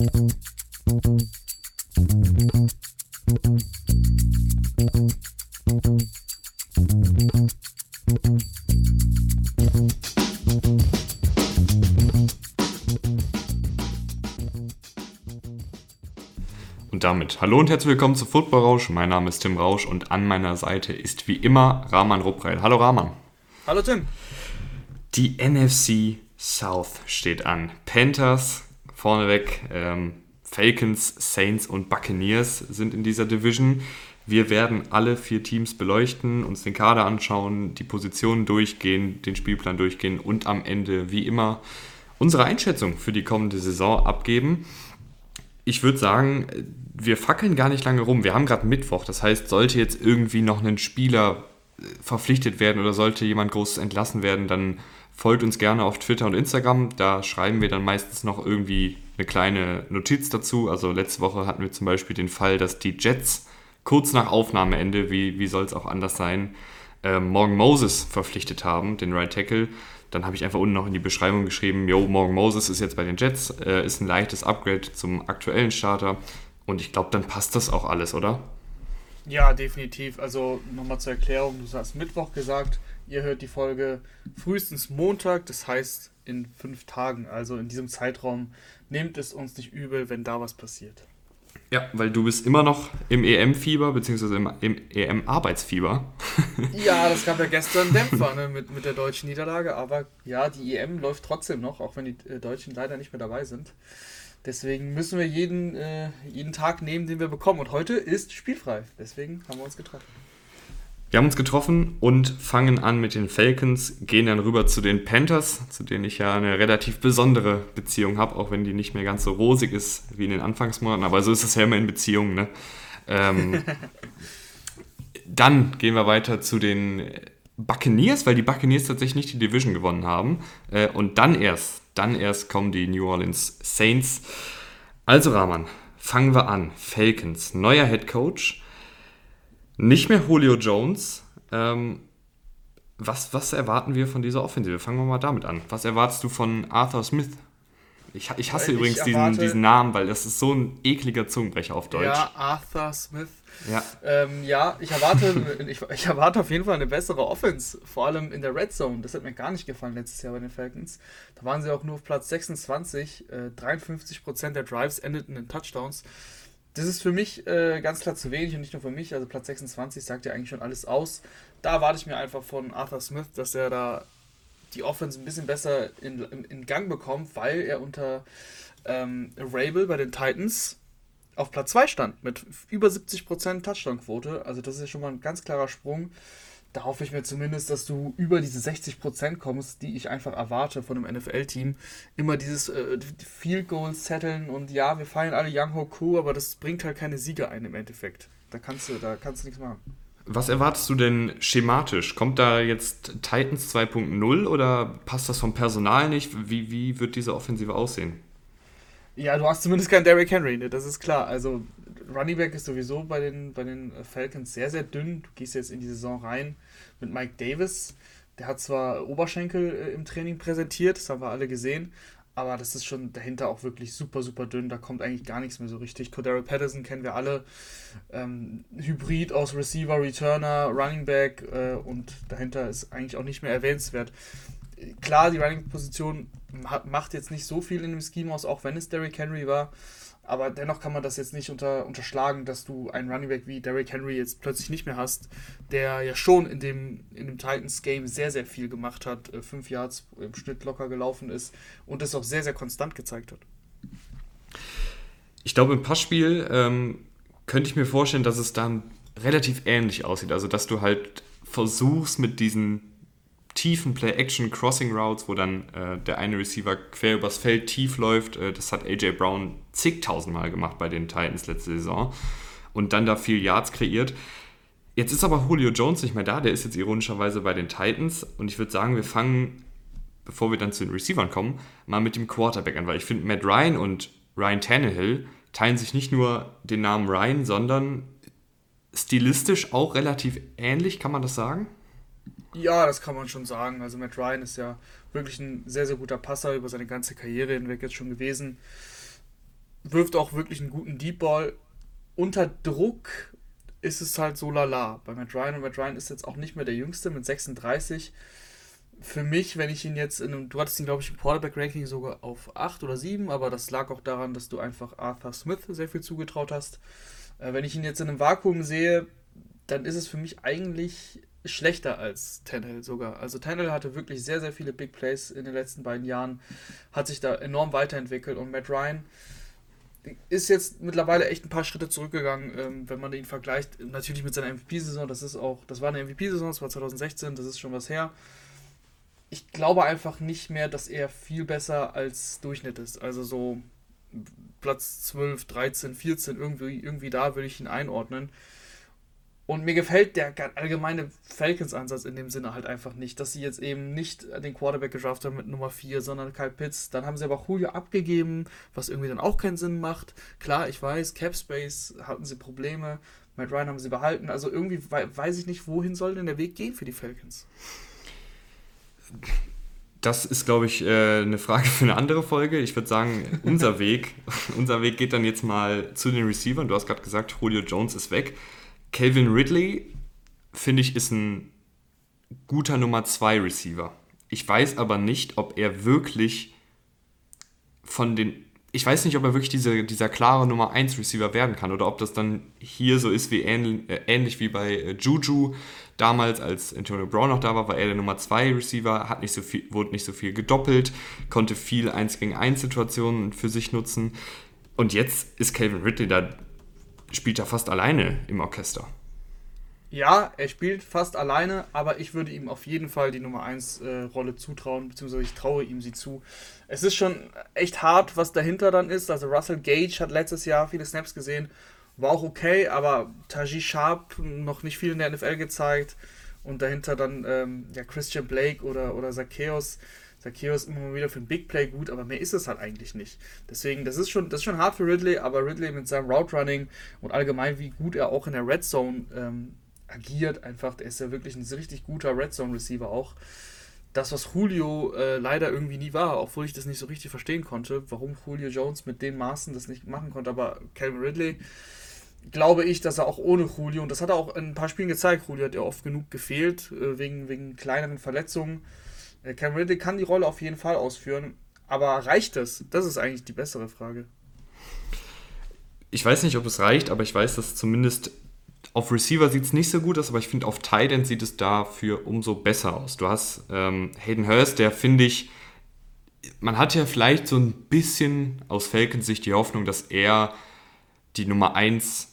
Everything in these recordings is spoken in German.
Und damit hallo und herzlich willkommen zu Football Rausch. Mein Name ist Tim Rausch und an meiner Seite ist wie immer Rahman Ruppreil. Hallo Rahman. Hallo Tim. Die NFC South steht an. Panthers vorneweg, ähm, Falcons, Saints und Buccaneers sind in dieser Division. Wir werden alle vier Teams beleuchten, uns den Kader anschauen, die Positionen durchgehen, den Spielplan durchgehen und am Ende wie immer unsere Einschätzung für die kommende Saison abgeben. Ich würde sagen, wir fackeln gar nicht lange rum. Wir haben gerade Mittwoch, das heißt, sollte jetzt irgendwie noch ein Spieler äh, verpflichtet werden oder sollte jemand Großes entlassen werden, dann folgt uns gerne auf Twitter und Instagram. Da schreiben wir dann meistens noch irgendwie eine kleine Notiz dazu. Also letzte Woche hatten wir zum Beispiel den Fall, dass die Jets kurz nach Aufnahmeende, wie, wie soll es auch anders sein, äh, Morgan Moses verpflichtet haben, den Right Tackle. Dann habe ich einfach unten noch in die Beschreibung geschrieben, yo, Morgan Moses ist jetzt bei den Jets, äh, ist ein leichtes Upgrade zum aktuellen Starter. Und ich glaube, dann passt das auch alles, oder? Ja, definitiv. Also nochmal zur Erklärung, du hast Mittwoch gesagt, ihr hört die Folge frühestens Montag, das heißt in fünf Tagen. Also in diesem Zeitraum nehmt es uns nicht übel, wenn da was passiert. Ja, weil du bist immer noch im EM-Fieber, beziehungsweise im, im EM-Arbeitsfieber. ja, das gab ja gestern Dämpfer ne, mit, mit der deutschen Niederlage, aber ja, die EM läuft trotzdem noch, auch wenn die äh, Deutschen leider nicht mehr dabei sind. Deswegen müssen wir jeden, äh, jeden Tag nehmen, den wir bekommen. Und heute ist spielfrei. Deswegen haben wir uns getroffen. Wir haben uns getroffen und fangen an mit den Falcons, gehen dann rüber zu den Panthers, zu denen ich ja eine relativ besondere Beziehung habe, auch wenn die nicht mehr ganz so rosig ist wie in den Anfangsmonaten. Aber so ist es ja immer in Beziehungen. Ne? Ähm, dann gehen wir weiter zu den Buccaneers, weil die Buccaneers tatsächlich nicht die Division gewonnen haben. Äh, und dann erst, dann erst kommen die New Orleans Saints. Also Rahman, fangen wir an. Falcons, neuer Head Coach nicht mehr Julio Jones. Ähm, was, was erwarten wir von dieser Offensive? Fangen wir mal damit an. Was erwartest du von Arthur Smith? Ich, ich hasse ich übrigens erwarte, diesen, diesen Namen, weil das ist so ein ekliger Zungenbrecher auf Deutsch. Ja, Arthur Smith. Ja, ähm, ja ich, erwarte, ich, ich, erwarte auf jeden Fall eine bessere Offense, vor allem in der Red Zone. Das hat mir gar nicht gefallen letztes Jahr bei den Falcons. Da waren sie auch nur auf Platz 26. Äh, 53% der Drives endeten in Touchdowns. Das ist für mich äh, ganz klar zu wenig und nicht nur für mich. Also Platz 26 sagt ja eigentlich schon alles aus. Da erwarte ich mir einfach von Arthur Smith, dass er da die Offense ein bisschen besser in, in, in Gang bekommt, weil er unter ähm, Rabel bei den Titans auf Platz 2 stand mit über 70% Touchdown-Quote. Also das ist ja schon mal ein ganz klarer Sprung da hoffe ich mir zumindest, dass du über diese 60% kommst, die ich einfach erwarte von einem NFL-Team. Immer dieses äh, Field Goals zetteln und ja, wir feiern alle Young Ho Crew, aber das bringt halt keine Siege ein im Endeffekt. Da kannst du, da kannst du nichts machen. Was erwartest du denn schematisch? Kommt da jetzt Titans 2.0 oder passt das vom Personal nicht? Wie, wie wird diese Offensive aussehen? Ja, du hast zumindest keinen Derrick Henry, ne? das ist klar. Also Running Back ist sowieso bei den, bei den Falcons sehr, sehr dünn. Du gehst jetzt in die Saison rein mit Mike Davis. Der hat zwar Oberschenkel äh, im Training präsentiert, das haben wir alle gesehen, aber das ist schon dahinter auch wirklich super, super dünn. Da kommt eigentlich gar nichts mehr so richtig. Cordero Patterson kennen wir alle. Ähm, Hybrid aus Receiver, Returner, Running Back äh, und dahinter ist eigentlich auch nicht mehr erwähnenswert. Klar, die Running-Position macht jetzt nicht so viel in dem Scheme aus, auch wenn es Derrick Henry war. Aber dennoch kann man das jetzt nicht unter, unterschlagen, dass du einen Running Back wie Derrick Henry jetzt plötzlich nicht mehr hast, der ja schon in dem, in dem Titans-Game sehr, sehr viel gemacht hat, äh, fünf Yards im Schnitt locker gelaufen ist und das auch sehr, sehr konstant gezeigt hat. Ich glaube, im Passspiel ähm, könnte ich mir vorstellen, dass es dann relativ ähnlich aussieht. Also, dass du halt versuchst mit diesen tiefen Play-Action-Crossing-Routes, wo dann äh, der eine Receiver quer übers Feld tief läuft. Äh, das hat AJ Brown zigtausendmal gemacht bei den Titans letzte Saison und dann da viel Yards kreiert. Jetzt ist aber Julio Jones nicht mehr da, der ist jetzt ironischerweise bei den Titans und ich würde sagen, wir fangen, bevor wir dann zu den Receivern kommen, mal mit dem Quarterback an, weil ich finde, Matt Ryan und Ryan Tannehill teilen sich nicht nur den Namen Ryan, sondern stilistisch auch relativ ähnlich, kann man das sagen? Ja, das kann man schon sagen. Also Matt Ryan ist ja, wirklich ein sehr, sehr guter Passer über seine ganze Karriere hinweg jetzt schon gewesen. wirft auch wirklich einen guten Deep Ball. Unter Druck ist es halt so lala. Bei Matt Ryan und Matt Ryan ist jetzt auch nicht mehr der Jüngste mit 36. Für mich, wenn ich ihn jetzt in einem, du hattest ihn glaube ich im Quarterback-Ranking sogar auf 8 oder 7, aber das lag auch daran, dass du einfach Arthur Smith sehr viel zugetraut hast. Äh, wenn ich ihn jetzt in einem Vakuum sehe, dann ist es für mich eigentlich schlechter als Tannehill sogar. Also Tannehill hatte wirklich sehr, sehr viele Big Plays in den letzten beiden Jahren, hat sich da enorm weiterentwickelt und Matt Ryan ist jetzt mittlerweile echt ein paar Schritte zurückgegangen, ähm, wenn man ihn vergleicht. Natürlich mit seiner MVP-Saison, das ist auch, das war eine MVP-Saison, das war 2016, das ist schon was her. Ich glaube einfach nicht mehr, dass er viel besser als Durchschnitt ist. Also so Platz 12, 13, 14, irgendwie, irgendwie da würde ich ihn einordnen. Und mir gefällt der allgemeine Falcons-Ansatz in dem Sinne halt einfach nicht, dass sie jetzt eben nicht den Quarterback gedraftet haben mit Nummer 4, sondern Kyle Pitts. Dann haben sie aber Julio abgegeben, was irgendwie dann auch keinen Sinn macht. Klar, ich weiß, Cap Space hatten sie Probleme, Matt Ryan haben sie behalten. Also irgendwie weiß ich nicht, wohin soll denn der Weg gehen für die Falcons? Das ist, glaube ich, äh, eine Frage für eine andere Folge. Ich würde sagen, unser Weg, unser Weg geht dann jetzt mal zu den Receivern. Du hast gerade gesagt, Julio Jones ist weg. Calvin Ridley, finde ich, ist ein guter Nummer 2 Receiver. Ich weiß aber nicht, ob er wirklich von den. Ich weiß nicht, ob er wirklich diese, dieser klare Nummer 1 Receiver werden kann oder ob das dann hier so ist wie ähnlich, äh, ähnlich wie bei äh, Juju damals, als Antonio Brown noch da war, war er der Nummer 2 Receiver, hat nicht so viel, wurde nicht so viel gedoppelt, konnte viel 1 gegen 1 Situationen für sich nutzen. Und jetzt ist Calvin Ridley da spielt er fast alleine im Orchester. Ja, er spielt fast alleine, aber ich würde ihm auf jeden Fall die Nummer 1 äh, Rolle zutrauen, beziehungsweise ich traue ihm sie zu. Es ist schon echt hart, was dahinter dann ist. Also Russell Gage hat letztes Jahr viele Snaps gesehen, war auch okay, aber Taji Sharp noch nicht viel in der NFL gezeigt. Und dahinter dann ähm, ja, Christian Blake oder, oder Zacchaeus Zacchaeus immer mal wieder für ein Big Play gut, aber mehr ist es halt eigentlich nicht. Deswegen, das ist schon, das ist schon hart für Ridley, aber Ridley mit seinem Route Running und allgemein, wie gut er auch in der Red Zone ähm, agiert, einfach, der ist ja wirklich ein richtig guter Red Zone Receiver auch. Das, was Julio äh, leider irgendwie nie war, obwohl ich das nicht so richtig verstehen konnte, warum Julio Jones mit den Maßen das nicht machen konnte, aber Calvin Ridley, glaube ich, dass er auch ohne Julio, und das hat er auch in ein paar Spielen gezeigt, Julio hat ja oft genug gefehlt, äh, wegen, wegen kleineren Verletzungen, Cam Ridley kann die Rolle auf jeden Fall ausführen, aber reicht es? Das ist eigentlich die bessere Frage. Ich weiß nicht, ob es reicht, aber ich weiß, dass zumindest auf Receiver sieht es nicht so gut aus, aber ich finde auf Tight End sieht es dafür umso besser aus. Du hast ähm, Hayden Hurst, der finde ich, man hat ja vielleicht so ein bisschen aus Falcons Sicht die Hoffnung, dass er die Nummer 1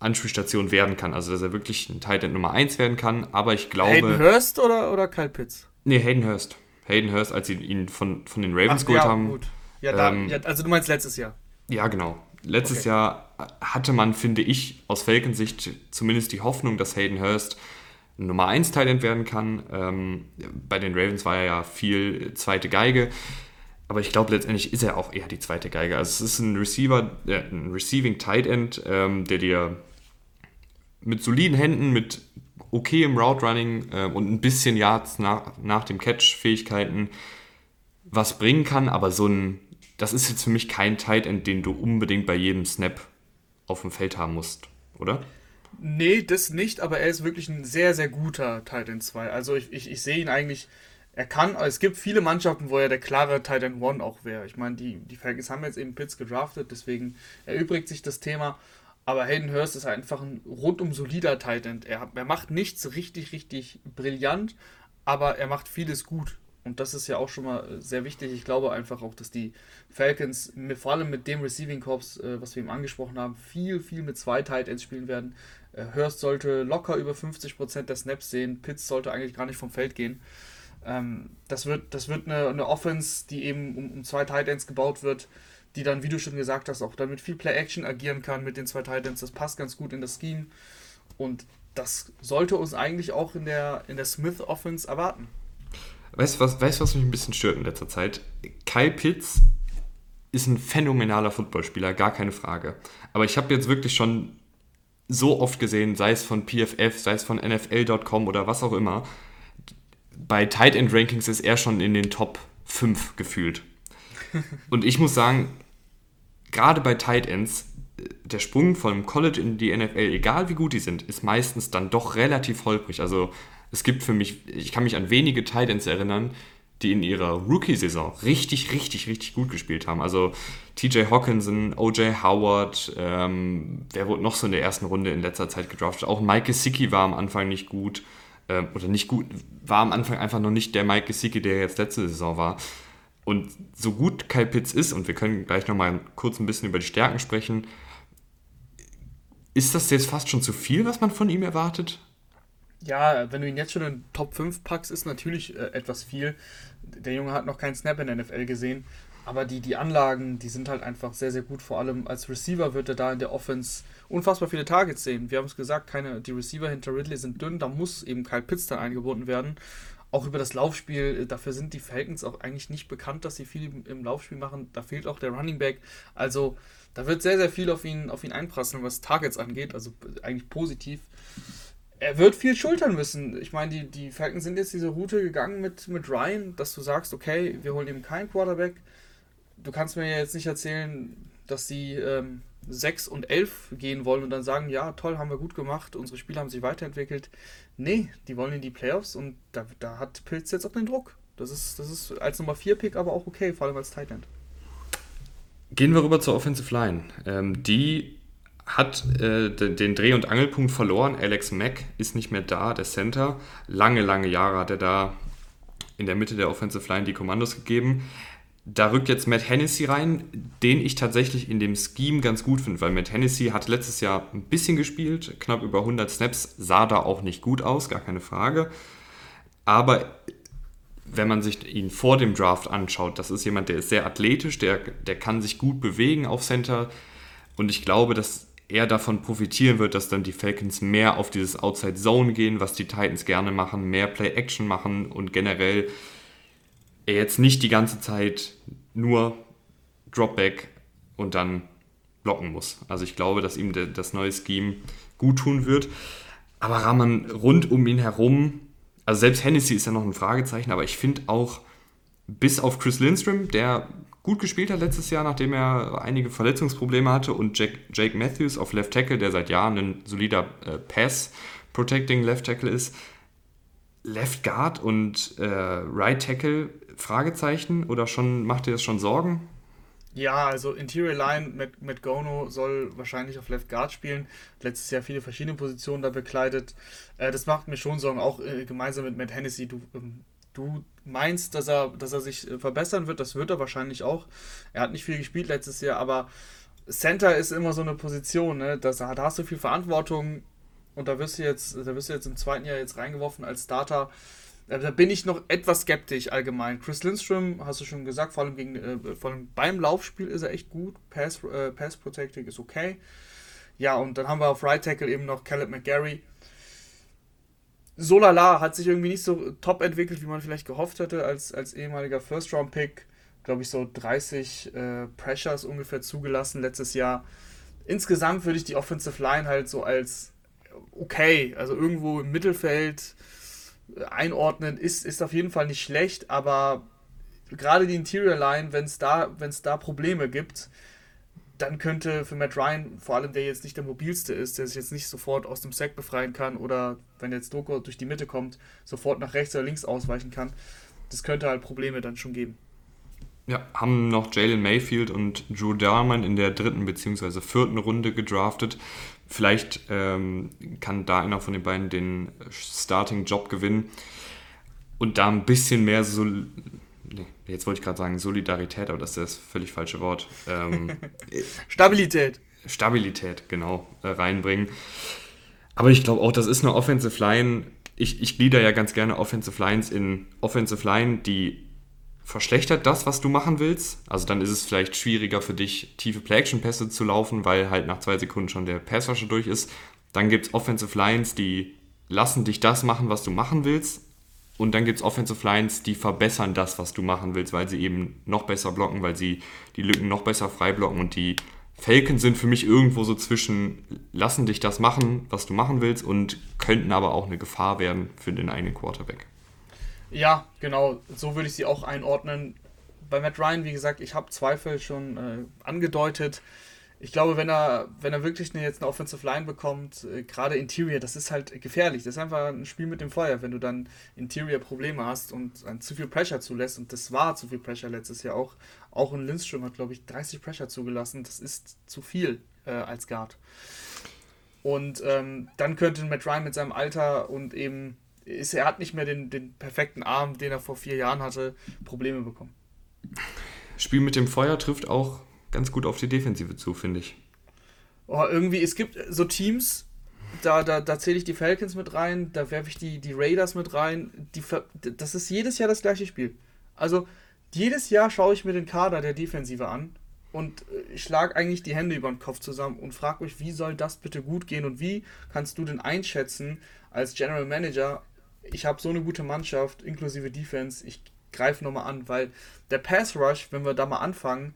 Anspielstation werden kann. Also, dass er wirklich ein Tight End Nummer 1 werden kann. Aber ich glaube. Hayden Hurst oder, oder Kyle Pitts? Nee, Hayden Hurst. Hayden Hurst, als sie ihn von, von den Ravens Ach, geholt ja, haben. Gut. Ja, da, ähm, ja, also du meinst letztes Jahr. Ja, genau. Letztes okay. Jahr hatte man, finde ich, aus Falcons Sicht zumindest die Hoffnung, dass Hayden Hurst Nummer 1 Talent werden kann. Ähm, bei den Ravens war er ja viel zweite Geige. Aber ich glaube, letztendlich ist er auch eher die zweite Geige. Also es ist ein Receiver, äh, ein Receiving Tight End, ähm, der dir mit soliden Händen, mit okay im Route Running äh, und ein bisschen Yards nach, nach dem Catch Fähigkeiten was bringen kann, aber so ein, das ist jetzt für mich kein Tight End, den du unbedingt bei jedem Snap auf dem Feld haben musst, oder? Nee, das nicht, aber er ist wirklich ein sehr, sehr guter Tight End 2. Also ich, ich, ich sehe ihn eigentlich, er kann, es gibt viele Mannschaften, wo er der klare Tight End 1 auch wäre. Ich meine, die, die Falcons haben jetzt eben Pitts gedraftet, deswegen erübrigt sich das Thema. Aber Hayden Hurst ist einfach ein rundum solider Titan. Er, er macht nichts richtig, richtig brillant, aber er macht vieles gut. Und das ist ja auch schon mal sehr wichtig. Ich glaube einfach auch, dass die Falcons, vor allem mit dem Receiving Corps, äh, was wir eben angesprochen haben, viel, viel mit zwei Tight Ends spielen werden. Äh, Hurst sollte locker über 50% der Snaps sehen. Pitts sollte eigentlich gar nicht vom Feld gehen. Ähm, das wird, das wird eine, eine Offense, die eben um, um zwei Tight Ends gebaut wird die dann, wie du schon gesagt hast, auch dann mit viel Play-Action agieren kann mit den zwei Titans. Das passt ganz gut in das Scheme. Und das sollte uns eigentlich auch in der, in der Smith-Offense erwarten. Weißt du, was, weißt, was mich ein bisschen stört in letzter Zeit? Kyle Pitts ist ein phänomenaler Footballspieler, gar keine Frage. Aber ich habe jetzt wirklich schon so oft gesehen, sei es von PFF, sei es von NFL.com oder was auch immer, bei Tight End Rankings ist er schon in den Top 5 gefühlt. Und ich muss sagen, gerade bei Tight Ends, der Sprung vom College in die NFL, egal wie gut die sind, ist meistens dann doch relativ holprig. Also es gibt für mich, ich kann mich an wenige Tight Ends erinnern, die in ihrer Rookie-Saison richtig, richtig, richtig gut gespielt haben. Also TJ Hawkinson, OJ Howard, ähm, wer wurde noch so in der ersten Runde in letzter Zeit gedraftet? Auch Mike Gesicki war am Anfang nicht gut, ähm, oder nicht gut, war am Anfang einfach noch nicht der Mike Gesicki, der jetzt letzte Saison war. Und so gut Kyle Pitts ist, und wir können gleich nochmal kurz ein bisschen über die Stärken sprechen, ist das jetzt fast schon zu viel, was man von ihm erwartet? Ja, wenn du ihn jetzt schon in Top 5 packst, ist natürlich äh, etwas viel. Der Junge hat noch keinen Snap in der NFL gesehen, aber die, die Anlagen, die sind halt einfach sehr, sehr gut. Vor allem als Receiver wird er da in der Offense unfassbar viele Targets sehen. Wir haben es gesagt, keine, die Receiver hinter Ridley sind dünn, da muss eben Kyle Pitts dann eingebunden werden. Auch über das Laufspiel, äh, dafür sind die Falcons auch eigentlich nicht bekannt, dass sie viel im Laufspiel machen. Da fehlt auch der Running Back. Also da wird sehr, sehr viel auf ihn, auf ihn einprasseln, was Targets angeht, also eigentlich positiv. Er wird viel schultern müssen. Ich meine, die, die Falcons sind jetzt diese Route gegangen mit, mit Ryan, dass du sagst, okay, wir holen ihm keinen Quarterback. Du kannst mir jetzt nicht erzählen, dass sie ähm, 6 und 11 gehen wollen und dann sagen, ja, toll, haben wir gut gemacht, unsere Spieler haben sich weiterentwickelt. Nee, die wollen in die Playoffs und da, da hat Pilz jetzt auch den Druck. Das ist, das ist als Nummer 4 Pick aber auch okay, vor allem als Tight End. Gehen wir rüber zur Offensive Line. Ähm, die hat äh, den Dreh- und Angelpunkt verloren. Alex Mack ist nicht mehr da, der Center. Lange, lange Jahre hat er da in der Mitte der Offensive Line die Kommandos gegeben. Da rückt jetzt Matt Hennessy rein, den ich tatsächlich in dem Scheme ganz gut finde, weil Matt Hennessy hat letztes Jahr ein bisschen gespielt, knapp über 100 Snaps, sah da auch nicht gut aus, gar keine Frage. Aber wenn man sich ihn vor dem Draft anschaut, das ist jemand, der ist sehr athletisch, der, der kann sich gut bewegen auf Center. Und ich glaube, dass er davon profitieren wird, dass dann die Falcons mehr auf dieses Outside Zone gehen, was die Titans gerne machen, mehr Play-Action machen und generell er jetzt nicht die ganze Zeit nur Dropback und dann blocken muss. Also ich glaube, dass ihm das neue Scheme gut tun wird. Aber Rahman rund um ihn herum also selbst Hennessy ist ja noch ein Fragezeichen, aber ich finde auch, bis auf Chris Lindstrom, der gut gespielt hat letztes Jahr, nachdem er einige Verletzungsprobleme hatte, und Jack, Jake Matthews auf Left Tackle, der seit Jahren ein solider äh, Pass-Protecting Left Tackle ist, Left Guard und äh, Right Tackle, Fragezeichen, oder schon macht ihr das schon Sorgen? Ja, also Interior Line mit, mit Gono soll wahrscheinlich auf Left Guard spielen. Letztes Jahr viele verschiedene Positionen da bekleidet. Äh, das macht mir schon Sorgen, auch äh, gemeinsam mit Matt Hennessy. Du, ähm, du meinst, dass er, dass er sich äh, verbessern wird, das wird er wahrscheinlich auch. Er hat nicht viel gespielt letztes Jahr, aber Center ist immer so eine Position, ne? Das, da hast du viel Verantwortung und da wirst du jetzt, da wirst du jetzt im zweiten Jahr jetzt reingeworfen als Starter. Da bin ich noch etwas skeptisch allgemein. Chris Lindstrom, hast du schon gesagt, vor allem, gegen, äh, vor allem beim Laufspiel ist er echt gut. Pass, äh, Pass Protecting ist okay. Ja, und dann haben wir auf Right Tackle eben noch Caleb McGarry. Solala hat sich irgendwie nicht so top entwickelt, wie man vielleicht gehofft hätte, als, als ehemaliger First-Round-Pick. Glaube ich, so 30 äh, Pressures ungefähr zugelassen letztes Jahr. Insgesamt würde ich die Offensive Line halt so als okay, also irgendwo im Mittelfeld einordnen, ist, ist auf jeden Fall nicht schlecht, aber gerade die Interior Line, wenn es da, da Probleme gibt, dann könnte für Matt Ryan, vor allem der jetzt nicht der mobilste ist, der sich jetzt nicht sofort aus dem Sack befreien kann oder wenn jetzt Doko durch die Mitte kommt, sofort nach rechts oder links ausweichen kann, das könnte halt Probleme dann schon geben. Ja, haben noch Jalen Mayfield und Drew Darman in der dritten bzw. vierten Runde gedraftet. Vielleicht ähm, kann da einer von den beiden den Starting-Job gewinnen und da ein bisschen mehr so. Nee, jetzt wollte ich gerade sagen Solidarität, aber das ist das völlig falsche Wort. Ähm, Stabilität. Stabilität, genau, äh, reinbringen. Aber ich glaube auch, das ist eine Offensive Line. Ich, ich glieder ja ganz gerne Offensive Lines in Offensive Line, die verschlechtert das, was du machen willst. Also dann ist es vielleicht schwieriger für dich, tiefe Play-Action-Pässe zu laufen, weil halt nach zwei Sekunden schon der Passwasher durch ist. Dann gibt es Offensive Lines, die lassen dich das machen, was du machen willst. Und dann gibt es Offensive Lines, die verbessern das, was du machen willst, weil sie eben noch besser blocken, weil sie die Lücken noch besser frei blocken. Und die Falcons sind für mich irgendwo so zwischen, lassen dich das machen, was du machen willst, und könnten aber auch eine Gefahr werden für den eigenen Quarterback. Ja, genau, so würde ich sie auch einordnen. bei Matt Ryan, wie gesagt, ich habe Zweifel schon äh, angedeutet. Ich glaube, wenn er, wenn er wirklich eine, jetzt eine Offensive Line bekommt, äh, gerade Interior, das ist halt gefährlich. Das ist einfach ein Spiel mit dem Feuer, wenn du dann Interior Probleme hast und äh, zu viel Pressure zulässt. Und das war zu viel Pressure letztes Jahr auch. Auch ein Lindström hat, glaube ich, 30 Pressure zugelassen. Das ist zu viel äh, als Guard. Und ähm, dann könnte Matt Ryan mit seinem Alter und eben ist, er hat nicht mehr den, den perfekten Arm, den er vor vier Jahren hatte, Probleme bekommen. Spiel mit dem Feuer trifft auch ganz gut auf die Defensive zu, finde ich. Oh, irgendwie, es gibt so Teams, da, da, da zähle ich die Falcons mit rein, da werfe ich die, die Raiders mit rein. Die, das ist jedes Jahr das gleiche Spiel. Also jedes Jahr schaue ich mir den Kader der Defensive an und äh, schlage eigentlich die Hände über den Kopf zusammen und frage mich, wie soll das bitte gut gehen und wie kannst du denn einschätzen als General Manager, ich habe so eine gute Mannschaft, inklusive Defense, ich greife nochmal an, weil der Pass Rush, wenn wir da mal anfangen,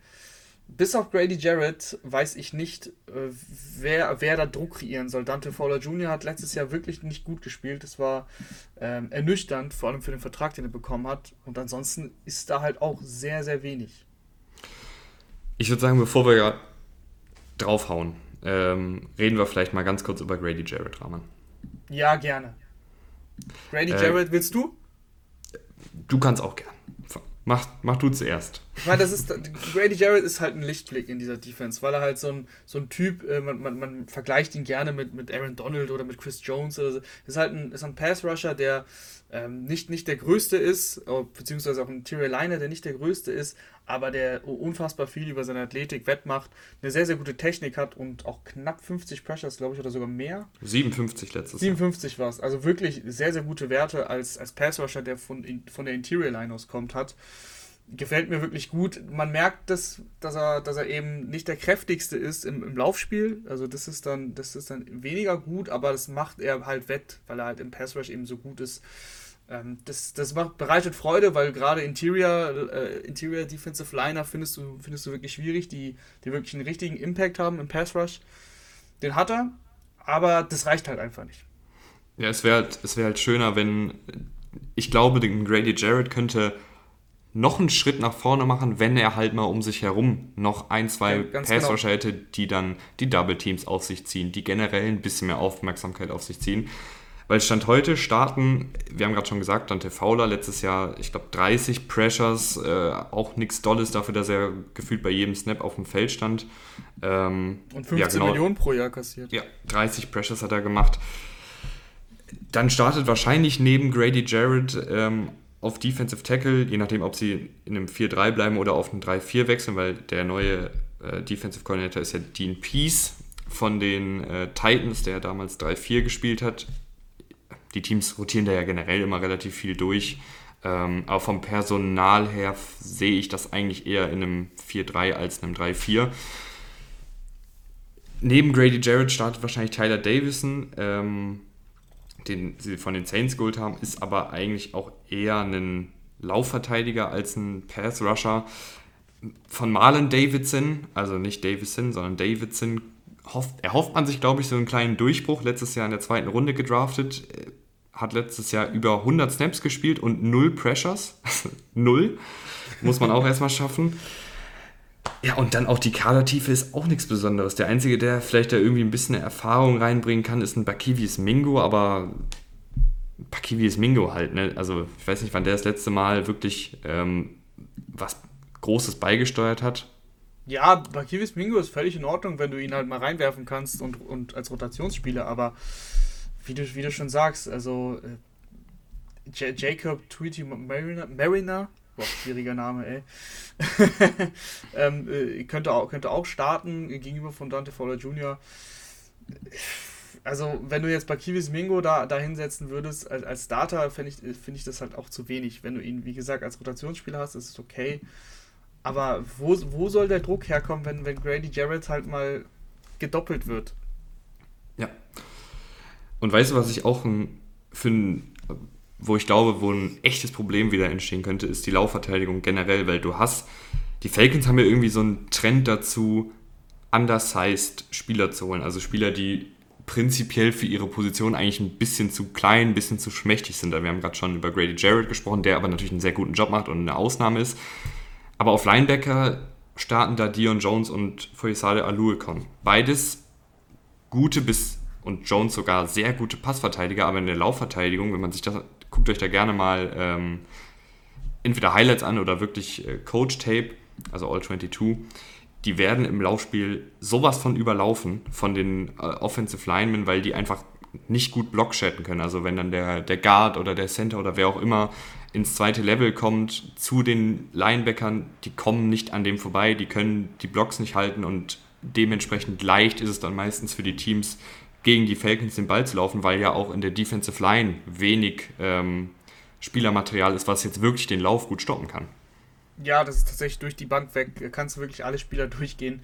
bis auf Grady Jarrett weiß ich nicht, äh, wer, wer da Druck kreieren soll. Dante Fowler Jr. hat letztes Jahr wirklich nicht gut gespielt. Das war ähm, ernüchternd, vor allem für den Vertrag, den er bekommen hat. Und ansonsten ist da halt auch sehr, sehr wenig. Ich würde sagen, bevor wir draufhauen, ähm, reden wir vielleicht mal ganz kurz über Grady Jarrett, Rahman. Ja, gerne. Grady äh, Jarrett, willst du? Du kannst auch gern. Mach, mach du zuerst. Ich meine, das ist, Grady Jarrett ist halt ein Lichtblick in dieser Defense, weil er halt so ein, so ein Typ, äh, man, man, man vergleicht ihn gerne mit, mit Aaron Donald oder mit Chris Jones oder so. Ist halt ein, ist ein Pass-Rusher, der ähm, nicht, nicht der größte ist, oh, beziehungsweise auch ein Interior Liner, der nicht der größte ist, aber der unfassbar viel über seine Athletik wettmacht, eine sehr, sehr gute Technik hat und auch knapp 50 Pressures, glaube ich, oder sogar mehr. 57 letztes 57 war es. Also wirklich sehr, sehr gute Werte als, als Pass-Rusher, der von, von der Interior Line aus kommt, hat gefällt mir wirklich gut. Man merkt, dass, dass, er, dass er eben nicht der kräftigste ist im, im Laufspiel. Also das ist, dann, das ist dann weniger gut, aber das macht er halt wett, weil er halt im Pass Rush eben so gut ist. Ähm, das das macht, bereitet Freude, weil gerade Interior, äh, Interior Defensive Liner findest du, findest du wirklich schwierig, die, die wirklich einen richtigen Impact haben im Pass Rush. Den hat er, aber das reicht halt einfach nicht. Ja, es wäre es wär halt schöner, wenn ich glaube, den Grady Jarrett könnte noch einen Schritt nach vorne machen, wenn er halt mal um sich herum noch ein, zwei ja, Passrusher genau. hätte, die dann die Double Teams auf sich ziehen, die generell ein bisschen mehr Aufmerksamkeit auf sich ziehen. Weil Stand heute starten, wir haben gerade schon gesagt, Dante Fowler letztes Jahr, ich glaube 30 Pressures, äh, auch nichts Dolles dafür, dass er gefühlt bei jedem Snap auf dem Feld stand. Ähm, Und 15 ja, genau, Millionen pro Jahr kassiert. Ja, 30 Pressures hat er gemacht. Dann startet wahrscheinlich neben Grady Jarrett ähm, auf Defensive Tackle, je nachdem, ob sie in einem 4-3 bleiben oder auf einem 3-4 wechseln, weil der neue äh, Defensive Coordinator ist ja Dean Peace von den äh, Titans, der damals 3-4 gespielt hat. Die Teams rotieren da ja generell immer relativ viel durch. Ähm, aber vom Personal her sehe ich das eigentlich eher in einem 4-3 als in einem 3-4. Neben Grady Jarrett startet wahrscheinlich Tyler Davison. Ähm, den sie von den Saints geholt haben, ist aber eigentlich auch eher ein Laufverteidiger als ein Pass-Rusher. Von Marlon Davidson, also nicht Davison, sondern Davidson, hofft, erhofft man sich, glaube ich, so einen kleinen Durchbruch. Letztes Jahr in der zweiten Runde gedraftet, hat letztes Jahr über 100 Snaps gespielt und null Pressures. null. Muss man auch erstmal schaffen. Ja, und dann auch die Kadertiefe ist auch nichts Besonderes. Der Einzige, der vielleicht da irgendwie ein bisschen Erfahrung reinbringen kann, ist ein Bakivis Mingo, aber Bakivis Mingo halt, ne? Also ich weiß nicht, wann der das letzte Mal wirklich ähm, was Großes beigesteuert hat. Ja, Bakivis Mingo ist völlig in Ordnung, wenn du ihn halt mal reinwerfen kannst und, und als Rotationsspieler, aber wie du, wie du schon sagst, also äh, Jacob Tweety Mariner, Mariner Boah, schwieriger Name, ey. ähm, äh, könnte, auch, könnte auch starten gegenüber von Dante Fowler Jr. Also, wenn du jetzt Bakivis Mingo da, da hinsetzen würdest als, als Starter, finde ich, find ich das halt auch zu wenig. Wenn du ihn, wie gesagt, als Rotationsspieler hast, ist es okay. Aber wo, wo soll der Druck herkommen, wenn, wenn Grady Jarrett halt mal gedoppelt wird? Ja. Und weißt du, was ich auch ein, für ein wo ich glaube, wo ein echtes Problem wieder entstehen könnte, ist die Laufverteidigung generell, weil du hast, die Falcons haben ja irgendwie so einen Trend dazu, undersized Spieler zu holen, also Spieler, die prinzipiell für ihre Position eigentlich ein bisschen zu klein, ein bisschen zu schmächtig sind. Wir haben gerade schon über Grady Jarrett gesprochen, der aber natürlich einen sehr guten Job macht und eine Ausnahme ist. Aber auf Linebacker starten da Dion Jones und Foyesade Aluekon. Beides gute bis und Jones sogar sehr gute Passverteidiger, aber in der Laufverteidigung, wenn man sich das, guckt euch da gerne mal ähm, entweder Highlights an oder wirklich äh, Coach-Tape, also All 22, die werden im Laufspiel sowas von überlaufen von den äh, Offensive Linemen, weil die einfach nicht gut blockschatten können. Also wenn dann der, der Guard oder der Center oder wer auch immer ins zweite Level kommt zu den Linebackern, die kommen nicht an dem vorbei, die können die Blocks nicht halten und dementsprechend leicht ist es dann meistens für die Teams, gegen die Falcons den Ball zu laufen, weil ja auch in der Defensive Line wenig ähm, Spielermaterial ist, was jetzt wirklich den Lauf gut stoppen kann. Ja, das ist tatsächlich durch die Bank weg. Da kannst du wirklich alle Spieler durchgehen.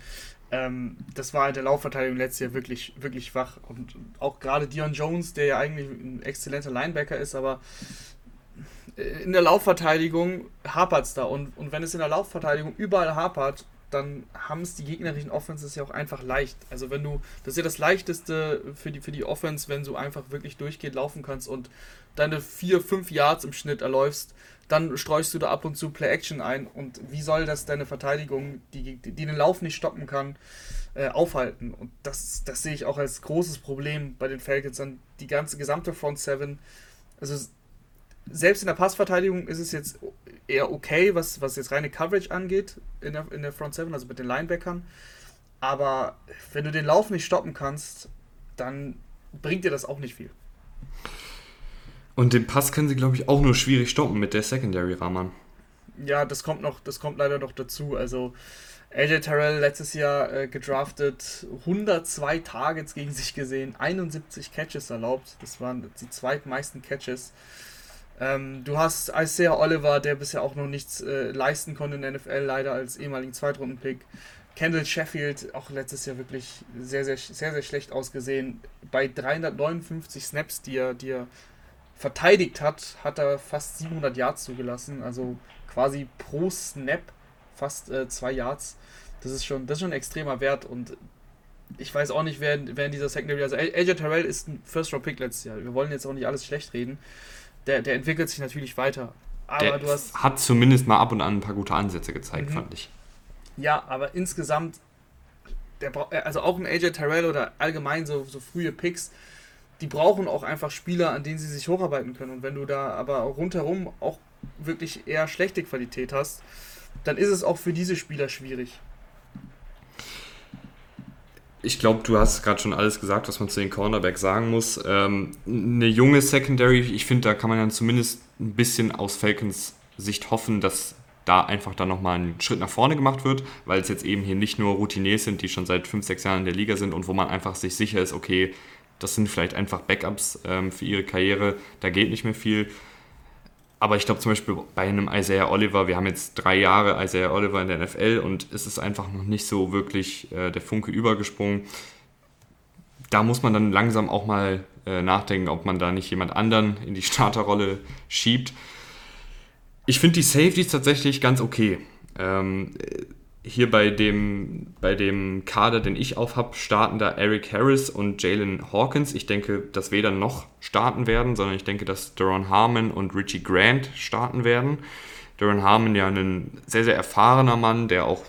Ähm, das war in der Laufverteidigung letztes Jahr wirklich, wirklich schwach. Und auch gerade Dion Jones, der ja eigentlich ein exzellenter Linebacker ist, aber in der Laufverteidigung hapert es da. Und, und wenn es in der Laufverteidigung überall hapert, dann haben es die gegnerischen Offenses ja auch einfach leicht. Also wenn du, das ist ja das Leichteste für die, für die Offense, wenn du einfach wirklich durchgehend laufen kannst und deine 4, 5 Yards im Schnitt erläufst, dann streust du da ab und zu Play-Action ein. Und wie soll das deine Verteidigung, die, die, den Lauf nicht stoppen kann, äh, aufhalten? Und das, das sehe ich auch als großes Problem bei den Falcons. Dann die ganze gesamte Front 7, also selbst in der Passverteidigung ist es jetzt eher okay, was, was jetzt reine Coverage angeht in der, in der Front 7, also mit den Linebackern. Aber wenn du den Lauf nicht stoppen kannst, dann bringt dir das auch nicht viel. Und den Pass können sie, glaube ich, auch nur schwierig stoppen mit der Secondary Rahman. Ja, das kommt noch, das kommt leider noch dazu. Also AJ Terrell letztes Jahr äh, gedraftet, 102 Targets gegen sich gesehen, 71 Catches erlaubt. Das waren die zweitmeisten Catches. Ähm, du hast Isaiah Oliver, der bisher auch noch nichts äh, leisten konnte in der NFL, leider als ehemaligen Zweitrunden-Pick. Kendall Sheffield, auch letztes Jahr wirklich sehr, sehr, sehr, sehr schlecht ausgesehen. Bei 359 Snaps, die er, die er verteidigt hat, hat er fast 700 Yards zugelassen. Also quasi pro Snap fast äh, zwei Yards. Das ist, schon, das ist schon ein extremer Wert und ich weiß auch nicht, wer, wer in dieser Secondary. Also AJ Terrell ist ein First-Round-Pick letztes Jahr. Wir wollen jetzt auch nicht alles schlecht reden der, der entwickelt sich natürlich weiter. Aber der du hast. Hat zumindest mal ab und an ein paar gute Ansätze gezeigt, mhm. fand ich. Ja, aber insgesamt, der, äh, also auch ein AJ Terrell oder allgemein so, so frühe Picks, die brauchen auch einfach Spieler, an denen sie sich hocharbeiten können. Und wenn du da aber rundherum auch wirklich eher schlechte Qualität hast, dann ist es auch für diese Spieler schwierig ich glaube, du hast gerade schon alles gesagt, was man zu den Cornerbacks sagen muss. Ähm, eine junge Secondary, ich finde, da kann man dann zumindest ein bisschen aus Falcons Sicht hoffen, dass da einfach dann nochmal ein Schritt nach vorne gemacht wird, weil es jetzt eben hier nicht nur Routiniers sind, die schon seit 5, 6 Jahren in der Liga sind und wo man einfach sich sicher ist, okay, das sind vielleicht einfach Backups ähm, für ihre Karriere, da geht nicht mehr viel, aber ich glaube zum Beispiel bei einem Isaiah Oliver, wir haben jetzt drei Jahre Isaiah Oliver in der NFL und es ist einfach noch nicht so wirklich äh, der Funke übergesprungen. Da muss man dann langsam auch mal äh, nachdenken, ob man da nicht jemand anderen in die Starterrolle schiebt. Ich finde die Safeties tatsächlich ganz okay. Ähm, hier bei dem, bei dem Kader, den ich auf habe, starten da Eric Harris und Jalen Hawkins. Ich denke, dass weder noch starten werden, sondern ich denke, dass Duron Harmon und Richie Grant starten werden. Duron Harmon ja ein sehr, sehr erfahrener Mann, der auch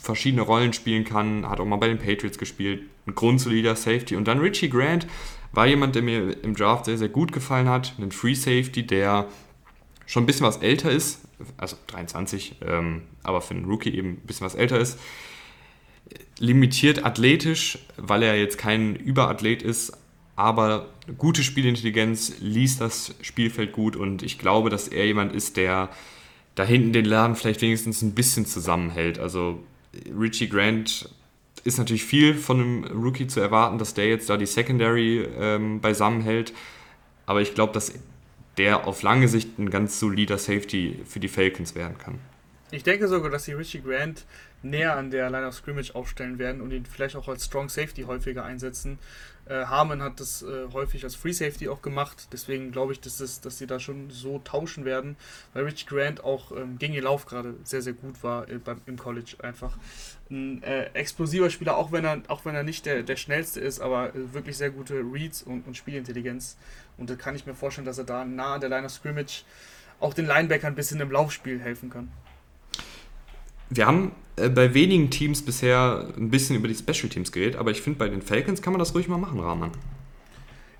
verschiedene Rollen spielen kann, hat auch mal bei den Patriots gespielt, ein grundsolider Safety. Und dann Richie Grant war jemand, der mir im Draft sehr, sehr gut gefallen hat, ein Free Safety, der schon ein bisschen was älter ist, also 23, ähm, aber für einen Rookie eben ein bisschen was älter ist. Limitiert athletisch, weil er jetzt kein Überathlet ist, aber gute Spielintelligenz, liest das Spielfeld gut und ich glaube, dass er jemand ist, der da hinten den Laden vielleicht wenigstens ein bisschen zusammenhält. Also Richie Grant ist natürlich viel von einem Rookie zu erwarten, dass der jetzt da die Secondary ähm, beisammenhält. Aber ich glaube, dass der auf lange Sicht ein ganz solider Safety für die Falcons werden kann. Ich denke sogar, dass sie Richie Grant näher an der Line of Scrimmage aufstellen werden und ihn vielleicht auch als Strong Safety häufiger einsetzen. Äh, Harmon hat das äh, häufig als Free Safety auch gemacht, deswegen glaube ich, dass, das, dass sie da schon so tauschen werden, weil Richie Grant auch ähm, gegen ihr Lauf gerade sehr, sehr gut war äh, beim, im College einfach. Ein äh, explosiver Spieler, auch wenn er, auch wenn er nicht der, der schnellste ist, aber äh, wirklich sehr gute Reads und, und Spielintelligenz. Und da kann ich mir vorstellen, dass er da nah an der Line of Scrimmage auch den Linebackern ein bisschen im Laufspiel helfen kann. Wir haben äh, bei wenigen Teams bisher ein bisschen über die Special Teams geredet, aber ich finde, bei den Falcons kann man das ruhig mal machen, Rahman.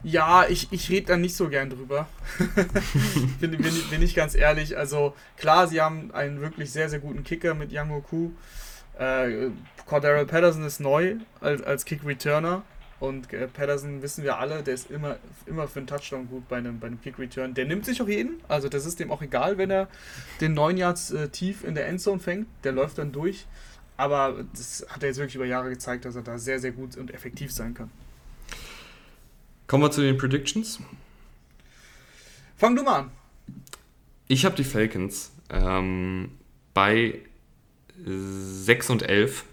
Ja, ich, ich rede da nicht so gern drüber. bin, bin, bin ich ganz ehrlich. Also klar, sie haben einen wirklich sehr, sehr guten Kicker mit Yang Oku. Äh, Cordero Patterson ist neu als, als Kick-Returner. Und äh, Patterson wissen wir alle, der ist immer, immer für einen Touchdown gut bei einem, bei einem Kick-Return. Der nimmt sich auch jeden. Also das ist dem auch egal, wenn er den 9 Yards äh, tief in der Endzone fängt. Der läuft dann durch. Aber das hat er jetzt wirklich über Jahre gezeigt, dass er da sehr, sehr gut und effektiv sein kann. Kommen wir zu den Predictions. Fang du mal an. Ich habe die Falcons ähm, bei 6 und 11.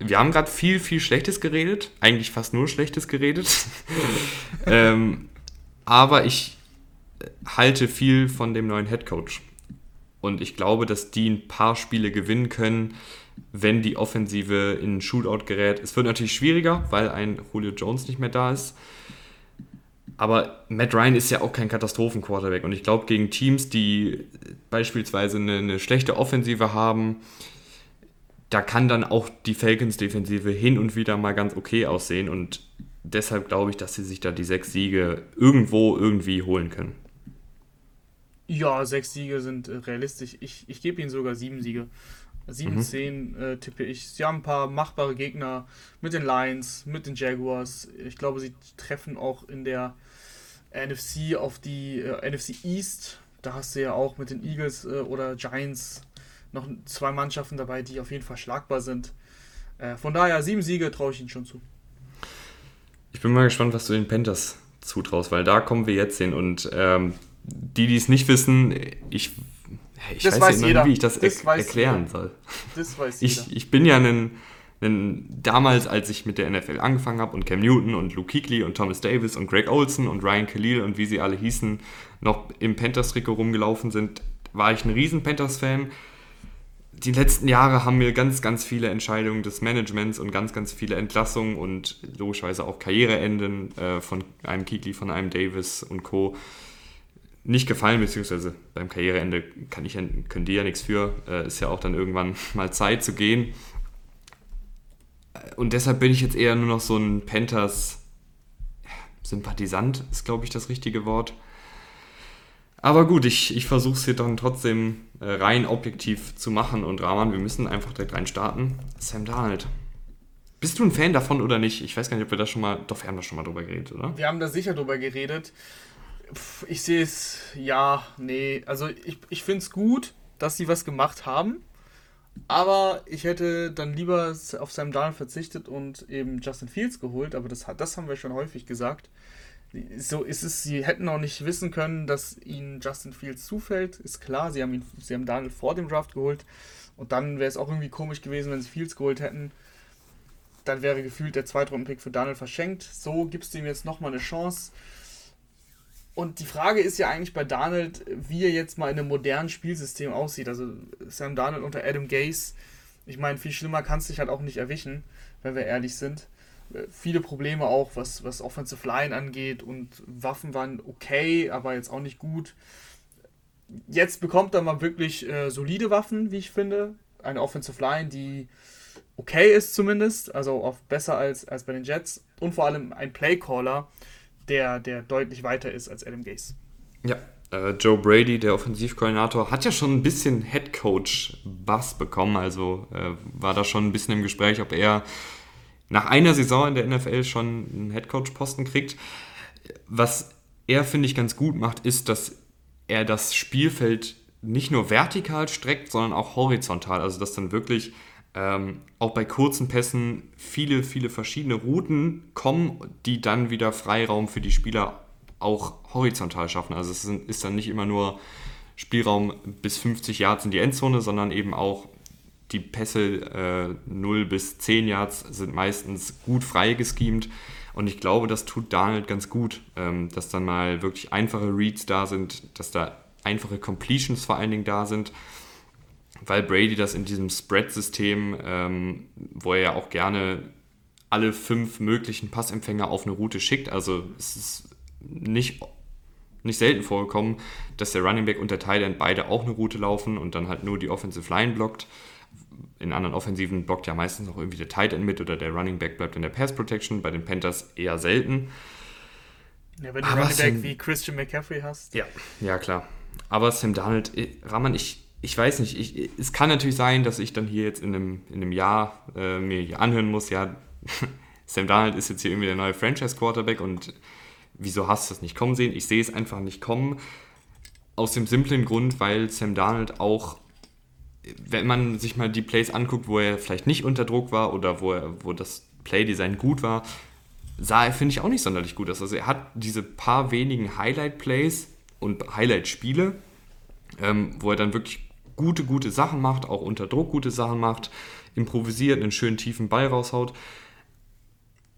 Wir haben gerade viel, viel Schlechtes geredet. Eigentlich fast nur Schlechtes geredet. ähm, aber ich halte viel von dem neuen Head Coach. Und ich glaube, dass die ein paar Spiele gewinnen können, wenn die Offensive in einen Shootout gerät. Es wird natürlich schwieriger, weil ein Julio Jones nicht mehr da ist. Aber Matt Ryan ist ja auch kein Katastrophen-Quarterback. Und ich glaube, gegen Teams, die beispielsweise eine, eine, schlechte Offensive haben, da kann dann auch die Falcons-Defensive hin und wieder mal ganz okay aussehen. Und deshalb glaube ich, dass sie sich da die sechs Siege irgendwo irgendwie holen können. Ja, sechs Siege sind äh, realistisch. Ich, ich gebe ihnen sogar sieben Siege. 7, mhm. 10 äh, tippe ich. Sie haben ein paar machbare Gegner mit den Lions, mit den Jaguars. Ich glaube, sie treffen auch in der NFC auf die äh, NFC East. Da hast du ja auch mit den Eagles äh, oder Giants noch zwei Mannschaften dabei, die auf jeden Fall schlagbar sind. Äh, von daher, sieben Siege traue ich ihnen schon zu. Ich bin mal gespannt, was du den Panthers zutraust, weil da kommen wir jetzt hin. Und ähm, die, die es nicht wissen, ich, ich das weiß, weiß nicht, wie ich das, das er erklären jeder. soll. Das weiß ich, jeder. Ich bin ja ein denn damals, als ich mit der NFL angefangen habe und Cam Newton und Luke Kuechly und Thomas Davis und Greg Olson und Ryan Khalil und wie sie alle hießen, noch im Panthers-Trikot rumgelaufen sind, war ich ein riesen Panthers-Fan. Die letzten Jahre haben mir ganz, ganz viele Entscheidungen des Managements und ganz, ganz viele Entlassungen und logischerweise auch Karriereenden äh, von einem Kuechly, von einem Davis und Co. nicht gefallen, beziehungsweise beim Karriereende kann ich, können die ja nichts für. Äh, ist ja auch dann irgendwann mal Zeit zu gehen und deshalb bin ich jetzt eher nur noch so ein Panthers Sympathisant, ist glaube ich das richtige Wort. Aber gut, ich, ich versuche es hier dann trotzdem äh, rein objektiv zu machen. Und Rahman, wir müssen einfach direkt rein starten. Sam Darnold. Bist du ein Fan davon oder nicht? Ich weiß gar nicht, ob wir da schon mal. Doch, wir haben da schon mal drüber geredet, oder? Wir haben da sicher drüber geredet. Ich sehe es, ja, nee. Also ich, ich finde es gut, dass sie was gemacht haben. Aber ich hätte dann lieber auf Sam Darnold verzichtet und eben Justin Fields geholt, aber das, das haben wir schon häufig gesagt. So ist es, sie hätten auch nicht wissen können, dass ihnen Justin Fields zufällt, ist klar, sie haben ihn, sie haben Darnold vor dem Draft geholt und dann wäre es auch irgendwie komisch gewesen, wenn sie Fields geholt hätten. Dann wäre gefühlt der Zweitrunden-Pick für Darnold verschenkt. So gibst du ihm jetzt nochmal eine Chance. Und die Frage ist ja eigentlich bei Darnold, wie er jetzt mal in einem modernen Spielsystem aussieht. Also Sam Darnold unter Adam Gase, ich meine, viel schlimmer kann es sich halt auch nicht erwischen, wenn wir ehrlich sind. Viele Probleme auch, was, was Offensive Line angeht und Waffen waren okay, aber jetzt auch nicht gut. Jetzt bekommt er mal wirklich äh, solide Waffen, wie ich finde. Eine Offensive Line, die okay ist zumindest, also auch besser als, als bei den Jets. Und vor allem ein Playcaller, der, der deutlich weiter ist als Adam Gase. Ja, äh, Joe Brady, der Offensivkoordinator, hat ja schon ein bisschen Headcoach-Bass bekommen. Also äh, war da schon ein bisschen im Gespräch, ob er nach einer Saison in der NFL schon einen Headcoach-Posten kriegt. Was er, finde ich, ganz gut macht, ist, dass er das Spielfeld nicht nur vertikal streckt, sondern auch horizontal. Also dass dann wirklich ähm, auch bei kurzen Pässen viele, viele verschiedene Routen kommen, die dann wieder Freiraum für die Spieler auch horizontal schaffen. Also es ist dann nicht immer nur Spielraum bis 50 Yards in die Endzone, sondern eben auch die Pässe äh, 0 bis 10 Yards sind meistens gut frei geschemt. Und ich glaube, das tut Donald ganz gut, ähm, dass dann mal wirklich einfache Reads da sind, dass da einfache Completions vor allen Dingen da sind weil Brady das in diesem Spread-System, ähm, wo er ja auch gerne alle fünf möglichen Passempfänger auf eine Route schickt, also es ist nicht, nicht selten vorgekommen, dass der Running Back und der Tight End beide auch eine Route laufen und dann halt nur die Offensive Line blockt. In anderen Offensiven blockt ja meistens auch irgendwie der Tight End mit oder der Running Back bleibt in der Pass Protection. Bei den Panthers eher selten. Ja, wenn du Aber Running Back wie Christian McCaffrey hast. Ja, ja klar. Aber Sam Darnold, äh, Rahman, ich, ich weiß nicht, ich, es kann natürlich sein, dass ich dann hier jetzt in einem, in einem Jahr äh, mir hier anhören muss, ja, Sam Darnold ist jetzt hier irgendwie der neue Franchise-Quarterback und wieso hast du das nicht kommen sehen? Ich sehe es einfach nicht kommen. Aus dem simplen Grund, weil Sam Darnold auch, wenn man sich mal die Plays anguckt, wo er vielleicht nicht unter Druck war oder wo, er, wo das Playdesign gut war, sah er, finde ich, auch nicht sonderlich gut aus. Also er hat diese paar wenigen Highlight-Plays und Highlight-Spiele, ähm, wo er dann wirklich gute, gute Sachen macht, auch unter Druck gute Sachen macht, improvisiert, einen schönen tiefen Ball raushaut.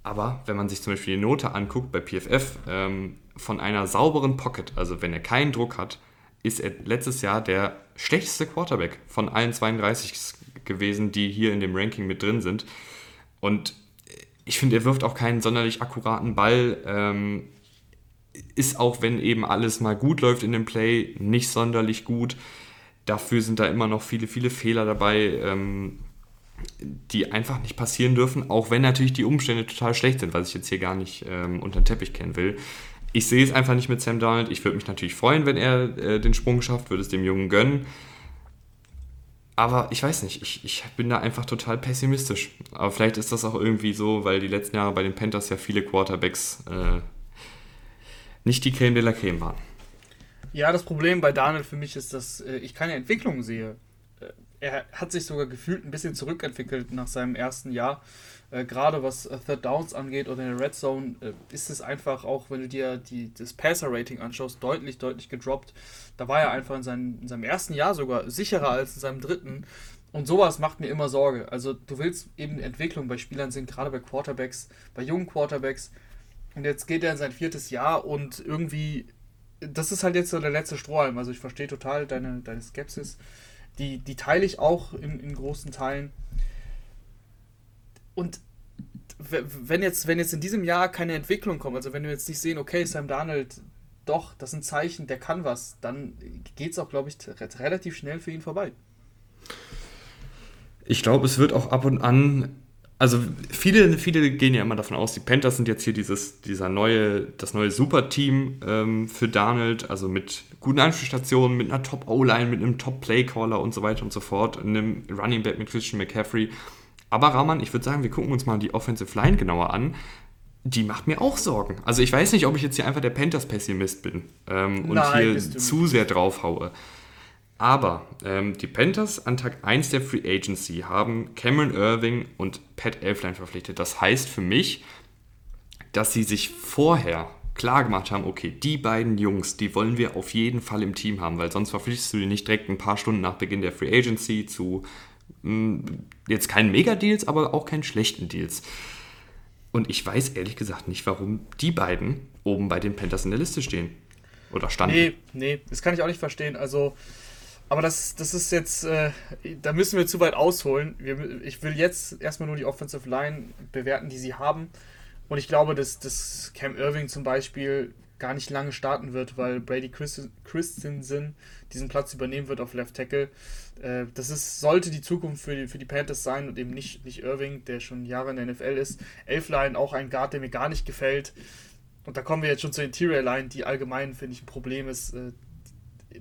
Aber wenn man sich zum Beispiel die Note anguckt bei PFF, ähm, von einer sauberen Pocket, also wenn er keinen Druck hat, ist er letztes Jahr der schlechteste Quarterback von allen 32 gewesen, die hier in dem Ranking mit drin sind. Und ich finde, er wirft auch keinen sonderlich akkuraten Ball. Ähm, ist auch, wenn eben alles mal gut läuft in dem Play, nicht sonderlich gut. Dafür sind da immer noch viele, viele Fehler dabei, ähm, die einfach nicht passieren dürfen, auch wenn natürlich die Umstände total schlecht sind, was ich jetzt hier gar nicht ähm, unter den Teppich kennen will. Ich sehe es einfach nicht mit Sam Donald. Ich würde mich natürlich freuen, wenn er äh, den Sprung schafft, würde es dem Jungen gönnen. Aber ich weiß nicht, ich, ich bin da einfach total pessimistisch. Aber vielleicht ist das auch irgendwie so, weil die letzten Jahre bei den Panthers ja viele Quarterbacks äh, nicht die Creme de la Creme waren. Ja, das Problem bei Daniel für mich ist, dass äh, ich keine Entwicklung sehe. Äh, er hat sich sogar gefühlt ein bisschen zurückentwickelt nach seinem ersten Jahr. Äh, gerade was äh, Third Downs angeht oder in der Red Zone, äh, ist es einfach auch, wenn du dir die, das Passer-Rating anschaust, deutlich, deutlich gedroppt. Da war er einfach in, seinem, in seinem ersten Jahr sogar sicherer als in seinem dritten. Und sowas macht mir immer Sorge. Also du willst eben Entwicklung bei Spielern sehen, gerade bei Quarterbacks, bei jungen Quarterbacks. Und jetzt geht er in sein viertes Jahr und irgendwie, das ist halt jetzt so der letzte Strohhalm. Also ich verstehe total deine, deine Skepsis. Die, die teile ich auch in, in großen Teilen. Und wenn jetzt, wenn jetzt in diesem Jahr keine Entwicklung kommt, also wenn wir jetzt nicht sehen, okay, Sam Darnold, doch, das sind Zeichen, der kann was, dann geht es auch, glaube ich, relativ schnell für ihn vorbei. Ich glaube, es wird auch ab und an also viele, viele gehen ja immer davon aus, die Panthers sind jetzt hier dieses, dieser neue, das neue Superteam ähm, für Donald, also mit guten Anspielstationen, mit einer Top-O-Line, mit einem Top-Play-Caller und so weiter und so fort, einem Running Back mit Christian McCaffrey. Aber Rahman, ich würde sagen, wir gucken uns mal die Offensive Line genauer an. Die macht mir auch Sorgen. Also ich weiß nicht, ob ich jetzt hier einfach der Panthers-Pessimist bin ähm, und Nein, hier zu sehr drauf haue. Aber ähm, die Panthers an Tag 1 der Free Agency haben Cameron Irving und Pat Elfline verpflichtet. Das heißt für mich, dass sie sich vorher klar gemacht haben, okay, die beiden Jungs, die wollen wir auf jeden Fall im Team haben, weil sonst verpflichtest du die nicht direkt ein paar Stunden nach Beginn der Free Agency zu jetzt keinen Mega-Deals, aber auch keinen schlechten Deals. Und ich weiß ehrlich gesagt nicht, warum die beiden oben bei den Panthers in der Liste stehen. Oder standen. Nee, nee, das kann ich auch nicht verstehen. Also, aber das, das ist jetzt, äh, da müssen wir zu weit ausholen. Wir, ich will jetzt erstmal nur die Offensive Line bewerten, die sie haben. Und ich glaube, dass, dass Cam Irving zum Beispiel gar nicht lange starten wird, weil Brady Christensen diesen Platz übernehmen wird auf Left Tackle. Äh, das ist, sollte die Zukunft für die, für die Panthers sein und eben nicht, nicht Irving, der schon Jahre in der NFL ist. Elfline, auch ein Guard, der mir gar nicht gefällt. Und da kommen wir jetzt schon zur Interior Line, die allgemein, finde ich, ein Problem ist. Äh,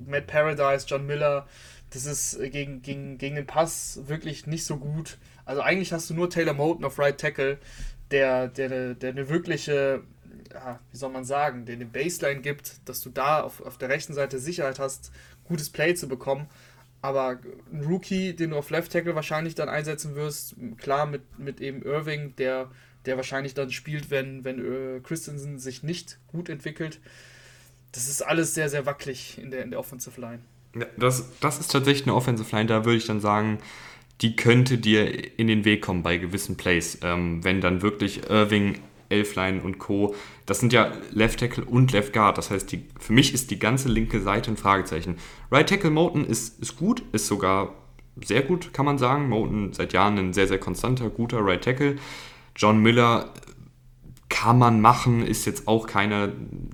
Matt Paradise, John Miller, das ist äh, gegen, gegen, gegen den Pass wirklich nicht so gut. Also eigentlich hast du nur Taylor Moten auf Right Tackle, der, der, der eine wirkliche, ja, wie soll man sagen, der eine Baseline gibt, dass du da auf, auf der rechten Seite Sicherheit hast, gutes Play zu bekommen. Aber ein Rookie, den du auf Left Tackle wahrscheinlich dann einsetzen wirst, klar mit, mit eben Irving, der, der wahrscheinlich dann spielt, wenn, wenn äh, Christensen sich nicht gut entwickelt das ist alles sehr, sehr wackelig in der, in der Offensive Line. Ja, das, das ist tatsächlich eine Offensive Line, da würde ich dann sagen, die könnte dir in den Weg kommen bei gewissen Plays. Ähm, wenn dann wirklich Irving, Elfline und Co., das sind ja Left Tackle und Left Guard. Das heißt, die, für mich ist die ganze linke Seite ein Fragezeichen. Right Tackle Moten ist, ist gut, ist sogar sehr gut, kann man sagen. Moten seit Jahren ein sehr, sehr konstanter, guter Right Tackle. John Miller kann man machen, ist jetzt auch keiner,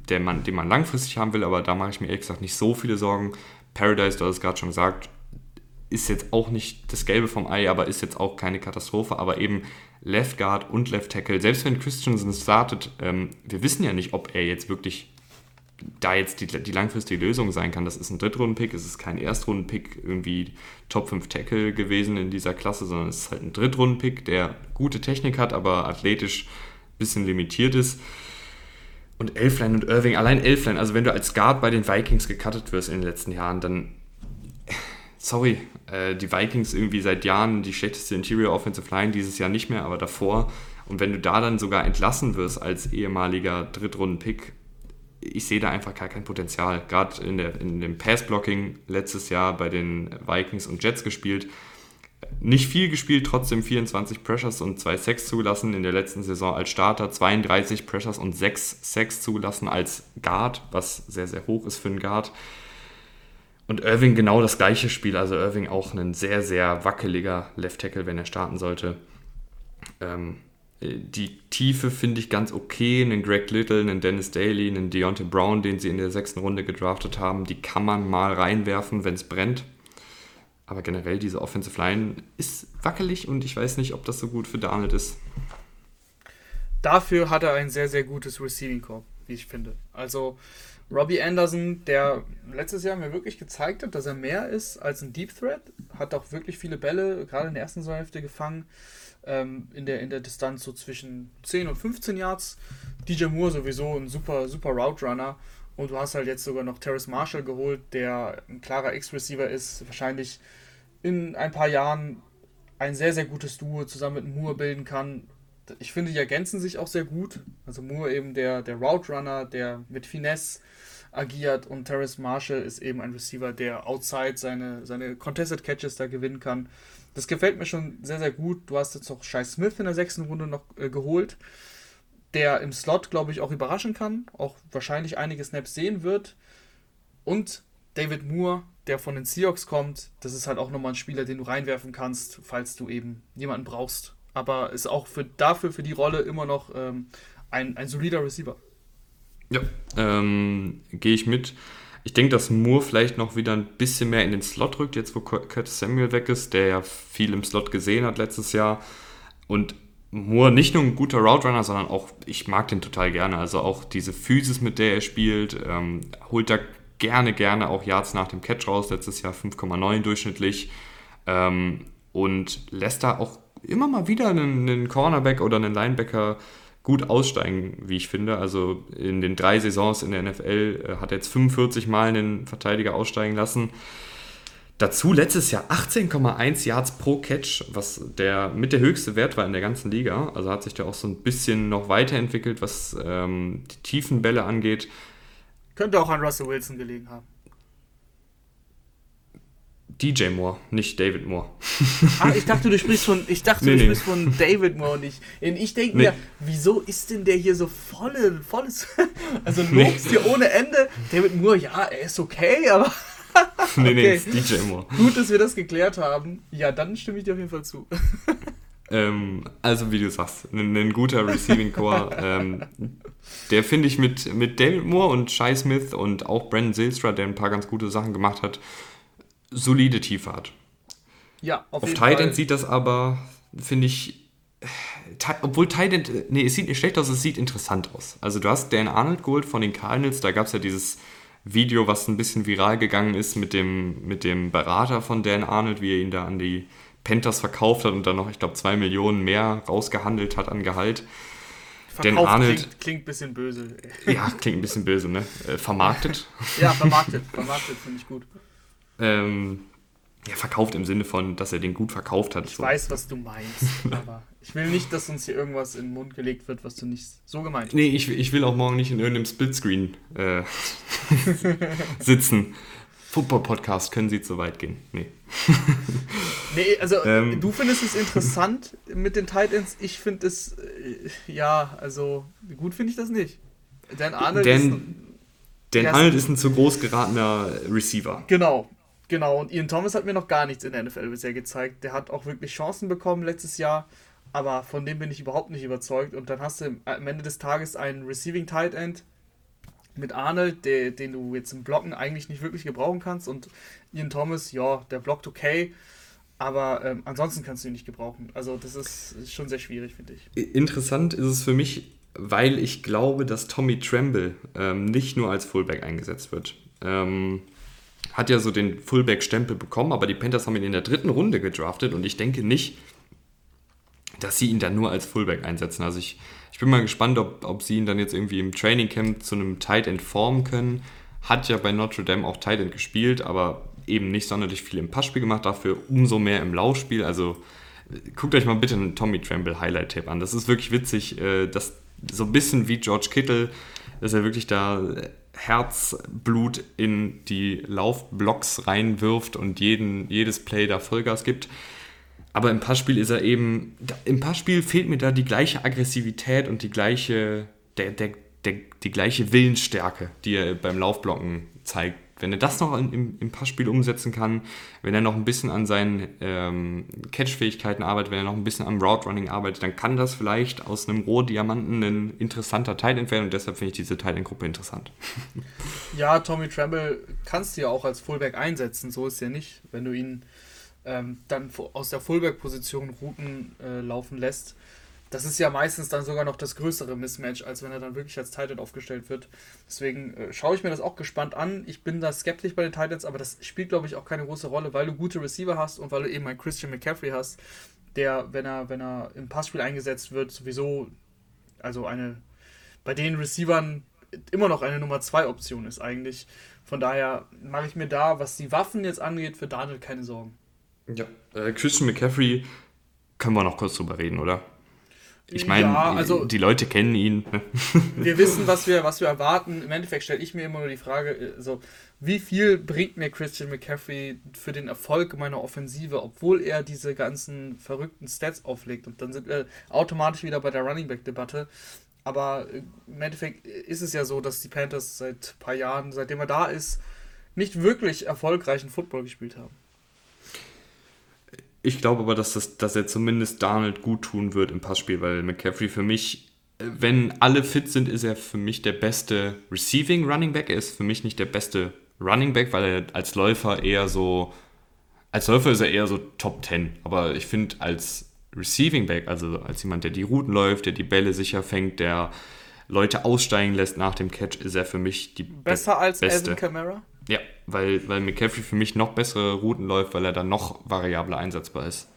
der man, den man langfristig haben will, aber da mache ich mir ehrlich gesagt nicht so viele Sorgen. Paradise, du hast es gerade schon gesagt, ist jetzt auch nicht das Gelbe vom Ei, aber ist jetzt auch keine Katastrophe. Aber eben Left Guard und Left Tackle, selbst wenn Christensen startet, ähm, wir wissen ja nicht, ob er jetzt wirklich da jetzt die, die langfristige Lösung sein kann. Das ist ein Drittrunden-Pick, es ist kein Erstrunden-Pick, irgendwie Top 5 Tackle gewesen in dieser Klasse, sondern es ist halt ein Drittrunden-Pick, der gute Technik hat, aber athletisch ein bisschen limitiert ist. Und Elfline und Irving, allein Elfline, also wenn du als Guard bei den Vikings gecuttet wirst in den letzten Jahren, dann, sorry, äh, die Vikings irgendwie seit Jahren die schlechteste Interior Offensive Line, dieses Jahr nicht mehr, aber davor. Und wenn du da dann sogar entlassen wirst als ehemaliger Drittrunden-Pick, ich sehe da einfach gar kein Potenzial. Gerade in, in dem Pass-Blocking letztes Jahr bei den Vikings und Jets gespielt. Nicht viel gespielt, trotzdem 24 Pressures und 2 Sacks zugelassen. In der letzten Saison als Starter 32 Pressures und 6 Sacks zugelassen als Guard, was sehr, sehr hoch ist für einen Guard. Und Irving genau das gleiche Spiel. Also Irving auch ein sehr, sehr wackeliger Left Tackle, wenn er starten sollte. Ähm, die Tiefe finde ich ganz okay. Einen Greg Little, einen Dennis Daly, einen Deontay Brown, den sie in der sechsten Runde gedraftet haben, die kann man mal reinwerfen, wenn es brennt. Aber generell, diese Offensive Line ist wackelig und ich weiß nicht, ob das so gut für Darnold ist. Dafür hat er ein sehr, sehr gutes Receiving Core, wie ich finde. Also Robbie Anderson, der letztes Jahr mir wirklich gezeigt hat, dass er mehr ist als ein Deep Threat, hat auch wirklich viele Bälle, gerade in der ersten Saisonhälfte gefangen ähm, in, der, in der Distanz so zwischen 10 und 15 Yards. DJ Moore sowieso ein super, super Route Runner. Und du hast halt jetzt sogar noch Terrace Marshall geholt, der ein klarer X-Receiver ist. Wahrscheinlich in ein paar Jahren ein sehr, sehr gutes Duo zusammen mit Moore bilden kann. Ich finde, die ergänzen sich auch sehr gut. Also Moore eben der, der Route Runner, der mit Finesse agiert und Terrace Marshall ist eben ein Receiver, der outside seine, seine Contested Catches da gewinnen kann. Das gefällt mir schon sehr, sehr gut. Du hast jetzt noch Shai Smith in der sechsten Runde noch äh, geholt, der im Slot, glaube ich, auch überraschen kann, auch wahrscheinlich einige Snaps sehen wird. Und David Moore, der von den Seahawks kommt, das ist halt auch nochmal ein Spieler, den du reinwerfen kannst, falls du eben jemanden brauchst. Aber ist auch für, dafür, für die Rolle immer noch ähm, ein, ein solider Receiver. Ja, ähm, gehe ich mit. Ich denke, dass Moore vielleicht noch wieder ein bisschen mehr in den Slot rückt, jetzt wo Curtis Samuel weg ist, der ja viel im Slot gesehen hat letztes Jahr. Und Moore nicht nur ein guter Route sondern auch, ich mag den total gerne. Also auch diese Physis, mit der er spielt, ähm, holt da gerne, gerne auch Yards nach dem Catch raus. Letztes Jahr 5,9 durchschnittlich. Ähm, und lässt da auch immer mal wieder einen, einen Cornerback oder einen Linebacker gut aussteigen, wie ich finde. Also in den drei Saisons in der NFL äh, hat er jetzt 45 Mal einen Verteidiger aussteigen lassen. Dazu letztes Jahr 18,1 Yards pro Catch, was der mit der höchste Wert war in der ganzen Liga. Also hat sich da auch so ein bisschen noch weiterentwickelt, was ähm, die tiefen Bälle angeht. Könnte auch an Russell Wilson gelegen haben. DJ Moore, nicht David Moore. Ah, ich dachte, du sprichst von, ich dachte, nee, du nee. sprichst von David Moore und ich. Ich denke nee. mir, wieso ist denn der hier so volle, volles, also lobst hier ohne Ende. David Moore, ja, er ist okay, aber. nee, nee, ist DJ Moore. Gut, dass wir das geklärt haben. Ja, dann stimme ich dir auf jeden Fall zu. ähm, also, wie du sagst, ein, ein guter Receiving Core. ähm, der finde ich mit, mit David Moore und Shai Smith und auch Brandon Silstra, der ein paar ganz gute Sachen gemacht hat, solide Tiefe hat. Ja, auf, auf jeden Titan Fall. sieht das aber, finde ich, obwohl Titan, nee, es sieht nicht schlecht aus, es sieht interessant aus. Also du hast Dan Arnold geholt von den Cardinals, da gab es ja dieses Video, was ein bisschen viral gegangen ist mit dem, mit dem Berater von Dan Arnold, wie er ihn da an die Panthers verkauft hat und dann noch, ich glaube, zwei Millionen mehr rausgehandelt hat an Gehalt. Dan Arnold klingt, klingt ein bisschen böse. Ja, klingt ein bisschen böse, ne? Äh, vermarktet. ja, vermarktet, vermarktet finde ich gut. Ähm, ja, verkauft im Sinne von, dass er den gut verkauft hat. Ich so. weiß, was du meinst, aber ich will nicht, dass uns hier irgendwas in den Mund gelegt wird, was du nicht so gemeint hast. Nee, ich, ich will auch morgen nicht in irgendeinem Splitscreen äh, sitzen. Football-Podcast können Sie zu weit gehen. Nee. nee, also ähm, du findest es interessant mit den Titans. Ich finde es, äh, ja, also gut finde ich das nicht. Dan Arnold Dan, ist ein, Dan Arnold ist ein zu groß geratener Receiver. Genau, Genau, und Ian Thomas hat mir noch gar nichts in der NFL bisher gezeigt. Der hat auch wirklich Chancen bekommen letztes Jahr, aber von dem bin ich überhaupt nicht überzeugt. Und dann hast du am Ende des Tages einen Receiving Tight End, mit Arnold, der, den du jetzt im Blocken eigentlich nicht wirklich gebrauchen kannst. Und Ian Thomas, ja, der blockt okay. Aber ähm, ansonsten kannst du ihn nicht gebrauchen. Also das ist, schon sehr schwierig, finde ich. Interessant ist es für mich, weil ich glaube, dass Tommy Tremble ähm, nicht nur als Fullback eingesetzt wird. Ähm, hat ja so den Fullback-Stempel bekommen, aber die Panthers haben ihn in der dritten Runde gedraftet und ich denke nicht, dass sie ihn dann nur als Fullback einsetzen. Also ich, ich bin mal gespannt, ob, ob sie ihn dann jetzt irgendwie im Training Camp zu einem Tight End formen können. Hat ja bei Notre Dame auch Tight End gespielt, aber eben nicht sonderlich viel im Passspiel gemacht, dafür umso mehr im Laufspiel. Also guckt euch mal bitte einen Tommy Tremble Highlight-Tape an. Das ist wirklich witzig, äh, dass so ein bisschen wie George Kittle, dass er wirklich da Herzblut in die Laufblocks reinwirft und jeden, jedes Play da Vollgas gibt. Aber im Passspiel ist er eben, im Passspiel fehlt mir da die gleiche Aggressivität und die gleiche, der, der, der, die gleiche Willensstärke, die er beim Laufblocken zeigt wenn er das noch im, im Passspiel umsetzen kann, wenn er noch ein bisschen an seinen ähm, Catch-Fähigkeiten arbeitet, wenn er noch ein bisschen am Route-Running arbeitet, dann kann das vielleicht aus einem Rohdiamanten ein interessanter Teil entfernen und deshalb finde ich diese Teilengruppe interessant. Ja, Tommy Tremble kannst du ja auch als Fullback einsetzen, so ist ja nicht, wenn du ihn ähm, dann aus der Fullback-Position Routen äh, laufen lässt das ist ja meistens dann sogar noch das größere Mismatch, als wenn er dann wirklich als Titan aufgestellt wird. Deswegen äh, schaue ich mir das auch gespannt an. Ich bin da skeptisch bei den Titans, aber das spielt, glaube ich, auch keine große Rolle, weil du gute Receiver hast und weil du eben einen Christian McCaffrey hast, der, wenn er, wenn er im Passspiel eingesetzt wird, sowieso, also eine, bei den Receivern immer noch eine Nummer 2 Option ist eigentlich. Von daher mache ich mir da, was die Waffen jetzt angeht, für Daniel keine Sorgen. Ja, äh, Christian McCaffrey können wir noch kurz drüber reden, oder? Ich meine, ja, also, die Leute kennen ihn. wir wissen, was wir, was wir erwarten. Im Endeffekt stelle ich mir immer nur die Frage, also, wie viel bringt mir Christian McCaffrey für den Erfolg meiner Offensive, obwohl er diese ganzen verrückten Stats auflegt? Und dann sind wir automatisch wieder bei der Running Back-Debatte. Aber im Endeffekt ist es ja so, dass die Panthers seit ein paar Jahren, seitdem er da ist, nicht wirklich erfolgreichen Football gespielt haben. Ich glaube aber, dass, das, dass er zumindest Darnold gut tun wird im Passspiel, weil McCaffrey für mich, wenn alle fit sind, ist er für mich der beste Receiving Running Back. Er ist für mich nicht der beste Running Back, weil er als Läufer eher so, als Läufer ist er eher so Top 10. Aber ich finde als Receiving Back, also als jemand, der die Routen läuft, der die Bälle sicher fängt, der Leute aussteigen lässt nach dem Catch, ist er für mich die besser be als beste. Alvin Kamara. Ja, weil, weil McCaffrey für mich noch bessere Routen läuft, weil er dann noch variabler einsetzbar ist.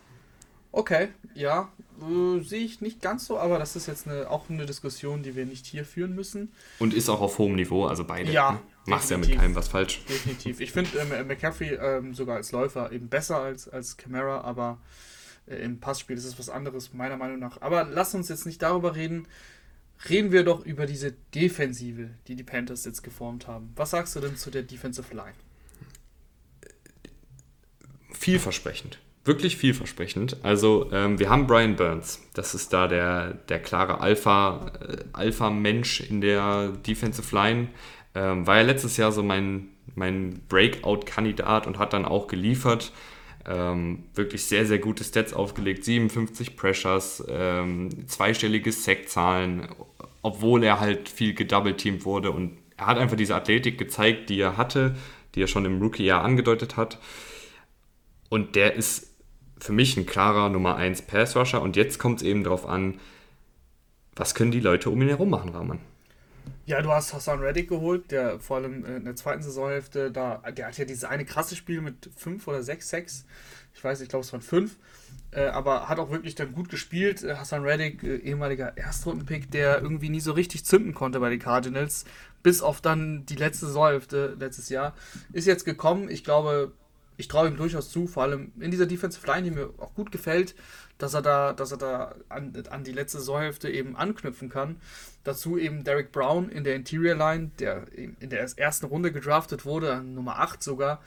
Okay, ja, äh, sehe ich nicht ganz so, aber das ist jetzt eine, auch eine Diskussion, die wir nicht hier führen müssen. Und ist auch auf hohem Niveau, also beide. Ja. Ne? Machst ja mit keinem was falsch. Definitiv. Ich finde äh, McCaffrey äh, sogar als Läufer eben besser als, als Camara, aber äh, im Passspiel ist es was anderes, meiner Meinung nach. Aber lass uns jetzt nicht darüber reden reden wir doch über diese Defensive, die die Panthers jetzt geformt haben. Was sagst du denn zu der Defensive Line? Vielversprechend. Wirklich vielversprechend. Also, ähm, wir haben Brian Burns. Das ist da der, der klare Alpha, äh, Alpha-Mensch in der Defensive Line. Ähm, war ja letztes Jahr so mein, mein Breakout-Kandidat und hat dann auch geliefert. Ähm, wirklich sehr, sehr gute Stats aufgelegt. 57 Pressures, ähm, zweistellige Sackzahlen, obwohl er halt viel gedouble-teamt wurde. Und er hat einfach diese Athletik gezeigt, die er hatte, die er schon im Rookie-Jahr angedeutet hat. Und der ist für mich ein klarer Nummer 1 Pass-Rusher. Und jetzt kommt es eben darauf an, was können die Leute um ihn herum machen, Rahman? Ja, du hast Hassan Reddick geholt, der vor allem in der zweiten Saisonhälfte, da, der hat ja dieses eine krasse Spiel mit fünf oder sechs Sex. Ich weiß, ich glaube, es waren fünf. Äh, aber hat auch wirklich dann gut gespielt. Äh, Hassan Reddick, äh, ehemaliger Erstrundenpick, der irgendwie nie so richtig zünden konnte bei den Cardinals, bis auf dann die letzte Saisonhälfte letztes Jahr, ist jetzt gekommen. Ich glaube, ich traue ihm durchaus zu, vor allem in dieser Defensive Line, die mir auch gut gefällt, dass er da, dass er da an, an die letzte Saisonhälfte eben anknüpfen kann. Dazu eben Derek Brown in der Interior Line, der in der ersten Runde gedraftet wurde, Nummer 8 sogar.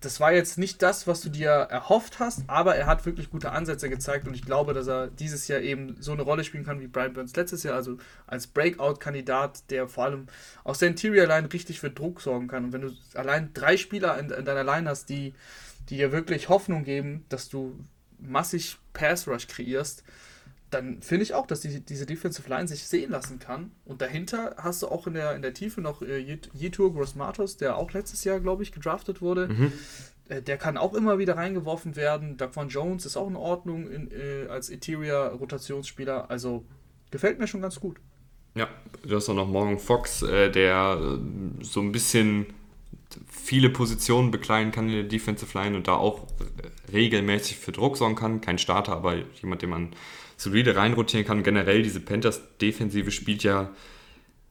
Das war jetzt nicht das, was du dir erhofft hast, aber er hat wirklich gute Ansätze gezeigt und ich glaube, dass er dieses Jahr eben so eine Rolle spielen kann wie Brian Burns letztes Jahr, also als Breakout-Kandidat, der vor allem aus der Interior Line richtig für Druck sorgen kann. Und wenn du allein drei Spieler in, in deiner Line hast, die, die dir wirklich Hoffnung geben, dass du massig Pass Rush kreierst, dann finde ich auch, dass die, diese Defensive Line sich sehen lassen kann. Und dahinter hast du auch in der, in der Tiefe noch äh, Yetur Grossmatos, der auch letztes Jahr, glaube ich, gedraftet wurde. Mhm. Äh, der kann auch immer wieder reingeworfen werden. Daquan Jones ist auch in Ordnung in, äh, als Interior-Rotationsspieler. Also gefällt mir schon ganz gut. Ja, du hast auch noch Morgan Fox, äh, der äh, so ein bisschen viele Positionen bekleiden kann in der Defensive Line und da auch regelmäßig für Druck sorgen kann. Kein Starter, aber jemand, den man solide reinrotieren kann. Generell diese Panthers-Defensive spielt ja,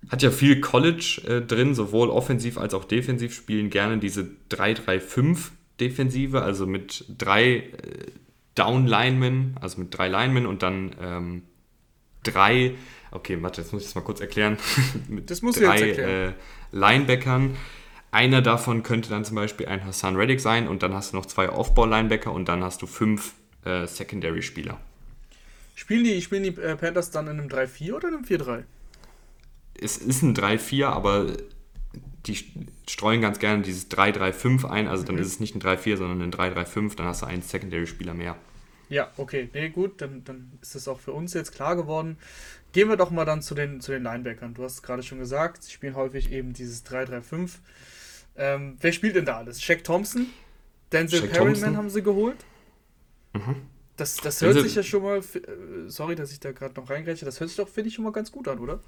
hat ja viel College äh, drin, sowohl offensiv als auch defensiv spielen gerne diese 3-3-5-Defensive, also mit drei äh, Down-Linemen, also mit drei Linemen und dann ähm, drei, okay, warte, jetzt muss ich das mal kurz erklären, mit das muss drei äh, Linebackern. Einer davon könnte dann zum Beispiel ein Hassan Reddick sein und dann hast du noch zwei Off-Ball-Linebacker und dann hast du fünf äh, Secondary-Spieler. Spielen die, spielen die äh, Panthers dann in einem 3-4 oder in einem 4-3? Es ist ein 3-4, aber die streuen ganz gerne dieses 3-3-5 ein. Also dann mhm. ist es nicht ein 3-4, sondern ein 3-3-5. Dann hast du einen Secondary-Spieler mehr. Ja, okay. Nee, gut, dann, dann ist das auch für uns jetzt klar geworden. Gehen wir doch mal dann zu den, zu den Linebackern. Du hast es gerade schon gesagt, sie spielen häufig eben dieses 3-3-5. Ähm, wer spielt denn da alles? Shaq Thompson? Denzel Perryman haben sie geholt. Mhm. Das, das hört sich ja schon mal, äh, sorry, dass ich da gerade noch reingreife, das hört sich doch, finde ich, schon mal ganz gut an, oder?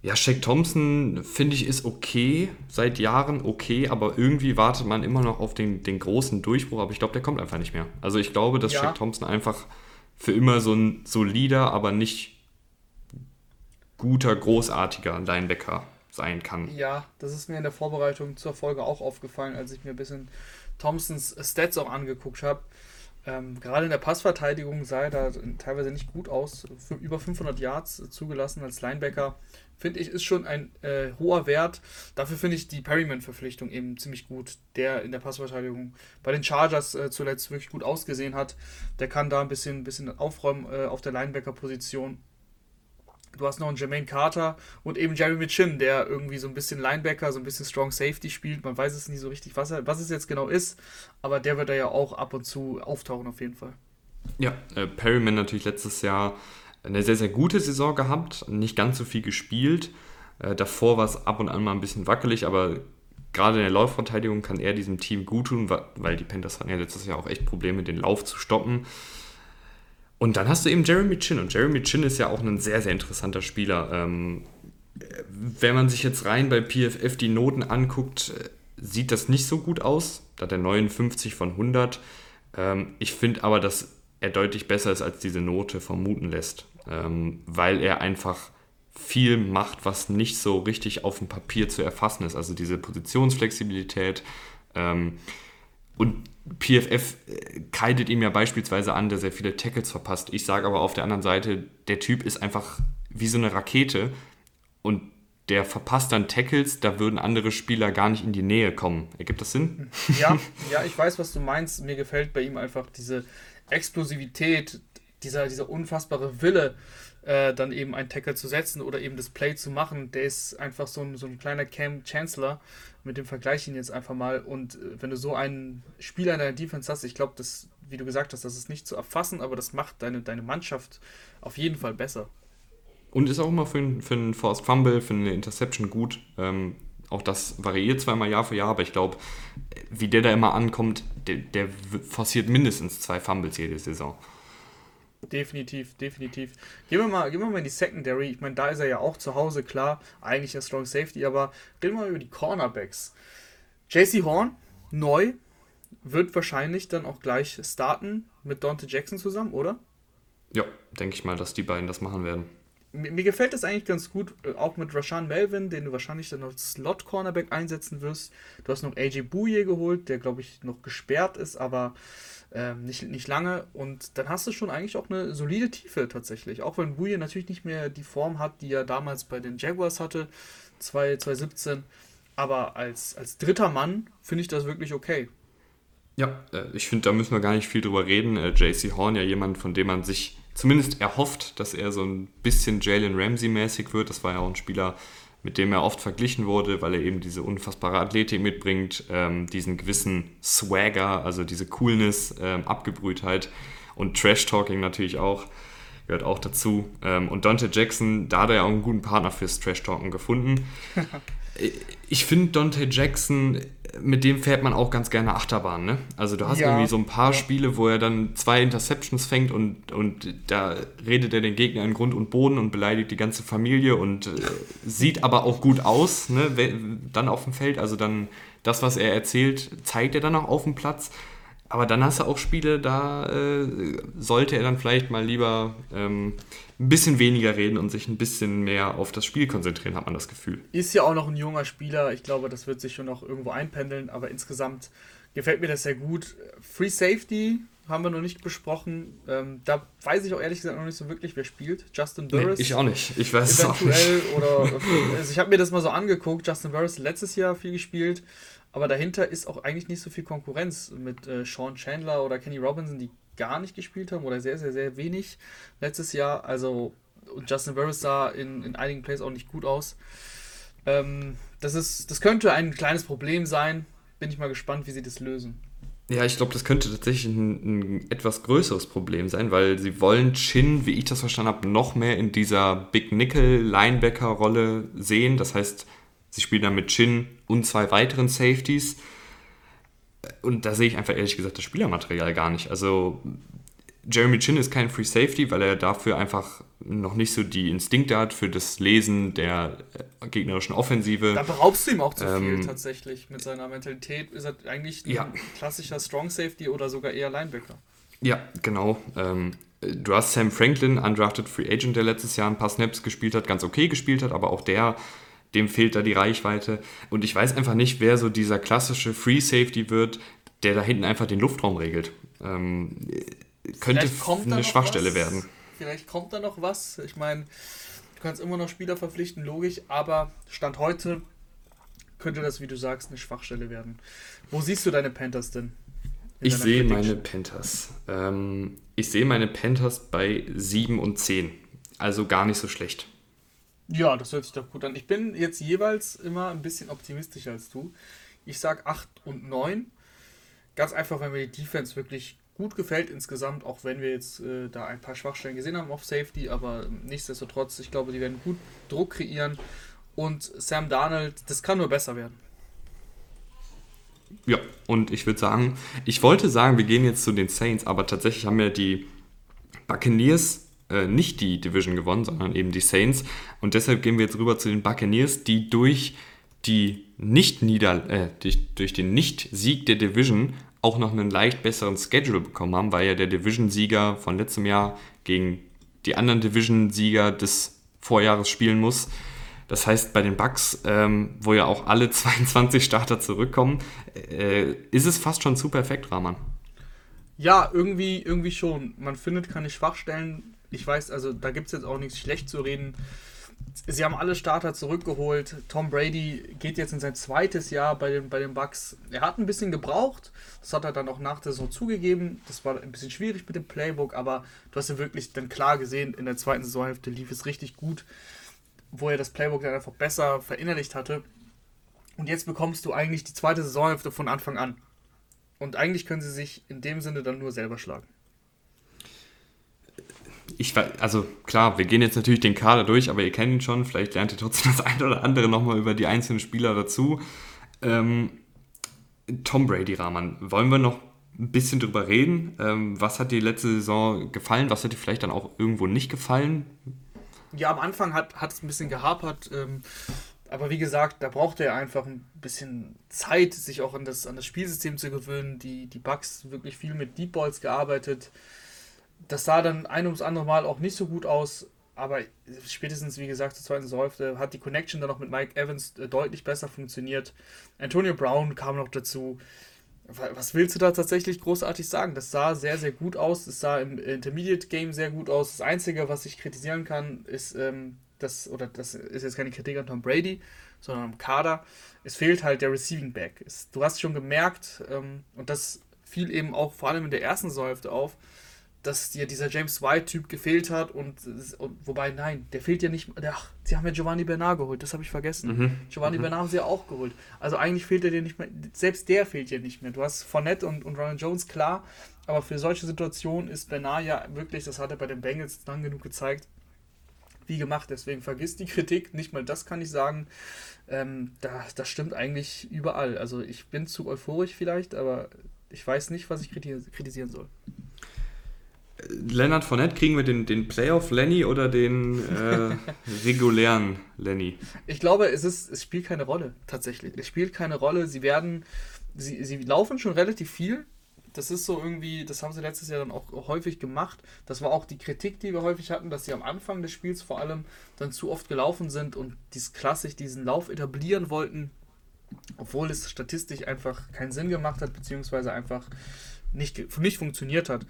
Ja, Shaq Thompson, finde ich, ist okay, seit Jahren okay, aber irgendwie wartet man immer noch auf den, den großen Durchbruch, aber ich glaube, der kommt einfach nicht mehr. Also ich glaube, dass ja. Shaq Thompson einfach für immer so ein solider, aber nicht guter, großartiger Linebacker sein kann. Ja, das ist mir in der Vorbereitung zur Folge auch aufgefallen, als ich mir ein bisschen Thompsons Stats auch angeguckt habe. Ähm, gerade in der Passverteidigung sah er da teilweise nicht gut aus. Für über 500 Yards zugelassen als Linebacker. Finde ich, ist schon ein äh, hoher Wert. Dafür finde ich die Perryman-Verpflichtung eben ziemlich gut, der in der Passverteidigung bei den Chargers äh, zuletzt wirklich gut ausgesehen hat. Der kann da ein bisschen, bisschen aufräumen äh, auf der Linebacker-Position. Du hast noch einen Jermaine Carter und eben Jeremy Chin, der irgendwie so ein bisschen Linebacker, so ein bisschen Strong Safety spielt. Man weiß es nie so richtig, was, er, was es jetzt genau ist, aber der wird da ja auch ab und zu auftauchen auf jeden Fall. Ja, äh, Perryman natürlich letztes Jahr eine sehr, sehr gute Saison gehabt, nicht ganz so viel gespielt. Äh, davor war es ab und an mal ein bisschen wackelig, aber gerade in der Laufverteidigung kann er diesem Team gut tun, weil die Panthers hatten ja letztes Jahr auch echt Probleme, den Lauf zu stoppen. Und dann hast du eben Jeremy Chin. Und Jeremy Chin ist ja auch ein sehr, sehr interessanter Spieler. Ähm, wenn man sich jetzt rein bei PFF die Noten anguckt, sieht das nicht so gut aus. Da hat er 59 von 100. Ähm, ich finde aber, dass er deutlich besser ist, als diese Note vermuten lässt. Ähm, weil er einfach viel macht, was nicht so richtig auf dem Papier zu erfassen ist. Also diese Positionsflexibilität. Ähm, und PFF äh, keidet ihm ja beispielsweise an, dass er viele Tackles verpasst. Ich sage aber auf der anderen Seite, der Typ ist einfach wie so eine Rakete und der verpasst dann Tackles, da würden andere Spieler gar nicht in die Nähe kommen. Ergibt das Sinn? Ja, ja, ich weiß, was du meinst. Mir gefällt bei ihm einfach diese Explosivität, dieser, dieser unfassbare Wille, äh, dann eben einen Tackle zu setzen oder eben das Play zu machen. Der ist einfach so ein, so ein kleiner Cam Chancellor. Mit dem vergleiche ich ihn jetzt einfach mal. Und äh, wenn du so einen Spieler in deiner Defense hast, ich glaube, das, wie du gesagt hast, das ist nicht zu erfassen, aber das macht deine, deine Mannschaft auf jeden Fall besser. Und ist auch immer für, einen, für einen Forced Fumble, für eine Interception gut. Ähm, auch das variiert zweimal Jahr für Jahr, aber ich glaube, wie der da immer ankommt, der, der forciert mindestens zwei Fumbles jede Saison. Definitiv, definitiv. Gehen wir, mal, gehen wir mal in die Secondary. Ich meine, da ist er ja auch zu Hause, klar. Eigentlich ein Strong Safety, aber reden wir mal über die Cornerbacks. JC Horn, neu, wird wahrscheinlich dann auch gleich starten mit Dante Jackson zusammen, oder? Ja, denke ich mal, dass die beiden das machen werden. Mir, mir gefällt das eigentlich ganz gut, äh, auch mit Rashan Melvin, den du wahrscheinlich dann als Slot-Cornerback einsetzen wirst. Du hast noch AJ Bouye geholt, der, glaube ich, noch gesperrt ist, aber ähm, nicht, nicht lange. Und dann hast du schon eigentlich auch eine solide Tiefe tatsächlich. Auch wenn Bouye natürlich nicht mehr die Form hat, die er damals bei den Jaguars hatte, 2017. Aber als, als dritter Mann finde ich das wirklich okay. Ja, äh, ich finde, da müssen wir gar nicht viel drüber reden. Äh, JC Horn ja jemand, von dem man sich zumindest erhofft, dass er so ein bisschen Jalen Ramsey-mäßig wird. Das war ja auch ein Spieler, mit dem er oft verglichen wurde, weil er eben diese unfassbare Athletik mitbringt, ähm, diesen gewissen Swagger, also diese Coolness, ähm, Abgebrühtheit und Trash-Talking natürlich auch. gehört auch dazu. Ähm, und Dante Jackson, da hat er ja auch einen guten Partner fürs Trash-Talken gefunden. ich finde Dante Jackson, mit dem fährt man auch ganz gerne Achterbahn. Ne? Also du hast ja. irgendwie so ein paar. Spiele, wo er dann zwei Interceptions fängt und, und da redet er den Gegner in Grund und Boden und beleidigt die ganze Familie und äh, sieht aber auch gut aus, ne? dann auf dem Feld. Also dann das, was er erzählt, zeigt er dann auch auf dem Platz. Aber dann hast du auch Spiele, da äh, sollte er dann vielleicht mal lieber ähm, ein bisschen weniger reden und sich ein bisschen mehr auf das Spiel konzentrieren, hat man das Gefühl. Ist ja auch noch ein junger Spieler. Ich glaube, das wird sich schon noch irgendwo einpendeln. Aber insgesamt gefällt mir das sehr gut. Free Safety haben wir noch nicht besprochen. Ähm, da weiß ich auch ehrlich gesagt noch nicht so wirklich, wer spielt. Justin Burris. Nee, ich auch nicht. Ich weiß es auch nicht. Oder, also ich habe mir das mal so angeguckt. Justin Burris letztes Jahr viel gespielt. Aber dahinter ist auch eigentlich nicht so viel Konkurrenz mit äh, Sean Chandler oder Kenny Robinson, die gar nicht gespielt haben oder sehr, sehr, sehr wenig letztes Jahr. Also Justin Burris sah in, in einigen Plays auch nicht gut aus. Ähm, das, ist, das könnte ein kleines Problem sein. Bin ich mal gespannt, wie sie das lösen. Ja, ich glaube, das könnte tatsächlich ein, ein, etwas größeres Problem sein, weil sie wollen Chin, wie ich das verstanden habe, noch mehr in dieser Big Nickel Linebacker Rolle sehen. Das heißt, Sie spielen dann mit Chin und zwei weiteren Safeties. Und da sehe ich einfach ehrlich gesagt das Spielermaterial gar nicht. Also Jeremy Chin ist kein Free Safety, weil er dafür einfach noch nicht so die Instinkte hat für das Lesen der äh, gegnerischen Offensive. Da beraubst du ihm auch zu viel ähm, tatsächlich. Mit seiner Mentalität ist er eigentlich ein ja. klassischer Strong Safety oder sogar eher Linebacker. Ja, genau. Ähm, du hast Sam Franklin, undrafted Free Agent, der letztes Jahr ein paar Snaps gespielt hat, ganz okay gespielt hat, aber auch der dem fehlt da die Reichweite. Und ich weiß einfach nicht, wer so dieser klassische Free Safety wird, der da hinten einfach den Luftraum regelt. Ähm, könnte eine Schwachstelle was. werden. Vielleicht kommt da noch was. Ich meine, du kannst immer noch Spieler verpflichten, logisch, aber Stand heute könnte das, wie du sagst, eine Schwachstelle werden. Wo siehst du deine Panthers denn? Ich sehe meine Panthers. Ähm, ich sehe meine Panthers bei 7 und 10. Also gar nicht so schlecht. Ja, das hört sich doch gut an. Ich bin jetzt jeweils immer ein bisschen optimistischer als du. Ich sage 8 und 9. Ganz einfach, weil mir die Defense wirklich gut gefällt insgesamt, auch wenn wir jetzt äh, da ein paar Schwachstellen gesehen haben auf Safety, aber nichtsdestotrotz, ich glaube, die werden gut Druck kreieren und Sam Darnold, das kann nur besser werden. Ja, und ich würde sagen, ich wollte sagen, wir gehen jetzt zu den Saints, aber tatsächlich haben ja die Buccaneers äh, nicht die Division gewonnen, sondern eben die Saints. Und deshalb gehen wir jetzt rüber zu den Buccaneers, die durch die nicht nieder äh, durch, durch den Nicht-Sieg der Division auch noch einen leicht besseren Schedule bekommen haben, weil ja der Division-Sieger von letztem Jahr gegen die anderen Division-Sieger des Vorjahres spielen muss. Das heißt, bei den Bucks, ähm, wo ja auch alle 22 Starter zurückkommen, äh, ist es fast schon zu perfekt, Rahman. Ja, irgendwie, irgendwie schon. Man findet keine Schwachstellen ich weiß, also da gibt es jetzt auch nichts schlecht zu reden. Sie haben alle Starter zurückgeholt. Tom Brady geht jetzt in sein zweites Jahr bei den, bei den Bucks. Er hat ein bisschen gebraucht. Das hat er dann auch nach der Saison zugegeben. Das war ein bisschen schwierig mit dem Playbook, aber du hast ja wirklich dann klar gesehen, in der zweiten Saisonhälfte lief es richtig gut, wo er das Playbook dann einfach besser verinnerlicht hatte. Und jetzt bekommst du eigentlich die zweite Saisonhälfte von Anfang an. Und eigentlich können sie sich in dem Sinne dann nur selber schlagen ich also klar, wir gehen jetzt natürlich den Kader durch, aber ihr kennt ihn schon, vielleicht lernt ihr trotzdem das eine oder andere nochmal über die einzelnen Spieler dazu. Ähm, Tom Brady, Rahman, wollen wir noch ein bisschen drüber reden? Ähm, was hat dir letzte Saison gefallen? Was hat dir vielleicht dann auch irgendwo nicht gefallen? Ja, am Anfang hat, es ein bisschen gehapert. Ähm, aber wie gesagt, da braucht er einfach ein bisschen Zeit, sich auch an das, an das Spielsystem zu gewöhnen. Die, die Bugs wirklich viel mit Deep Balls gearbeitet das sah dann ein ums andere Mal auch nicht so gut aus, aber spätestens, wie gesagt, zur zweiten Säufte hat die Connection dann noch mit Mike Evans äh, deutlich besser funktioniert. Antonio Brown kam noch dazu. Was willst du da tatsächlich großartig sagen? Das sah sehr, sehr gut aus. Es sah im Intermediate Game sehr gut aus. Das Einzige, was ich kritisieren kann, ist, ähm, das, oder das ist jetzt keine Kritik an Tom Brady, sondern am Kader. Es fehlt halt der Receiving Back. Es, du hast schon gemerkt, ähm, und das fiel eben auch vor allem in der ersten Säufte auf, dass dir dieser James White-Typ gefehlt hat und, und, wobei, nein, der fehlt ja nicht. Ach, sie haben ja Giovanni Bernard geholt, das habe ich vergessen. Mhm. Giovanni mhm. Bernard haben sie ja auch geholt. Also eigentlich fehlt er dir nicht mehr, selbst der fehlt dir nicht mehr. Du hast Fournette und, und Ronald Jones, klar, aber für solche Situationen ist Bernard ja wirklich, das hat er bei den Bengals lang genug gezeigt, wie gemacht. Deswegen vergiss die Kritik, nicht mal das kann ich sagen. Ähm, da, das stimmt eigentlich überall. Also ich bin zu euphorisch vielleicht, aber ich weiß nicht, was ich kritisieren soll. Leonard Fournette, kriegen wir den, den Playoff Lenny oder den äh, regulären Lenny? Ich glaube, es, ist, es spielt keine Rolle, tatsächlich. Es spielt keine Rolle. Sie werden, sie, sie laufen schon relativ viel. Das ist so irgendwie, das haben sie letztes Jahr dann auch häufig gemacht. Das war auch die Kritik, die wir häufig hatten, dass sie am Anfang des Spiels vor allem dann zu oft gelaufen sind und dies klassisch diesen Lauf etablieren wollten, obwohl es statistisch einfach keinen Sinn gemacht hat, beziehungsweise einfach nicht, nicht funktioniert hat.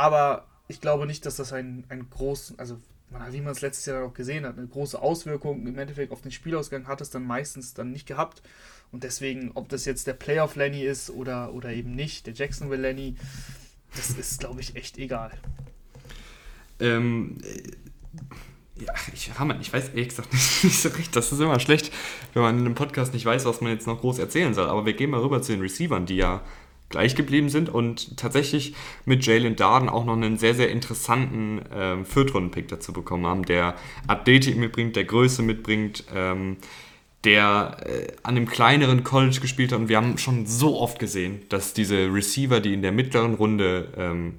Aber ich glaube nicht, dass das einen, einen großen, also wie man es letztes Jahr auch gesehen hat, eine große Auswirkung im Endeffekt auf den Spielausgang hat es dann meistens dann nicht gehabt. Und deswegen, ob das jetzt der Playoff Lenny ist oder, oder eben nicht, der Jacksonville Lenny, das ist, glaube ich, echt egal. Ähm, äh, ja, ich, Hammer, ich weiß ehrlich gesagt nicht, nicht so recht. Das ist immer schlecht, wenn man in einem Podcast nicht weiß, was man jetzt noch groß erzählen soll. Aber wir gehen mal rüber zu den Receivern, die ja gleich geblieben sind und tatsächlich mit Jalen Darden auch noch einen sehr, sehr interessanten ähm, Viertrunden-Pick dazu bekommen haben, der Athletik mitbringt, der Größe mitbringt, ähm, der äh, an einem kleineren College gespielt hat. Und wir haben schon so oft gesehen, dass diese Receiver, die in der mittleren Runde ähm,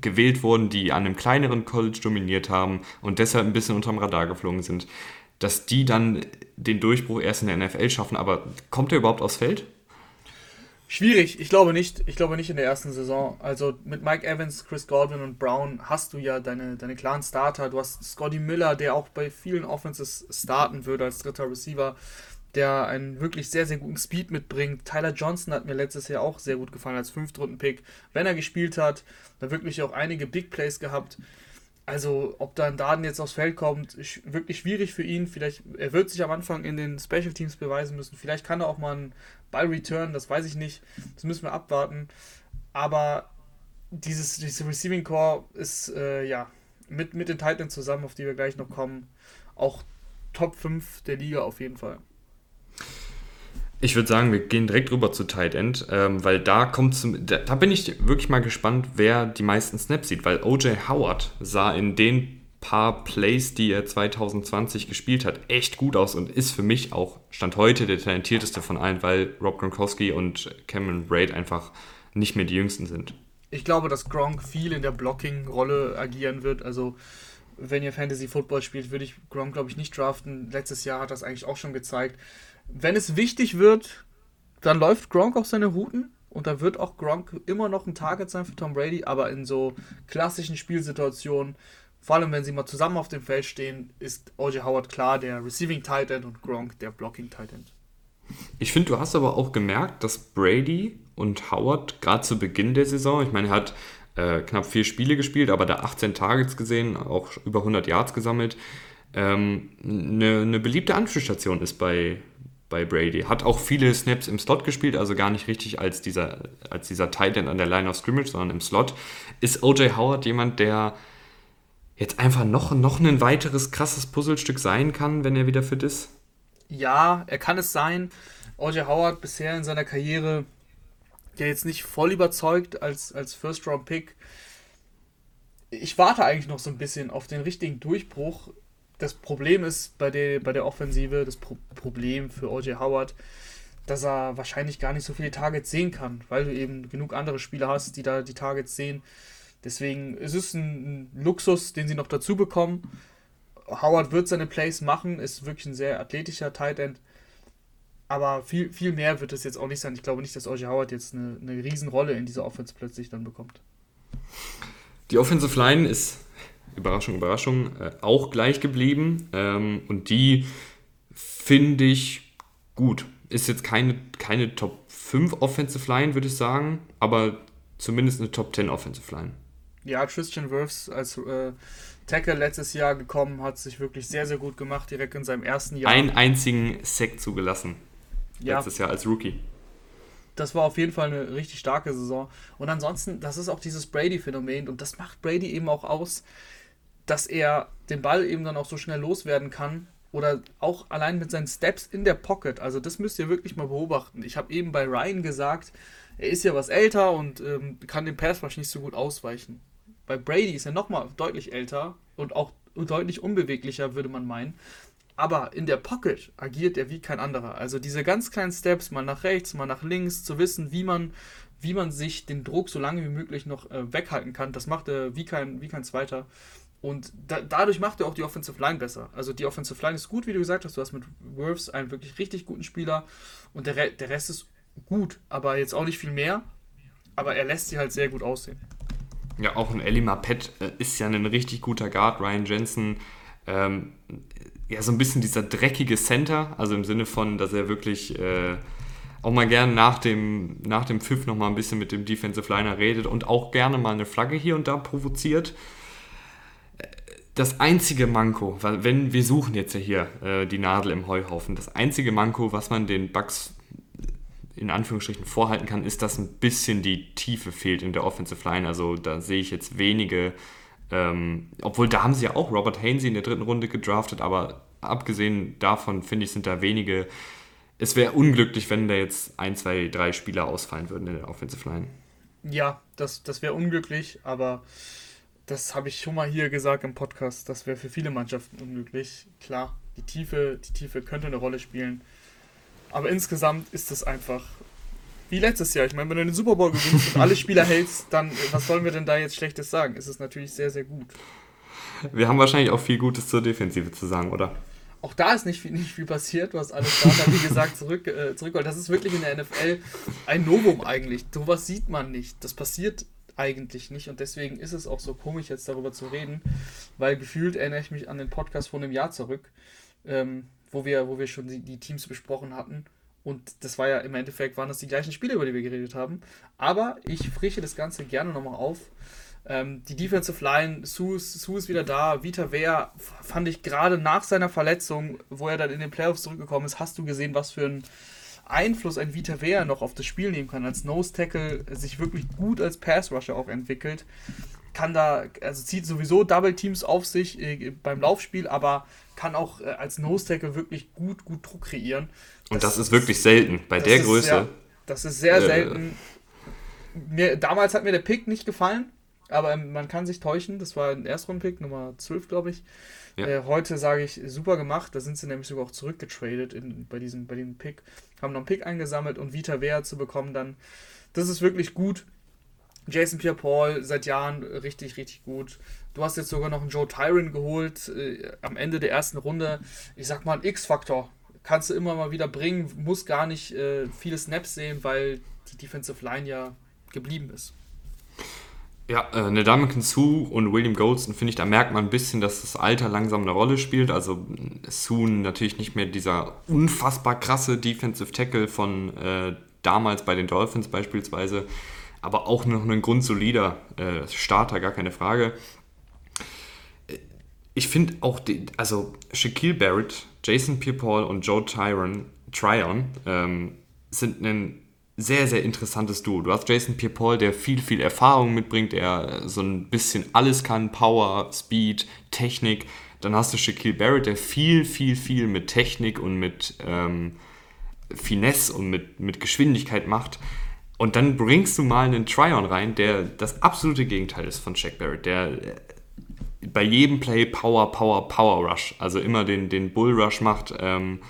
gewählt wurden, die an einem kleineren College dominiert haben und deshalb ein bisschen unterm Radar geflogen sind, dass die dann den Durchbruch erst in der NFL schaffen. Aber kommt er überhaupt aufs Feld? Schwierig, ich glaube nicht. Ich glaube nicht in der ersten Saison. Also mit Mike Evans, Chris Godwin und Brown hast du ja deine, deine klaren Starter. Du hast Scotty Miller, der auch bei vielen Offenses starten würde als dritter Receiver, der einen wirklich sehr, sehr guten Speed mitbringt. Tyler Johnson hat mir letztes Jahr auch sehr gut gefallen als Fünftrunden-Pick. Wenn er gespielt hat, da wirklich auch einige Big Plays gehabt. Also, ob da ein Daten jetzt aufs Feld kommt, wirklich schwierig für ihn. Vielleicht, er wird sich am Anfang in den Special Teams beweisen müssen. Vielleicht kann er auch mal einen Ball return, das weiß ich nicht. Das müssen wir abwarten. Aber dieses, dieses Receiving Core ist, äh, ja, mit, mit den Titans zusammen, auf die wir gleich noch kommen, auch Top 5 der Liga auf jeden Fall. Ich würde sagen, wir gehen direkt rüber zu Tight End, ähm, weil da kommt zum, da, da, bin ich wirklich mal gespannt, wer die meisten Snaps sieht, weil OJ Howard sah in den paar Plays, die er 2020 gespielt hat, echt gut aus und ist für mich auch Stand heute der talentierteste von allen, weil Rob Gronkowski und Cameron Braid einfach nicht mehr die jüngsten sind. Ich glaube, dass Gronk viel in der Blocking-Rolle agieren wird. Also, wenn ihr Fantasy Football spielt, würde ich Gronk, glaube ich, nicht draften. Letztes Jahr hat das eigentlich auch schon gezeigt wenn es wichtig wird, dann läuft Gronk auf seine Routen und da wird auch Gronk immer noch ein Target sein für Tom Brady, aber in so klassischen Spielsituationen, vor allem wenn sie mal zusammen auf dem Feld stehen, ist O.J. Howard klar der Receiving Tight End und Gronk der Blocking Tight End. Ich finde, du hast aber auch gemerkt, dass Brady und Howard gerade zu Beginn der Saison, ich meine, er hat äh, knapp vier Spiele gespielt, aber da 18 Targets gesehen, auch über 100 Yards gesammelt, ähm, eine, eine beliebte Anspielstation ist bei, bei Brady. Hat auch viele Snaps im Slot gespielt, also gar nicht richtig als dieser, als dieser Tight End an der Line of Scrimmage, sondern im Slot. Ist OJ Howard jemand, der jetzt einfach noch, noch ein weiteres krasses Puzzlestück sein kann, wenn er wieder fit ist? Ja, er kann es sein. OJ Howard bisher in seiner Karriere ja jetzt nicht voll überzeugt als, als First-Round-Pick. Ich warte eigentlich noch so ein bisschen auf den richtigen Durchbruch das Problem ist bei der, bei der Offensive, das Pro Problem für O.J. Howard, dass er wahrscheinlich gar nicht so viele Targets sehen kann, weil du eben genug andere Spieler hast, die da die Targets sehen. Deswegen ist es ein, Luxus, den sie noch dazu bekommen. Howard wird seine Plays machen, ist wirklich ein sehr athletischer Tight End. Aber viel, viel mehr wird es jetzt auch nicht sein. Ich glaube nicht, dass O.J. Howard jetzt eine, eine Riesenrolle in dieser Offense plötzlich dann bekommt. Die Offensive Line ist Überraschung, Überraschung, äh, auch gleich geblieben. Ähm, und die finde ich gut. Ist jetzt keine, keine Top 5 Offensive Line, würde ich sagen, aber zumindest eine Top 10 Offensive Line. Ja, Christian Wirfs als äh, Tackle letztes Jahr gekommen, hat sich wirklich sehr, sehr gut gemacht, direkt in seinem ersten Jahr. Einen einzigen Sack zugelassen. Ja. Letztes Jahr als Rookie das war auf jeden Fall eine richtig starke Saison. Und ansonsten, das ist auch dieses Brady-Phänomen und das macht Brady eben auch aus dass er den Ball eben dann auch so schnell loswerden kann oder auch allein mit seinen Steps in der Pocket. Also das müsst ihr wirklich mal beobachten. Ich habe eben bei Ryan gesagt, er ist ja was älter und ähm, kann dem Pass nicht so gut ausweichen. Bei Brady ist er nochmal deutlich älter und auch deutlich unbeweglicher, würde man meinen. Aber in der Pocket agiert er wie kein anderer. Also diese ganz kleinen Steps, mal nach rechts, mal nach links, zu wissen, wie man, wie man sich den Druck so lange wie möglich noch äh, weghalten kann, das macht er wie kein, wie kein zweiter. Und da, dadurch macht er auch die Offensive Line besser. Also die Offensive Line ist gut, wie du gesagt hast. Du hast mit Worths einen wirklich richtig guten Spieler und der, der Rest ist gut, aber jetzt auch nicht viel mehr. Aber er lässt sie halt sehr gut aussehen. Ja, auch ein Ellie Marpet äh, ist ja ein richtig guter Guard. Ryan Jensen, ähm, ja, so ein bisschen dieser dreckige Center, also im Sinne von, dass er wirklich äh, auch mal gerne nach dem, nach dem Pfiff nochmal ein bisschen mit dem Defensive Liner redet und auch gerne mal eine Flagge hier und da provoziert. Das einzige Manko, weil wenn wir suchen jetzt ja hier äh, die Nadel im Heuhaufen, das einzige Manko, was man den Bugs in Anführungsstrichen vorhalten kann, ist, dass ein bisschen die Tiefe fehlt in der Offensive Line. Also da sehe ich jetzt wenige, ähm, obwohl da haben sie ja auch Robert Hainsey in der dritten Runde gedraftet, aber abgesehen davon finde ich, sind da wenige. Es wäre unglücklich, wenn da jetzt ein, zwei, drei Spieler ausfallen würden in der Offensive Line. Ja, das, das wäre unglücklich, aber das habe ich schon mal hier gesagt im Podcast. Das wäre für viele Mannschaften unglücklich. Klar, die Tiefe, die Tiefe könnte eine Rolle spielen. Aber insgesamt ist es einfach wie letztes Jahr. Ich meine, wenn du den Super Bowl gewinnst und alle Spieler hältst, dann was sollen wir denn da jetzt Schlechtes sagen? Es ist natürlich sehr, sehr gut. Wir haben wahrscheinlich auch viel Gutes zur Defensive zu sagen, oder? Auch da ist nicht viel, nicht viel passiert. Hast alles Starter, wie gesagt, zurück, äh, zurückgeholt. Das ist wirklich in der NFL ein Novum eigentlich. Sowas sieht man nicht. Das passiert eigentlich nicht. Und deswegen ist es auch so komisch, jetzt darüber zu reden, weil gefühlt erinnere ich mich an den Podcast von einem Jahr zurück. Ähm, wo wir, wo wir schon die, die Teams besprochen hatten. Und das war ja im Endeffekt, waren das die gleichen Spiele, über die wir geredet haben. Aber ich frische das Ganze gerne nochmal auf. Ähm, die Defensive Line, Sue, Sue ist wieder da. Vita Wehr fand ich gerade nach seiner Verletzung, wo er dann in den Playoffs zurückgekommen ist, hast du gesehen, was für ein Einfluss ein Vita Wehr noch auf das Spiel nehmen kann. Als Nose Tackle sich wirklich gut als Pass Rusher auch entwickelt. Kann da, also zieht sowieso Double Teams auf sich äh, beim Laufspiel, aber kann auch äh, als Nose-Tackle wirklich gut, gut Druck kreieren. Und das, das ist wirklich selten bei der Größe. Sehr, das ist sehr äh, selten. Mir, damals hat mir der Pick nicht gefallen, aber ähm, man kann sich täuschen. Das war ein Erstrunden-Pick, Nummer 12, glaube ich. Ja. Äh, heute sage ich, super gemacht. Da sind sie nämlich sogar auch zurückgetradet in, bei, diesem, bei diesem Pick. Haben noch einen Pick eingesammelt und Vita Wea zu bekommen, dann, das ist wirklich gut. Jason Pierre-Paul seit Jahren richtig, richtig gut. Du hast jetzt sogar noch einen Joe Tyron geholt äh, am Ende der ersten Runde. Ich sag mal, ein X-Faktor. Kannst du immer mal wieder bringen, muss gar nicht äh, viele Snaps sehen, weil die Defensive Line ja geblieben ist. Ja, äh, eine Damican Sue und William Goldston finde ich, da merkt man ein bisschen, dass das Alter langsam eine Rolle spielt. Also Sue natürlich nicht mehr dieser unfassbar krasse Defensive Tackle von äh, damals bei den Dolphins beispielsweise, aber auch noch ein grundsolider äh, Starter, gar keine Frage ich finde auch, die, also Shaquille Barrett, Jason Pierre-Paul und Joe Tyron, Tryon ähm, sind ein sehr, sehr interessantes Duo. Du hast Jason Pierre-Paul, der viel, viel Erfahrung mitbringt, der so ein bisschen alles kann, Power, Speed, Technik. Dann hast du Shaquille Barrett, der viel, viel, viel mit Technik und mit ähm, Finesse und mit, mit Geschwindigkeit macht. Und dann bringst du mal einen Tryon rein, der das absolute Gegenteil ist von Shaq Barrett, der bei jedem Play Power, Power, Power Rush. Also immer den, den Bull Rush macht. Ähm,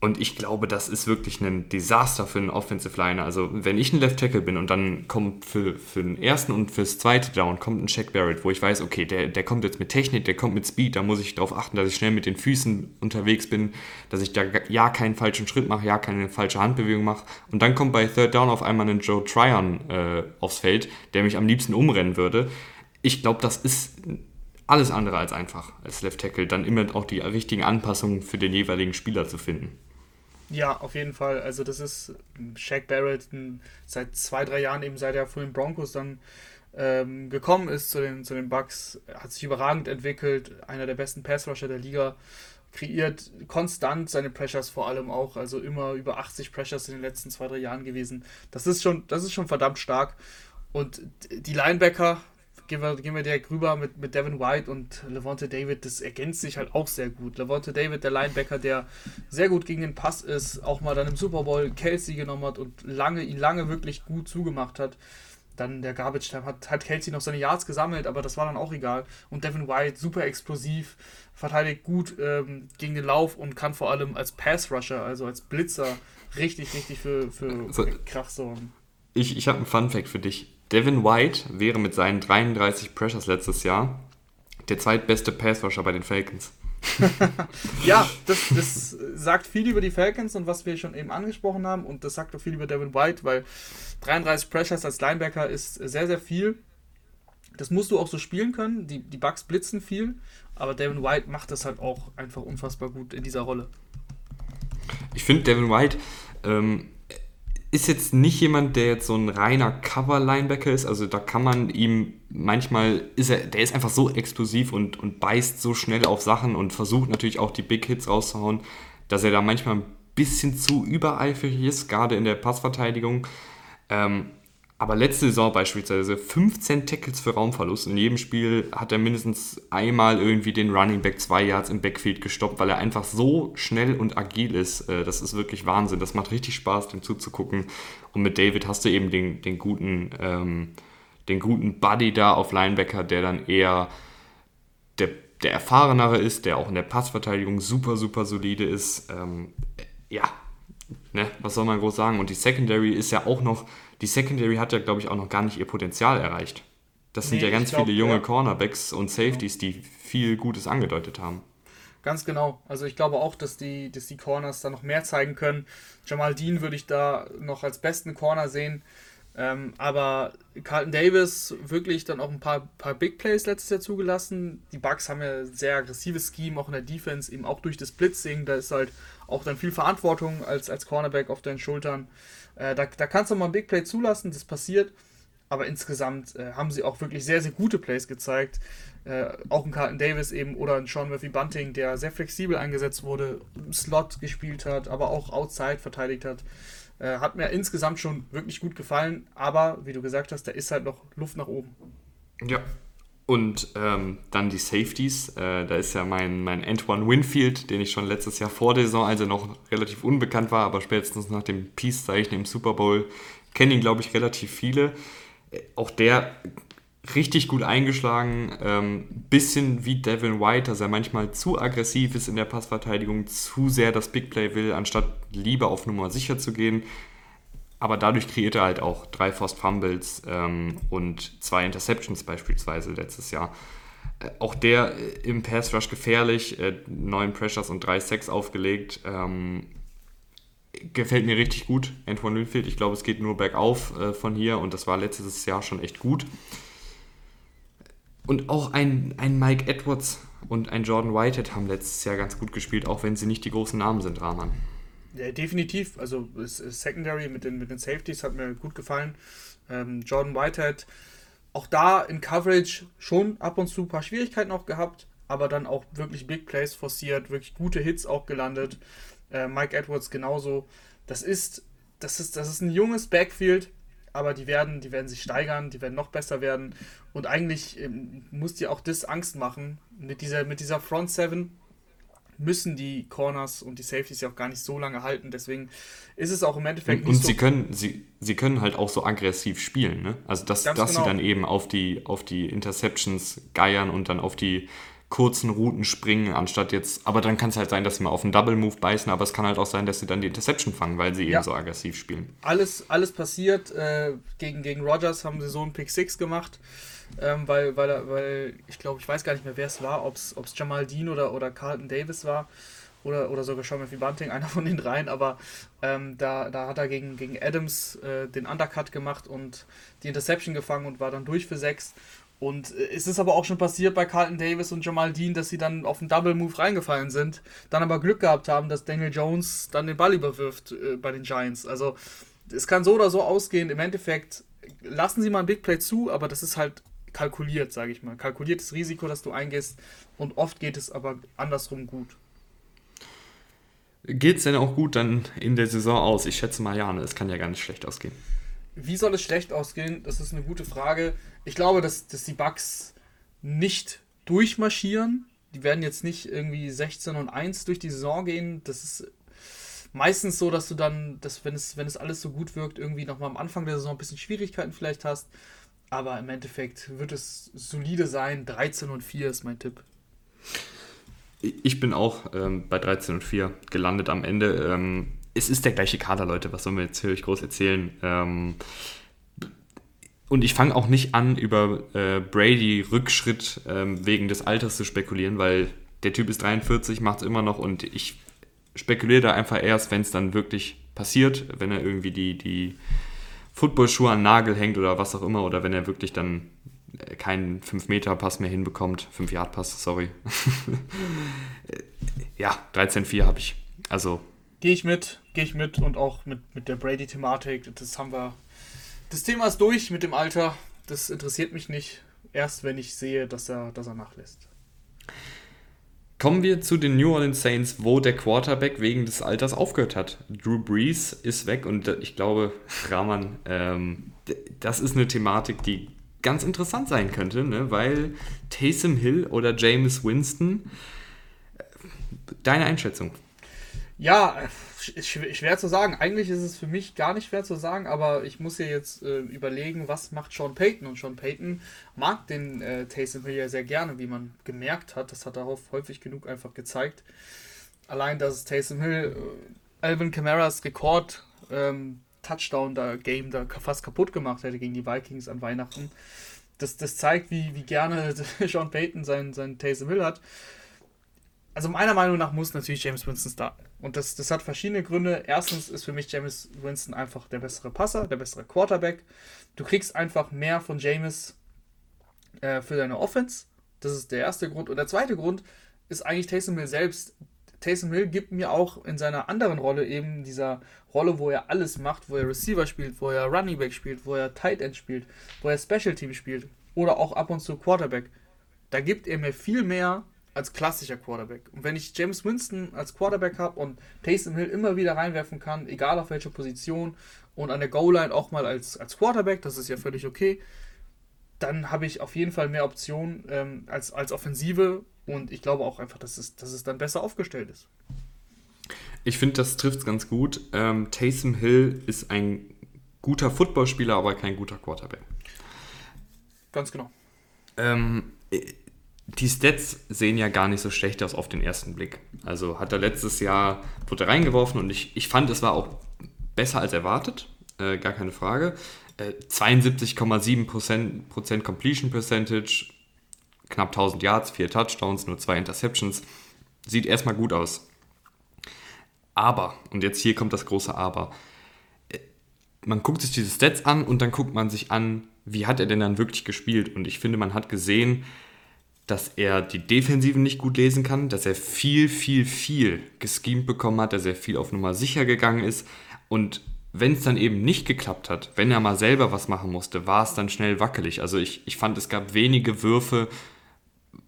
und ich glaube, das ist wirklich ein Desaster für einen Offensive Liner. Also, wenn ich ein Left Tackle bin und dann kommt für, für den ersten und fürs zweite Down kommt ein Shaq Barrett, wo ich weiß, okay, der, der kommt jetzt mit Technik, der kommt mit Speed, da muss ich darauf achten, dass ich schnell mit den Füßen unterwegs bin, dass ich da ja keinen falschen Schritt mache, ja keine falsche Handbewegung mache. Und dann kommt bei Third Down auf einmal ein Joe Tryon äh, aufs Feld, der mich am liebsten umrennen würde ich glaube, das ist alles andere als einfach als Left Tackle, dann immer auch die richtigen Anpassungen für den jeweiligen Spieler zu finden. Ja, auf jeden Fall. Also das ist Shaq Barrett seit zwei, drei Jahren, eben seit er von den Broncos dann ähm, gekommen ist zu den, zu den Bucks, hat sich überragend entwickelt, einer der besten Passrusher der Liga, kreiert konstant seine Pressures vor allem auch, also immer über 80 Pressures in den letzten zwei, drei Jahren gewesen. Das ist schon, das ist schon verdammt stark. Und die Linebacker, gehen wir, gehen wir direkt rüber mit, mit Devin White und Levante David. Das ergänzt sich halt auch sehr gut. Levante David, der Linebacker, der sehr gut gegen den Pass ist, auch mal dann im Super Bowl Kelsey genommen hat und lange, ihn lange wirklich gut zugemacht hat. Dann der Garbage Time hat, hat Kelsey noch seine Yards gesammelt, aber das war dann auch egal. Und Devin White, super explosiv, verteidigt gut ähm, gegen den Lauf und kann vor allem als Pass Rusher, also als Blitzer, richtig, richtig für, für Krach sorgen. Ich, ich habe einen Fun Fact für dich. Devin White wäre mit seinen 33 Pressures letztes Jahr der zweitbeste Passrusher bei den Falcons. ja, das, das sagt viel über die Falcons und was wir schon eben angesprochen haben und das sagt auch viel über Devin White, weil 33 Pressures als Linebacker ist sehr, sehr viel. Das musst du auch so spielen können. Die, die Bugs blitzen viel, aber Devin White macht das halt auch einfach unfassbar gut in dieser Rolle. Ich finde, Devin White ähm, ist jetzt nicht jemand, der jetzt so ein reiner Cover-Linebacker ist. Also da kann man ihm manchmal, ist er, der ist einfach so explosiv und, und beißt so schnell auf Sachen und versucht natürlich auch die Big Hits rauszuhauen, dass er da manchmal ein bisschen zu übereifrig ist, gerade in der Passverteidigung. Ähm, aber letzte Saison beispielsweise 15 Tackles für Raumverlust. In jedem Spiel hat er mindestens einmal irgendwie den Running Back zwei Yards im Backfield gestoppt, weil er einfach so schnell und agil ist. Äh, das ist wirklich Wahnsinn. Das macht richtig Spaß, dem zuzugucken. Und mit David hast du eben den, den guten, ähm, den guten Buddy da auf Linebacker, der dann eher der, der erfahrenere ist, der auch in der Passverteidigung super, super solide ist. Ähm, ja, ne, was soll man groß sagen? Und die Secondary ist ja auch noch die Secondary hat ja, glaube ich, auch noch gar nicht ihr Potenzial erreicht. Das sind nee, ja ganz glaub, viele junge ja. Cornerbacks und Safeties, die viel Gutes angedeutet haben. Ganz genau. Also ich glaube auch, dass die, dass die Corners da noch mehr zeigen können. Jamal Dean würde ich da noch als besten Corner sehen. Ähm, aber Carlton Davis wirklich dann auch ein paar, paar Big Plays letztes Jahr zugelassen. Die Bucks haben ja ein sehr aggressives Scheme, auch in der Defense, eben auch durch das Blitzing. Da ist halt auch dann viel Verantwortung als, als Cornerback auf deinen Schultern. Äh, da, da kannst du mal ein Big Play zulassen, das passiert. Aber insgesamt äh, haben sie auch wirklich sehr, sehr gute Plays gezeigt. Äh, auch ein Carlton Davis eben oder ein Sean Murphy Bunting, der sehr flexibel eingesetzt wurde, im Slot gespielt hat, aber auch outside verteidigt hat. Äh, hat mir insgesamt schon wirklich gut gefallen. Aber wie du gesagt hast, da ist halt noch Luft nach oben. Ja, und ähm, dann die Safeties. Äh, da ist ja mein, mein Antoine Winfield, den ich schon letztes Jahr vor der Saison, also noch relativ unbekannt war, aber spätestens nach dem Peace-Zeichen im Super Bowl, kennen ihn, glaube ich, relativ viele. Äh, auch der richtig gut eingeschlagen. Ähm, bisschen wie Devin White, dass er manchmal zu aggressiv ist in der Passverteidigung, zu sehr das Big Play will, anstatt lieber auf Nummer sicher zu gehen aber dadurch kreiert er halt auch drei Forced Fumbles ähm, und zwei Interceptions beispielsweise letztes Jahr. Äh, auch der äh, im Pass Rush gefährlich, äh, neun Pressures und drei Sacks aufgelegt. Ähm, gefällt mir richtig gut, Antoine Winfield. Ich glaube, es geht nur bergauf äh, von hier und das war letztes Jahr schon echt gut. Und auch ein, ein Mike Edwards und ein Jordan Whitehead haben letztes Jahr ganz gut gespielt, auch wenn sie nicht die großen Namen sind, Rahman. Ja, definitiv. Also Secondary mit den, mit den Safeties hat mir gut gefallen. Ähm, Jordan Whitehead, auch da in Coverage schon ab und zu ein paar Schwierigkeiten auch gehabt, aber dann auch wirklich Big Plays forciert, wirklich gute Hits auch gelandet. Äh, Mike Edwards genauso. Das ist, das ist, das ist ein junges Backfield, aber die werden, die werden sich steigern, die werden noch besser werden. Und eigentlich ähm, muss dir auch das Angst machen mit dieser, mit dieser Front Seven müssen die Corners und die Safeties ja auch gar nicht so lange halten. Deswegen ist es auch im Endeffekt und, nicht und so. sie können, sie, sie können halt auch so aggressiv spielen, ne? Also dass, dass genau. sie dann eben auf die, auf die Interceptions geiern und dann auf die kurzen Routen springen, anstatt jetzt, aber dann kann es halt sein, dass sie mal auf einen Double Move beißen, aber es kann halt auch sein, dass sie dann die Interception fangen, weil sie ja. eben so aggressiv spielen. Alles, alles passiert. Äh, gegen, gegen Rogers haben sie so einen Pick 6 gemacht ähm, weil, weil, weil ich glaube, ich weiß gar nicht mehr, wer es war, ob es Jamal Dean oder, oder Carlton Davis war oder, oder sogar Sean Matthew Bunting, einer von den dreien, aber ähm, da, da hat er gegen, gegen Adams äh, den Undercut gemacht und die Interception gefangen und war dann durch für sechs. Und äh, es ist aber auch schon passiert bei Carlton Davis und Jamal Dean, dass sie dann auf einen Double Move reingefallen sind, dann aber Glück gehabt haben, dass Daniel Jones dann den Ball überwirft äh, bei den Giants. Also es kann so oder so ausgehen. Im Endeffekt lassen sie mal ein Big Play zu, aber das ist halt kalkuliert, sage ich mal. Kalkuliertes Risiko, das du eingehst und oft geht es aber andersrum gut. Geht es denn auch gut dann in der Saison aus? Ich schätze mal ja, ne? es kann ja gar nicht schlecht ausgehen. wie soll es schlecht ausgehen? Das ist eine gute Frage. Ich glaube, dass, dass die Bugs nicht durchmarschieren. Die werden jetzt nicht irgendwie 16 und 1 durch die Saison gehen. Das ist meistens so, dass du dann, dass, wenn, es, wenn es alles so gut wirkt, irgendwie nochmal am Anfang der Saison ein bisschen Schwierigkeiten vielleicht hast. Aber im Endeffekt wird es solide sein. 13 und 4 ist mein Tipp. Ich bin auch ähm, bei 13 und 4 gelandet am Ende. Ähm, es ist der gleiche Kader, Leute. Was sollen wir jetzt hier groß erzählen? Ähm, und ich fange auch nicht an, über äh, Brady Rückschritt ähm, wegen des Alters zu spekulieren, weil der Typ ist 43, macht es immer noch und ich spekuliere da einfach erst, wenn es dann wirklich passiert, wenn er irgendwie die, die Footballschuhe an Nagel hängt oder was auch immer, oder wenn er wirklich dann äh, keinen 5-Meter-Pass mehr hinbekommt, 5-Yard-Pass, sorry. ja, 13-4 habe ich. Also. Gehe ich mit, gehe ich mit und auch mit, mit der Brady-Thematik. Das haben wir. Das Thema ist durch mit dem Alter. Das interessiert mich nicht. Erst wenn ich sehe, dass er, dass er nachlässt. Kommen wir zu den New Orleans Saints, wo der Quarterback wegen des Alters aufgehört hat. Drew Brees ist weg und ich glaube, Rahman, ähm, das ist eine Thematik, die ganz interessant sein könnte, ne? weil Taysom Hill oder James Winston, äh, deine Einschätzung? Ja, schwer zu sagen. Eigentlich ist es für mich gar nicht schwer zu sagen, aber ich muss hier jetzt äh, überlegen, was macht Sean Payton. Und Sean Payton mag den äh, Taysom Hill ja sehr gerne, wie man gemerkt hat. Das hat er häufig genug einfach gezeigt. Allein, dass Taysom Hill äh, Alvin Kamara's Rekord ähm, Touchdown da Game da fast kaputt gemacht hätte gegen die Vikings an Weihnachten. Das, das zeigt, wie, wie gerne Sean Payton seinen, seinen Taysom Hill hat. Also meiner Meinung nach muss natürlich James Winston und das, das hat verschiedene Gründe. Erstens ist für mich James Winston einfach der bessere Passer, der bessere Quarterback. Du kriegst einfach mehr von James äh, für deine Offense. Das ist der erste Grund. Und der zweite Grund ist eigentlich Taysom Hill selbst. Taysom Hill gibt mir auch in seiner anderen Rolle eben dieser Rolle, wo er alles macht, wo er Receiver spielt, wo er Running Back spielt, wo er Tight End spielt, wo er Special Team spielt oder auch ab und zu Quarterback. Da gibt er mir viel mehr als klassischer Quarterback. Und wenn ich James Winston als Quarterback habe und Taysom Hill immer wieder reinwerfen kann, egal auf welcher Position, und an der Goal-Line auch mal als, als Quarterback, das ist ja völlig okay, dann habe ich auf jeden Fall mehr Optionen ähm, als, als Offensive und ich glaube auch einfach, dass es, dass es dann besser aufgestellt ist. Ich finde, das trifft es ganz gut. Ähm, Taysom Hill ist ein guter Footballspieler, aber kein guter Quarterback. Ganz genau. Ähm, die Stats sehen ja gar nicht so schlecht aus auf den ersten Blick. Also hat er letztes Jahr, wurde reingeworfen und ich, ich fand, es war auch besser als erwartet, äh, gar keine Frage. Äh, 72,7% Completion Percentage, knapp 1000 Yards, 4 Touchdowns, nur 2 Interceptions. Sieht erstmal gut aus. Aber, und jetzt hier kommt das große Aber, äh, man guckt sich diese Stats an und dann guckt man sich an, wie hat er denn dann wirklich gespielt. Und ich finde, man hat gesehen, dass er die Defensiven nicht gut lesen kann, dass er viel, viel, viel geschemt bekommen hat, dass er viel auf Nummer sicher gegangen ist. Und wenn es dann eben nicht geklappt hat, wenn er mal selber was machen musste, war es dann schnell wackelig. Also ich, ich fand, es gab wenige Würfe,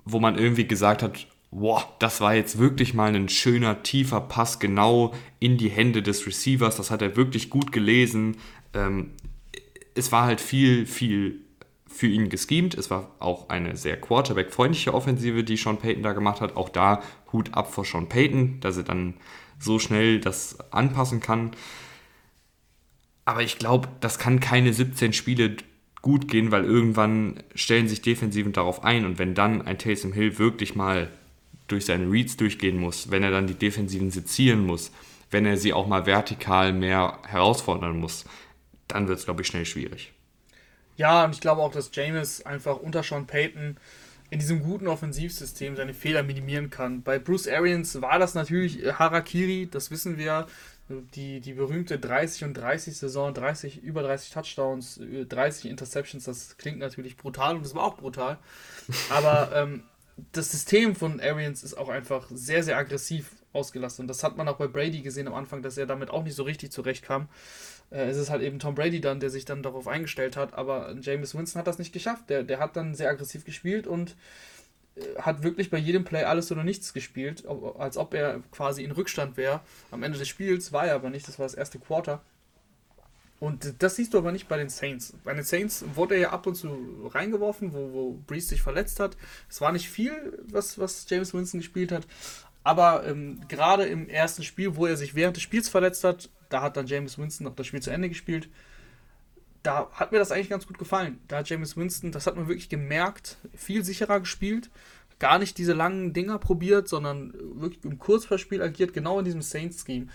wo man irgendwie gesagt hat, wow, das war jetzt wirklich mal ein schöner, tiefer Pass genau in die Hände des Receivers. Das hat er wirklich gut gelesen. Ähm, es war halt viel, viel für ihn geschemt. Es war auch eine sehr Quarterback-freundliche Offensive, die Sean Payton da gemacht hat. Auch da Hut ab vor Sean Payton, dass er dann so schnell das anpassen kann. Aber ich glaube, das kann keine 17 Spiele gut gehen, weil irgendwann stellen sich Defensiven darauf ein und wenn dann ein Taysom Hill wirklich mal durch seine Reads durchgehen muss, wenn er dann die Defensiven sezieren muss, wenn er sie auch mal vertikal mehr herausfordern muss, dann wird es, glaube ich, schnell schwierig. Ja, und ich glaube auch, dass James einfach unter Sean Payton in diesem guten Offensivsystem seine Fehler minimieren kann. Bei Bruce Arians war das natürlich Harakiri, das wissen wir. Die, die berühmte 30 und 30 Saison, 30, über 30 Touchdowns, 30 Interceptions, das klingt natürlich brutal und das war auch brutal. Aber ähm, das System von Arians ist auch einfach sehr, sehr aggressiv ausgelastet. Und das hat man auch bei Brady gesehen am Anfang, dass er damit auch nicht so richtig zurechtkam. Äh, es ist halt eben Tom Brady dann, der sich dann darauf eingestellt hat, aber James Winston hat das nicht geschafft. Der, der hat dann sehr aggressiv gespielt und äh, hat wirklich bei jedem Play alles oder nichts gespielt, als ob er quasi in Rückstand wäre. Am Ende des Spiels war er aber nicht, das war das erste Quarter. Und das siehst du aber nicht bei den Saints. Bei den Saints wurde er ja ab und zu reingeworfen, wo, wo Breeze sich verletzt hat. Es war nicht viel, was, was James Winston gespielt hat. Aber ähm, gerade im ersten Spiel, wo er sich während des Spiels verletzt hat, da hat dann James Winston noch das Spiel zu Ende gespielt. Da hat mir das eigentlich ganz gut gefallen. Da hat James Winston, das hat man wirklich gemerkt, viel sicherer gespielt. Gar nicht diese langen Dinger probiert, sondern wirklich im Kurzverspiel agiert, genau in diesem Saints-Scheme.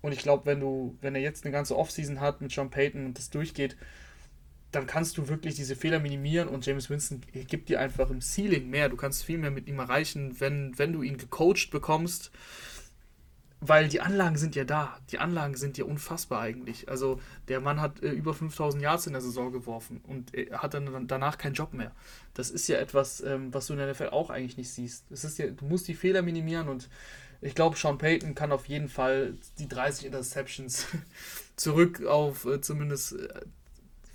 Und ich glaube, wenn du, wenn er jetzt eine ganze Offseason hat mit Sean Payton und das durchgeht, dann kannst du wirklich diese Fehler minimieren und James Winston gibt dir einfach im Ceiling mehr. Du kannst viel mehr mit ihm erreichen, wenn, wenn du ihn gecoacht bekommst. Weil die Anlagen sind ja da. Die Anlagen sind ja unfassbar eigentlich. Also der Mann hat äh, über 5000 Yards in der Saison geworfen und er hat dann danach keinen Job mehr. Das ist ja etwas, ähm, was du in der NFL auch eigentlich nicht siehst. Das ist ja, du musst die Fehler minimieren und ich glaube, Sean Payton kann auf jeden Fall die 30 Interceptions zurück auf äh, zumindest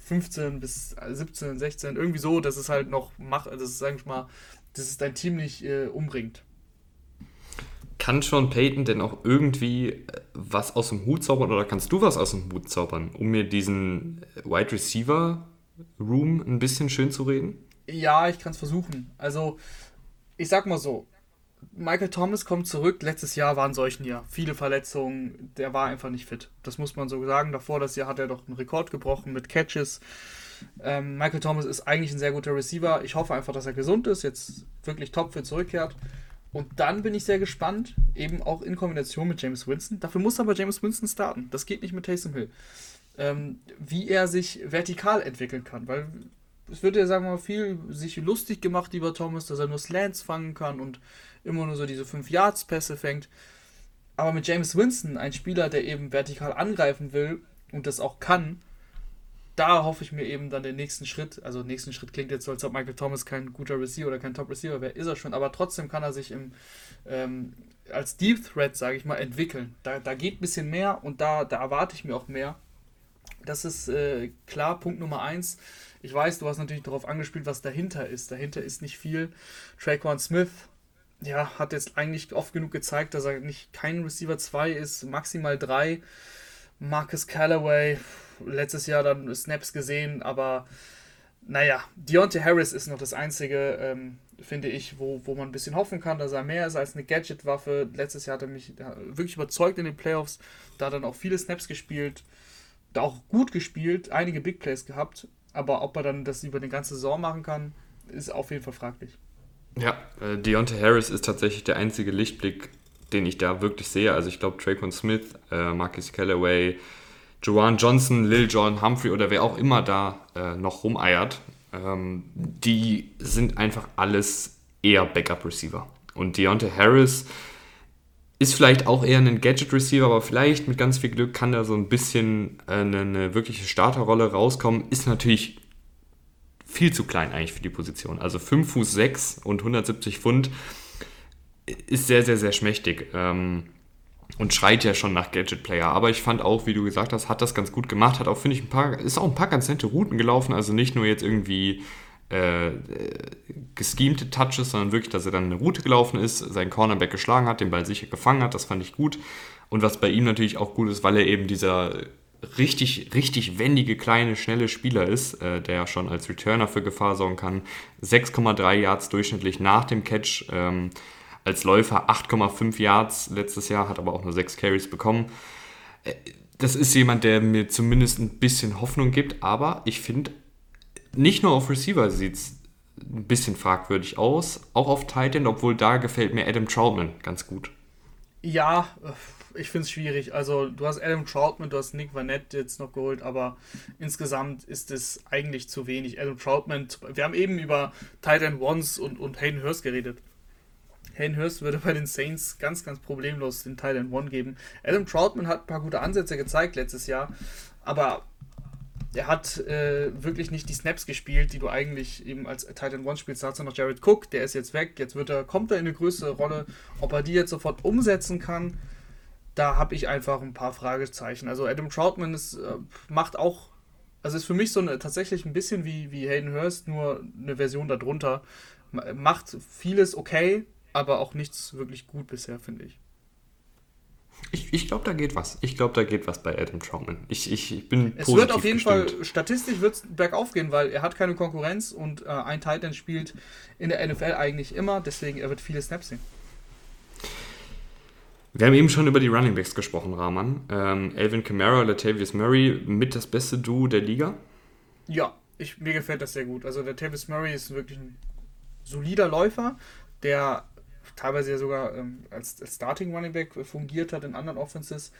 15 äh, bis 17, 16, irgendwie so, dass es halt noch macht, dass es, sag ich mal, dass es dein Team nicht äh, umbringt. Kann Sean Payton denn auch irgendwie äh, was aus dem Hut zaubern oder kannst du was aus dem Hut zaubern, um mir diesen äh, Wide Receiver Room ein bisschen schön zu reden? Ja, ich kann es versuchen. Also, ich sag mal so, Michael Thomas kommt zurück. Letztes Jahr war ein solchen Jahr. Viele Verletzungen. Der war einfach nicht fit. Das muss man so sagen. Davor das Jahr hat er doch einen Rekord gebrochen mit Catches. Ähm, Michael Thomas ist eigentlich ein sehr guter Receiver. Ich hoffe einfach, dass er gesund ist, jetzt wirklich topfit zurückkehrt. Und dann bin ich sehr gespannt, eben auch in Kombination mit James Winston. Dafür muss aber James Winston starten. Das geht nicht mit Taysom Hill. Ähm, wie er sich vertikal entwickeln kann, weil es wird ja, sagen wir mal, viel sich lustig gemacht über Thomas, dass er nur Slants fangen kann und immer nur so diese 5-Yards-Pässe fängt. Aber mit James Winston, ein Spieler, der eben vertikal angreifen will und das auch kann, da hoffe ich mir eben dann den nächsten Schritt. Also, nächsten Schritt klingt jetzt so, als ob Michael Thomas kein guter Receiver oder kein Top-Receiver wäre, ist er schon, aber trotzdem kann er sich im, ähm, als Deep Threat, sage ich mal, entwickeln. Da, da geht ein bisschen mehr und da, da erwarte ich mir auch mehr. Das ist äh, klar Punkt Nummer eins. Ich weiß, du hast natürlich darauf angespielt, was dahinter ist. Dahinter ist nicht viel. Traquan Smith ja, hat jetzt eigentlich oft genug gezeigt, dass er nicht kein Receiver 2 ist, maximal 3. Marcus Callaway, letztes Jahr dann Snaps gesehen, aber naja, Deontay Harris ist noch das einzige, ähm, finde ich, wo, wo man ein bisschen hoffen kann, dass er mehr ist als eine Gadget-Waffe. Letztes Jahr hat er mich wirklich überzeugt in den Playoffs, da dann auch viele Snaps gespielt, da auch gut gespielt, einige Big Plays gehabt, aber ob er dann das über die ganze Saison machen kann, ist auf jeden Fall fraglich. Ja, äh, Deontay Harris ist tatsächlich der einzige Lichtblick, den ich da wirklich sehe. Also ich glaube, Traquan Smith, äh, Marcus Callaway, Joanne Johnson, Lil John Humphrey oder wer auch immer da äh, noch rumeiert, ähm, die sind einfach alles eher Backup-Receiver. Und Deontay Harris ist vielleicht auch eher ein Gadget-Receiver, aber vielleicht mit ganz viel Glück kann da so ein bisschen äh, eine, eine wirkliche Starterrolle rauskommen. Ist natürlich viel zu klein eigentlich für die Position. Also 5 Fuß 6 und 170 Pfund ist sehr, sehr, sehr schmächtig ähm, und schreit ja schon nach Gadget-Player. Aber ich fand auch, wie du gesagt hast, hat das ganz gut gemacht, hat auch, finde ich, ein paar, ist auch ein paar ganz nette Routen gelaufen, also nicht nur jetzt irgendwie äh, geschemte Touches, sondern wirklich, dass er dann eine Route gelaufen ist, seinen Cornerback geschlagen hat, den Ball sicher gefangen hat, das fand ich gut. Und was bei ihm natürlich auch gut ist, weil er eben dieser richtig, richtig wendige, kleine, schnelle Spieler ist, äh, der schon als Returner für Gefahr sorgen kann. 6,3 Yards durchschnittlich nach dem Catch. Ähm, als Läufer 8,5 Yards letztes Jahr, hat aber auch nur 6 Carries bekommen. Äh, das ist jemand, der mir zumindest ein bisschen Hoffnung gibt, aber ich finde, nicht nur auf Receiver sieht es ein bisschen fragwürdig aus, auch auf Titan, obwohl da gefällt mir Adam Troutman ganz gut. Ja, ich finde es schwierig. Also, du hast Adam Troutman, du hast Nick Vanette jetzt noch geholt, aber insgesamt ist es eigentlich zu wenig. Adam Troutman, wir haben eben über Titan Ones und, und Hayden Hurst geredet. Hayden Hurst würde bei den Saints ganz, ganz problemlos den Titan One geben. Adam Troutman hat ein paar gute Ansätze gezeigt letztes Jahr, aber er hat äh, wirklich nicht die Snaps gespielt, die du eigentlich eben als Titan One spielst. Da hast du noch Jared Cook, der ist jetzt weg, jetzt wird er, kommt er in eine größere Rolle. Ob er die jetzt sofort umsetzen kann, da habe ich einfach ein paar Fragezeichen. Also Adam Troutman ist, äh, macht auch, also ist für mich so eine, tatsächlich ein bisschen wie, wie Hayden Hurst, nur eine Version darunter. Macht vieles okay, aber auch nichts wirklich gut bisher, finde ich. Ich, ich glaube, da geht was. Ich glaube, da geht was bei Adam Troutman. Ich, ich, bin Es wird auf jeden gestimmt. Fall, statistisch wird es bergauf gehen, weil er hat keine Konkurrenz und äh, ein Titan spielt in der NFL eigentlich immer, deswegen er wird viele Snaps sehen. Wir haben eben schon über die Running Backs gesprochen, Rahman. Ähm, Alvin Kamara, Latavius Murray, mit das beste Duo der Liga? Ja, ich, mir gefällt das sehr gut. Also Latavius Murray ist wirklich ein solider Läufer, der teilweise ja sogar ähm, als, als, Starting Running Back fungiert hat in anderen Offenses,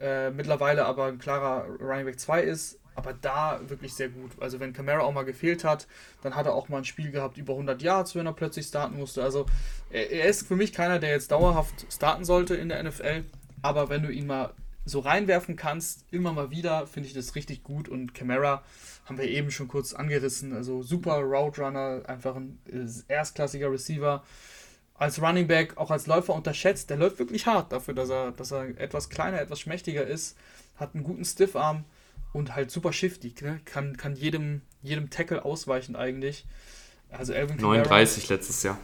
äh, mittlerweile aber ein klarer Running Back 2 ist, aber da wirklich sehr gut. Also wenn Camara auch mal gefehlt hat, dann hat er auch mal ein Spiel gehabt über 100 Yards, wenn er plötzlich starten musste. Also er, er ist für mich keiner, der jetzt dauerhaft starten sollte in der NFL, aber wenn du ihn mal so reinwerfen kannst, immer mal wieder, finde ich das richtig gut und Camara haben wir eben schon kurz angerissen, also super Route Runner, einfach ein äh, erstklassiger Receiver als Running Back, auch als Läufer unterschätzt. Der läuft wirklich hart dafür, dass er, dass er etwas kleiner, etwas schmächtiger ist, hat einen guten Stiffarm und halt super shifty, ne? kann, kann jedem, jedem Tackle ausweichen eigentlich. Also Elvin 39 Kamara, letztes Jahr.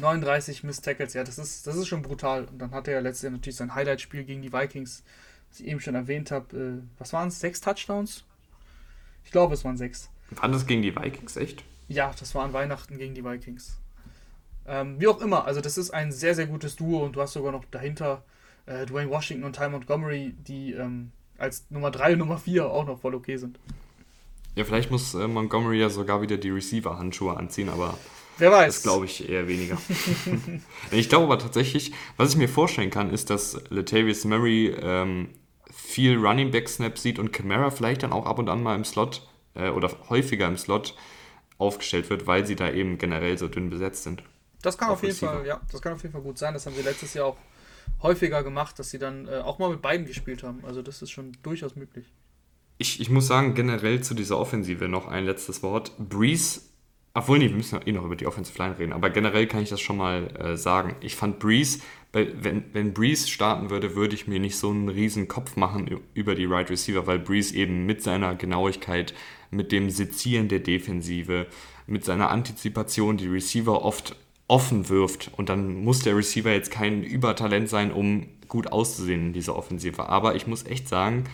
39 Miss Tackles, ja, das ist, das ist schon brutal. Und dann hatte er letztes Jahr natürlich sein Highlight-Spiel gegen die Vikings, was ich eben schon erwähnt habe. Äh, was waren es? Sechs Touchdowns? Ich glaube, es waren sechs. Waren das gegen die Vikings, echt? Ja, das war an Weihnachten gegen die Vikings. Ähm, wie auch immer, also das ist ein sehr, sehr gutes Duo und du hast sogar noch dahinter äh, Dwayne Washington und Ty Montgomery, die ähm, als Nummer 3 und Nummer 4 auch noch voll okay sind. Ja, vielleicht muss äh, Montgomery ja sogar wieder die Receiver-Handschuhe anziehen, aber Wer weiß. Das glaube ich eher weniger. ich glaube aber tatsächlich, was ich mir vorstellen kann, ist, dass Latavius Murray ähm, viel Running Back Snaps sieht und Camara vielleicht dann auch ab und an mal im Slot äh, oder häufiger im Slot aufgestellt wird, weil sie da eben generell so dünn besetzt sind. Das kann auf jeden Fall, ja, das kann auf jeden Fall gut sein. Das haben sie letztes Jahr auch häufiger gemacht, dass sie dann äh, auch mal mit beiden gespielt haben. Also das ist schon durchaus möglich. Ich, ich muss sagen, generell zu dieser Offensive noch ein letztes Wort. Breeze, obwohl, nee, wir müssen eh noch über die Offensive Line reden, aber generell kann ich das schon mal äh, sagen. Ich fand Breeze, wenn, wenn Breeze starten würde, würde ich mir nicht so einen riesen Kopf machen über die Right Receiver, weil Breeze eben mit seiner Genauigkeit, mit dem Sezieren der Defensive, mit seiner Antizipation die Receiver oft offen wirft. Und dann muss der Receiver jetzt kein Übertalent sein, um gut auszusehen in dieser Offensive. Aber ich muss echt sagen,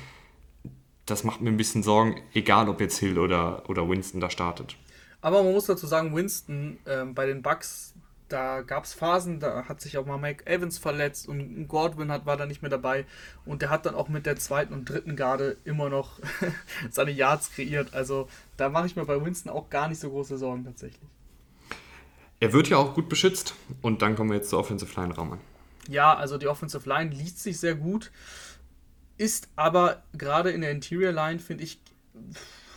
das macht mir ein bisschen Sorgen, egal ob jetzt Hill oder, oder Winston da startet. Aber man muss dazu sagen, Winston ähm, bei den Bucks, da gab es Phasen, da hat sich auch mal Mike Evans verletzt und Godwin hat, war da nicht mehr dabei. Und der hat dann auch mit der zweiten und dritten Garde immer noch seine Yards kreiert. Also da mache ich mir bei Winston auch gar nicht so große Sorgen tatsächlich. Er wird ja auch gut beschützt. Und dann kommen wir jetzt zur Offensive Line Raum an. Ja, also die Offensive Line liest sich sehr gut. Ist aber gerade in der Interior Line, finde ich,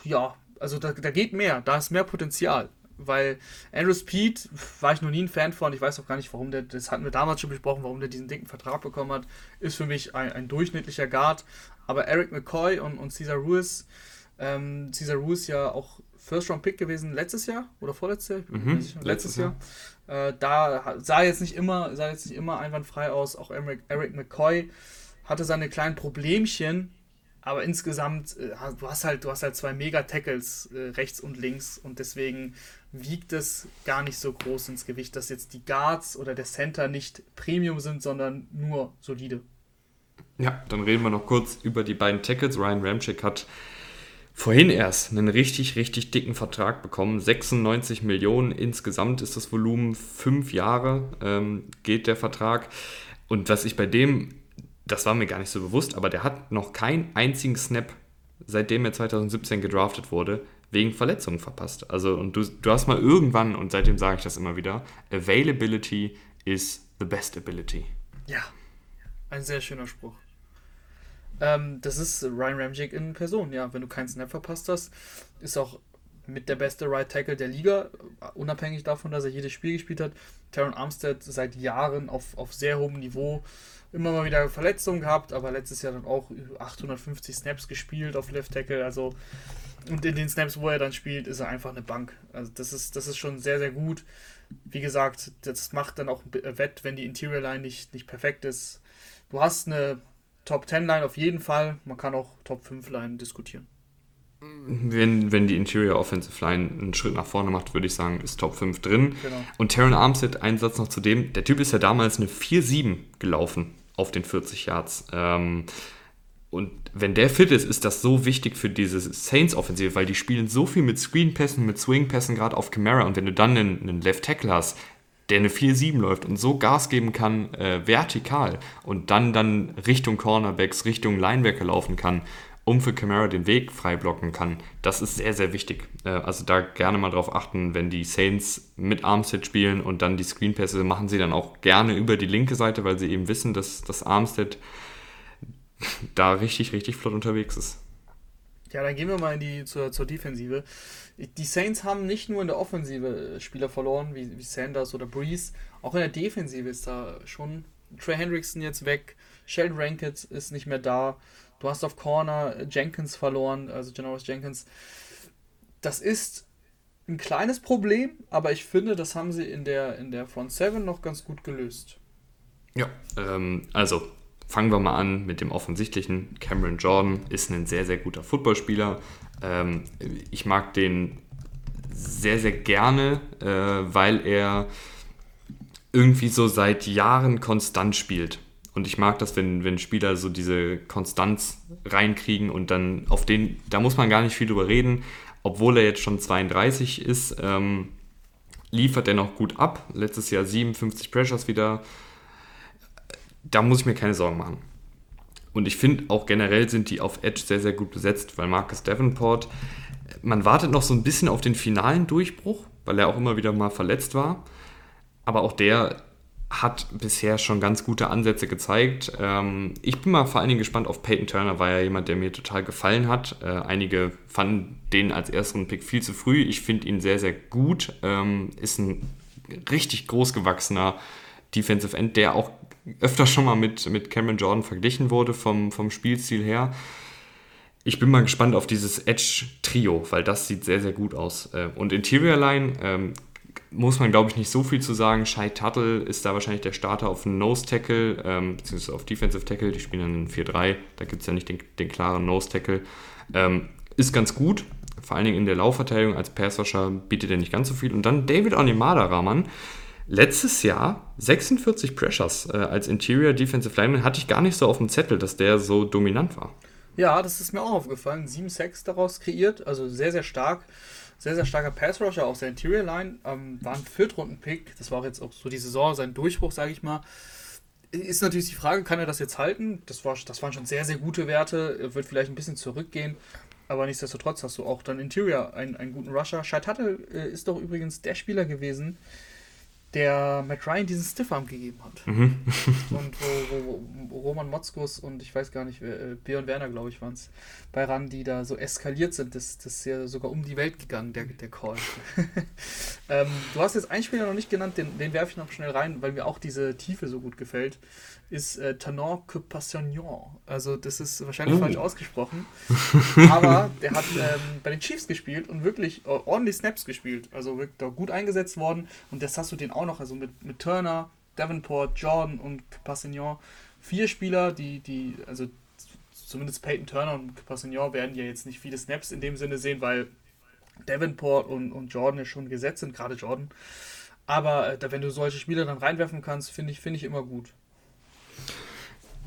ja, also da, da geht mehr. Da ist mehr Potenzial. Weil Andrew Speed war ich noch nie ein Fan von. Ich weiß auch gar nicht, warum der, das hatten wir damals schon besprochen, warum der diesen dicken Vertrag bekommen hat. Ist für mich ein, ein durchschnittlicher Guard. Aber Eric McCoy und, und Cesar Ruiz, ähm, Cesar Ruiz ja auch First-Round-Pick gewesen letztes Jahr oder vorletztes Jahr? Mhm, letztes, letztes Jahr. Jahr. Äh, da sah jetzt nicht immer, sah jetzt nicht immer einwandfrei aus. Auch Eric, Eric McCoy hatte seine kleinen Problemchen, aber insgesamt, äh, du hast halt, du hast halt zwei Mega-Tackles äh, rechts und links und deswegen wiegt es gar nicht so groß ins Gewicht, dass jetzt die Guards oder der Center nicht Premium sind, sondern nur solide. Ja, dann reden wir noch kurz über die beiden Tackles. Ryan Ramchick hat vorhin erst einen richtig, richtig dicken Vertrag bekommen. 96 Millionen insgesamt ist das Volumen. Fünf Jahre ähm, geht der Vertrag. Und was ich bei dem, das war mir gar nicht so bewusst, aber der hat noch keinen einzigen Snap, seitdem er 2017 gedraftet wurde, wegen Verletzungen verpasst. Also, und du, du hast mal irgendwann, und seitdem sage ich das immer wieder, Availability is the best ability. Ja, ein sehr schöner Spruch. Ähm, das ist Ryan Ramjick in Person, ja. Wenn du keinen Snap verpasst hast, ist auch mit der beste Right Tackle der Liga, unabhängig davon, dass er jedes Spiel gespielt hat. Taron Armstead seit Jahren auf, auf sehr hohem Niveau. Immer mal wieder Verletzungen gehabt, aber letztes Jahr dann auch 850 Snaps gespielt auf Left Tackle. Also, und in den Snaps, wo er dann spielt, ist er einfach eine Bank. Also, das ist, das ist schon sehr, sehr gut. Wie gesagt, das macht dann auch Wett, wenn die Interior Line nicht, nicht perfekt ist. Du hast eine Top 10 Line auf jeden Fall. Man kann auch Top 5 Line diskutieren. Wenn, wenn die Interior Offensive Line einen Schritt nach vorne macht, würde ich sagen, ist Top 5 drin. Genau. Und Taron Armstead, ein Satz noch zu dem, der Typ ist ja damals eine 4-7 gelaufen auf den 40 Yards. Ähm, und wenn der fit ist, ist das so wichtig für diese Saints-Offensive, weil die spielen so viel mit Screen-Pässen, mit Swing-Pässen, gerade auf Camara. Und wenn du dann einen, einen Left-Tackle hast, der eine 4-7 läuft und so Gas geben kann, äh, vertikal und dann dann Richtung Cornerbacks, Richtung Linebacker laufen kann, um für Camara den Weg frei blocken kann, das ist sehr, sehr wichtig. Äh, also da gerne mal drauf achten, wenn die Saints mit Armstead spielen und dann die Screenpässe machen sie dann auch gerne über die linke Seite, weil sie eben wissen, dass, dass Armstead da richtig, richtig flott unterwegs ist. Ja, dann gehen wir mal in die, zur, zur Defensive. Die Saints haben nicht nur in der Offensive Spieler verloren, wie, wie Sanders oder Breeze, auch in der Defensive ist da schon Trey Hendrickson jetzt weg, Sheldon Rankett ist nicht mehr da, du hast auf Corner Jenkins verloren, also Janoris Jenkins. Das ist ein kleines Problem, aber ich finde, das haben sie in der, in der Front 7 noch ganz gut gelöst. Ja, ähm, also fangen wir mal an mit dem offensichtlichen. Cameron Jordan ist ein sehr, sehr guter Footballspieler. Ähm, ich mag den sehr, sehr gerne, äh, weil er irgendwie so seit Jahren konstant spielt. Und ich mag das, wenn, wenn Spieler so diese Konstanz reinkriegen und dann auf den, da muss man gar nicht viel drüber reden. Obwohl er jetzt schon 32 ist, ähm, liefert er noch gut ab. Letztes Jahr 57 Pressures wieder da muss ich mir keine Sorgen machen. Und ich finde auch generell sind die auf Edge sehr, sehr gut besetzt, weil Marcus Davenport, man wartet noch so ein bisschen auf den finalen Durchbruch, weil er auch immer wieder mal verletzt war. Aber auch der hat bisher schon ganz gute Ansätze gezeigt. Ähm, ich bin mal vor allen Dingen gespannt auf Peyton Turner, war ja jemand, der mir total gefallen hat. Äh, einige fanden den als ersten Pick viel zu früh. Ich finde ihn sehr, sehr gut. Ähm, ist ein richtig großgewachsener Defensive End, der auch öfter schon mal mit, mit Cameron Jordan verglichen wurde vom, vom Spielstil her. Ich bin mal gespannt auf dieses Edge-Trio, weil das sieht sehr, sehr gut aus. Äh, und Interior Line ähm, muss man, glaube ich, nicht so viel zu sagen. Shai Tuttle ist da wahrscheinlich der Starter auf Nose Tackle, ähm, beziehungsweise auf Defensive Tackle. Die spielen dann in 4-3. Da gibt es ja nicht den, den klaren Nose Tackle. Ähm, ist ganz gut. Vor allen Dingen in der Laufverteidigung als Passwasher bietet er nicht ganz so viel. Und dann David Onemada Rahman letztes Jahr 46 Pressures äh, als Interior Defensive Lineman hatte ich gar nicht so auf dem Zettel, dass der so dominant war. Ja, das ist mir auch aufgefallen. 7 Sacks daraus kreiert, also sehr, sehr stark. Sehr, sehr starker Pass Rusher, auch der Interior Line. Ähm, war ein Viertrunden-Pick. Das war auch jetzt auch so die Saison, sein Durchbruch, sage ich mal. Ist natürlich die Frage, kann er das jetzt halten? Das, war, das waren schon sehr, sehr gute Werte. Er wird vielleicht ein bisschen zurückgehen. Aber nichtsdestotrotz hast du auch dann Interior einen, einen guten Rusher. Scheid Tuttle äh, ist doch übrigens der Spieler gewesen, der Matt Ryan diesen Stiffarm gegeben hat. Mhm. und wo, wo, Roman Motzkus und ich weiß gar nicht, äh, Björn Werner, glaube ich, waren es, bei RAN, die da so eskaliert sind. Das, das ist ja sogar um die Welt gegangen, der, der Call. ähm, du hast jetzt einen Spieler noch nicht genannt, den, den werfe ich noch schnell rein, weil mir auch diese Tiefe so gut gefällt ist äh, Tanon que Passignon. Also das ist wahrscheinlich oh. falsch ausgesprochen. Aber der hat ähm, bei den Chiefs gespielt und wirklich äh, ordentlich Snaps gespielt. Also wirklich da gut eingesetzt worden. Und das hast du den auch noch, also mit, mit Turner, Davenport, Jordan und Passignon. Vier Spieler, die, die, also zumindest Peyton Turner und Passignon werden ja jetzt nicht viele Snaps in dem Sinne sehen, weil Davenport und, und Jordan ja schon gesetzt sind, gerade Jordan. Aber äh, wenn du solche Spieler dann reinwerfen kannst, finde ich, find ich immer gut.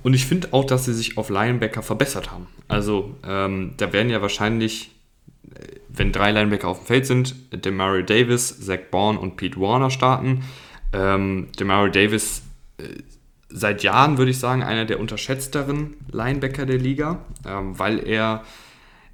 Und ich finde auch, dass sie sich auf Linebacker verbessert haben. Also ähm, da werden ja wahrscheinlich, äh, wenn drei Linebacker auf dem Feld sind, Demario Davis, Zach Bourne und Pete Warner starten. Ähm, Demario Davis äh, seit Jahren, würde ich sagen, einer der unterschätzteren Linebacker der Liga, ähm, weil er,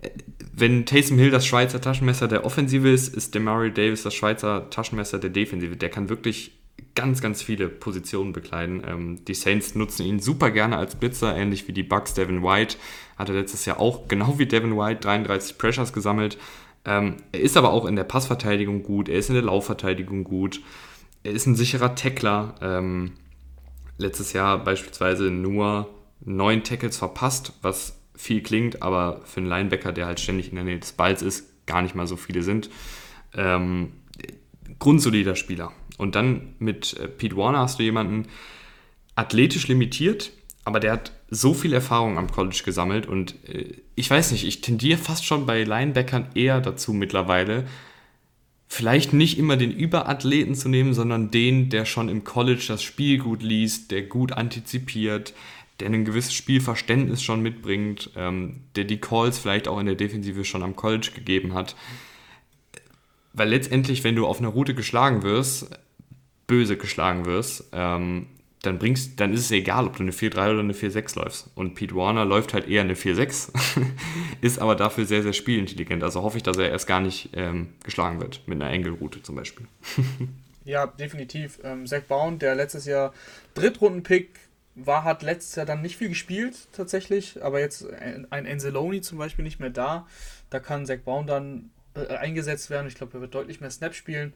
äh, wenn Taysom Hill das Schweizer Taschenmesser der Offensive ist, ist Demario Davis das Schweizer Taschenmesser der Defensive. Der kann wirklich ganz, ganz viele Positionen bekleiden. Ähm, die Saints nutzen ihn super gerne als Blitzer, ähnlich wie die Bucks. Devin White hatte letztes Jahr auch, genau wie Devin White, 33 Pressures gesammelt. Ähm, er ist aber auch in der Passverteidigung gut, er ist in der Laufverteidigung gut, er ist ein sicherer Tackler. Ähm, letztes Jahr beispielsweise nur neun Tackles verpasst, was viel klingt, aber für einen Linebacker, der halt ständig in der Nähe des Balls ist, gar nicht mal so viele sind. Ähm, grundsolider Spieler. Und dann mit äh, Pete Warner hast du jemanden athletisch limitiert, aber der hat so viel Erfahrung am College gesammelt und äh, ich weiß nicht, ich tendiere fast schon bei Linebackern eher dazu mittlerweile, vielleicht nicht immer den Überathleten zu nehmen, sondern den, der schon im College das Spiel gut liest, der gut antizipiert, der ein gewisses Spielverständnis schon mitbringt, ähm, der die Calls vielleicht auch in der Defensive schon am College gegeben hat. Weil letztendlich, wenn du auf einer Route geschlagen wirst, böse geschlagen wirst, ähm, dann bringst, dann ist es egal, ob du eine 4-3 oder eine 4-6 läufst. Und Pete Warner läuft halt eher eine 4-6, ist aber dafür sehr, sehr spielintelligent. Also hoffe ich, dass er erst gar nicht ähm, geschlagen wird, mit einer Engelroute zum Beispiel. ja, definitiv. Ähm, Zach Baum, der letztes Jahr Drittrunden-Pick war, hat letztes Jahr dann nicht viel gespielt tatsächlich, aber jetzt ein Enzeloni zum Beispiel nicht mehr da. Da kann Zach Baum dann äh, eingesetzt werden. Ich glaube, er wird deutlich mehr Snaps spielen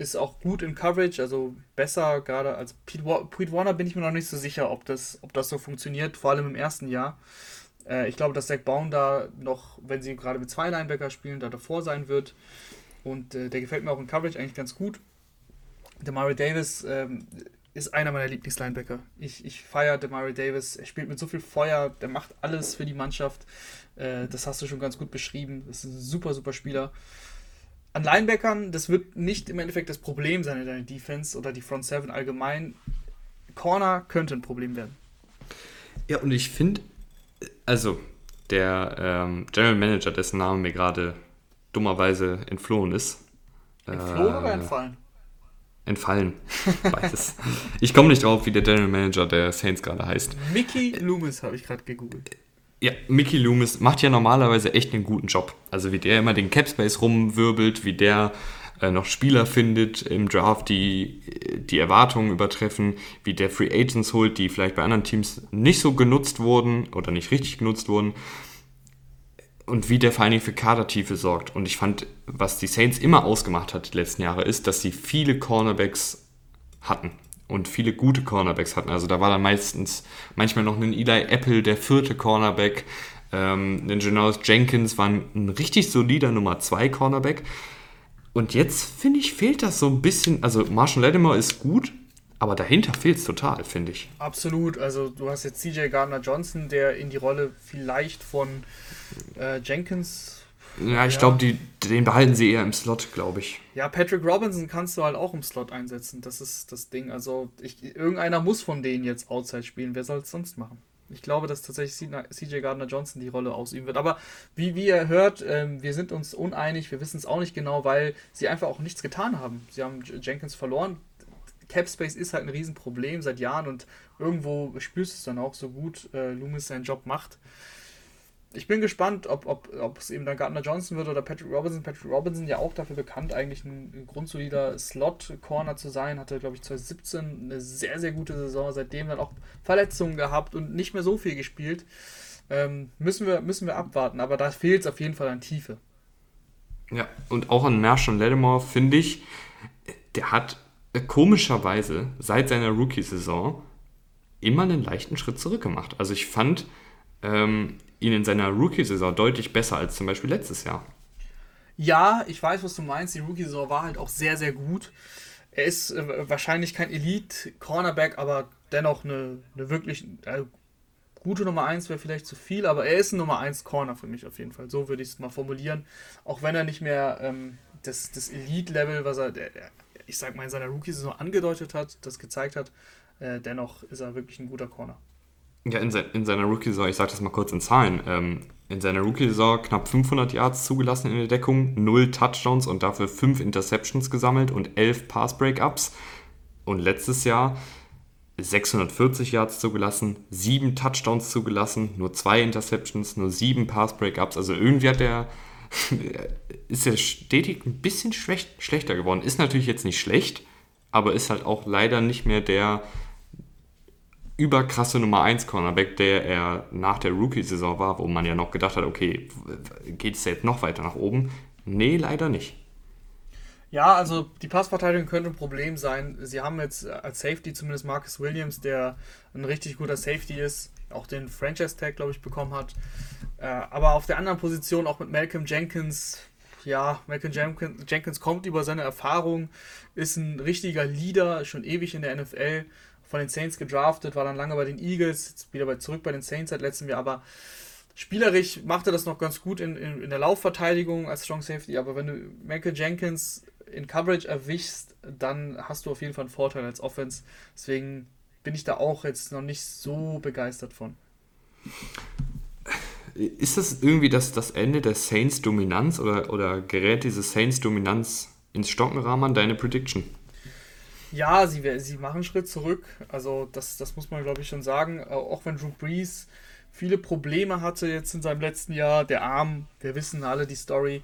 ist auch gut in Coverage, also besser gerade als Pete, Pete, Warner bin ich mir noch nicht so sicher, ob das, ob das so funktioniert, vor allem im ersten Jahr. Äh, ich glaube, dass Zach Baum da noch, wenn sie gerade mit zwei Linebacker spielen, da davor sein wird. Und äh, der gefällt mir auch in Coverage eigentlich ganz gut. Murray Davis ähm, ist einer meiner Lieblingslinebacker. Ich, ich feiere Demari Davis. Er spielt mit so viel Feuer, der macht alles für die Mannschaft. Äh, das hast du schon ganz gut beschrieben. Das ist ein super, super Spieler an Linebackern, das wird nicht im Endeffekt das Problem sein in deiner Defense oder die Front Seven allgemein. Corner könnte ein Problem werden. Ja, und ich finde, also der ähm, General Manager, dessen Name mir gerade dummerweise entflohen ist. Entflohen äh, oder entfallen? Entfallen. Beides. ich komme nicht drauf, wie der General Manager der Saints gerade heißt. Mickey Loomis habe ich gerade gegoogelt. Ja, Mickey Loomis macht ja normalerweise echt einen guten Job. Also wie der immer den Capspace rumwirbelt, wie der äh, noch Spieler findet im Draft, die die Erwartungen übertreffen, wie der Free Agents holt, die vielleicht bei anderen Teams nicht so genutzt wurden oder nicht richtig genutzt wurden. Und wie der vor allen Dingen für Kadertiefe sorgt. Und ich fand, was die Saints immer ausgemacht hat die letzten Jahre, ist, dass sie viele Cornerbacks hatten und viele gute Cornerbacks hatten. Also da war dann meistens manchmal noch ein Eli Apple, der vierte Cornerback. Ähm, ein Janoris Jenkins war ein, richtig solider Nummer 2 Cornerback. Und jetzt, finde ich, fehlt das so ein bisschen. Also Marshall Lattimore ist gut, aber dahinter fehlt es total, finde ich. Absolut. Also du hast jetzt CJ Gardner Johnson, der in die Rolle vielleicht von äh, Jenkins ja, ich ja. glaube, den behalten sie eher im Slot, glaube ich. Ja, Patrick Robinson kannst du halt auch im Slot einsetzen. Das ist das Ding. Also, ich, irgendeiner muss von denen jetzt Outside spielen. Wer soll es sonst machen? Ich glaube, dass tatsächlich CJ Gardner Johnson die Rolle ausüben wird. Aber wie, wie ihr hört, ähm, wir sind uns uneinig. Wir wissen es auch nicht genau, weil sie einfach auch nichts getan haben. Sie haben Jenkins verloren. Cap Space ist halt ein Riesenproblem seit Jahren und irgendwo spürst du es dann auch so gut, äh, Loomis seinen Job macht ich bin gespannt, ob, ob, ob es eben dann Gardner Johnson wird oder Patrick Robinson. Patrick Robinson ja auch dafür bekannt, eigentlich ein, grundsolider Slot-Corner zu sein. Hatte, glaube ich, 2017 eine sehr, sehr gute Saison. Seitdem dann auch Verletzungen gehabt und nicht mehr so viel gespielt. Ähm, müssen, wir, müssen wir abwarten, aber da fehlt es auf jeden Fall an Tiefe. Ja, und auch an Marshall Lattimore finde ich, der hat komischerweise seit seiner Rookie-Saison immer einen leichten Schritt zurück gemacht. Also ich fand, ähm, ihn in seiner Rookie-Saison deutlich besser als zum Beispiel letztes Jahr. Ja, ich weiß, was du meinst. Die Rookie-Saison war halt auch sehr, sehr gut. Er ist äh, wahrscheinlich kein Elite-Cornerback, aber dennoch eine, eine wirklich äh, gute Nummer 1 wäre vielleicht zu viel, aber er ist ein Nummer 1 Corner für mich auf jeden Fall. So würde ich es mal formulieren. Auch wenn er nicht mehr ähm, das, das Elite-Level, was er, der, ich sag mal, in seiner Rookie-Saison angedeutet hat, das gezeigt hat, äh, dennoch ist er wirklich ein guter Corner. Ja, in, se in seiner Rookie-Saison, ich sage das mal kurz in Zahlen, ähm, in seiner Rookie-Saison knapp 500 Yards zugelassen in der Deckung, 0 Touchdowns und dafür 5 Interceptions gesammelt und 11 Pass-Breakups. Und letztes Jahr 640 Yards zugelassen, 7 Touchdowns zugelassen, nur 2 Interceptions, nur 7 Pass-Breakups. Also irgendwie hat der ist er stetig ein bisschen schlechter geworden. Ist natürlich jetzt nicht schlecht, aber ist halt auch leider nicht mehr der überkrasse Nummer 1 Cornerback, der er nach der Rookie-Saison war, wo man ja noch gedacht hat, okay, geht es jetzt noch weiter nach oben? Nee, leider nicht. Ja, also die Passverteidigung könnte ein Problem sein. Sie haben jetzt als Safety zumindest Marcus Williams, der ein richtig guter Safety ist, auch den Franchise-Tag, glaube ich, bekommen hat. Äh, aber auf der anderen Position auch mit Malcolm Jenkins, ja, Malcolm Jenkins kommt über seine Erfahrung, ist ein richtiger Leader, schon ewig in der NFL von den Saints gedraftet, war dann lange bei den Eagles, jetzt wieder bei, zurück bei den Saints seit letztem Jahr, aber spielerisch machte das noch ganz gut in, in, in der Laufverteidigung als Strong Safety, aber wenn du Michael Jenkins in Coverage erwischst, dann hast du auf jeden Fall einen Vorteil als Offense. Deswegen bin ich da auch jetzt noch nicht so begeistert von. Ist das irgendwie das, das Ende der Saints-Dominanz oder, oder gerät diese Saints-Dominanz ins Stocken, Rahman, deine Prediction? Ja, sie, sie machen einen Schritt zurück. Also, das, das muss man, glaube ich, schon sagen. Auch wenn Drew Brees viele Probleme hatte jetzt in seinem letzten Jahr, der Arm, wir wissen alle die Story.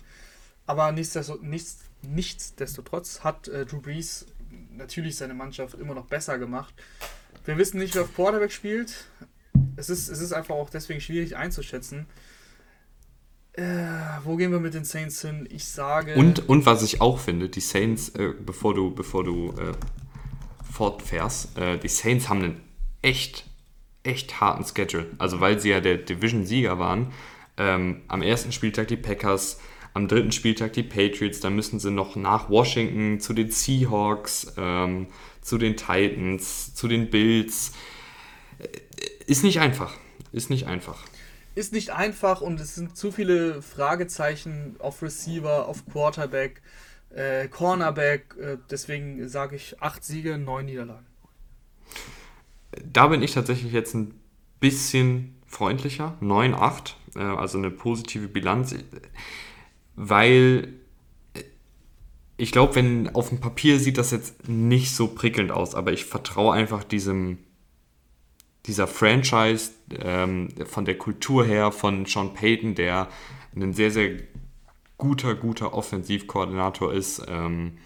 Aber nichtsdestotrotz, nichts, nichtsdestotrotz hat äh, Drew Brees natürlich seine Mannschaft immer noch besser gemacht. Wir wissen nicht, wer auf Quarterback spielt. Es ist, es ist einfach auch deswegen schwierig einzuschätzen. Äh, wo gehen wir mit den Saints hin? Ich sage. Und, und was ich auch finde, die Saints, äh, bevor du, bevor du äh, fortfährst, äh, die Saints haben einen echt, echt harten Schedule. Also weil sie ja der Division-Sieger waren. Ähm, am ersten Spieltag die Packers, am dritten Spieltag die Patriots, dann müssen sie noch nach Washington zu den Seahawks, ähm, zu den Titans, zu den Bills. Äh, ist nicht einfach. Ist nicht einfach ist nicht einfach und es sind zu viele Fragezeichen auf Receiver, auf Quarterback, äh, Cornerback. Äh, deswegen sage ich acht Siege, neun Niederlagen. Da bin ich tatsächlich jetzt ein bisschen freundlicher. 9-8, äh, also eine positive Bilanz, weil ich glaube, wenn auf dem Papier sieht das jetzt nicht so prickelnd aus, aber ich vertraue einfach diesem dieser Franchise, ähm, von der Kultur her, von Sean Payton, der ein sehr, sehr guter, guter Offensivkoordinator ist ähm,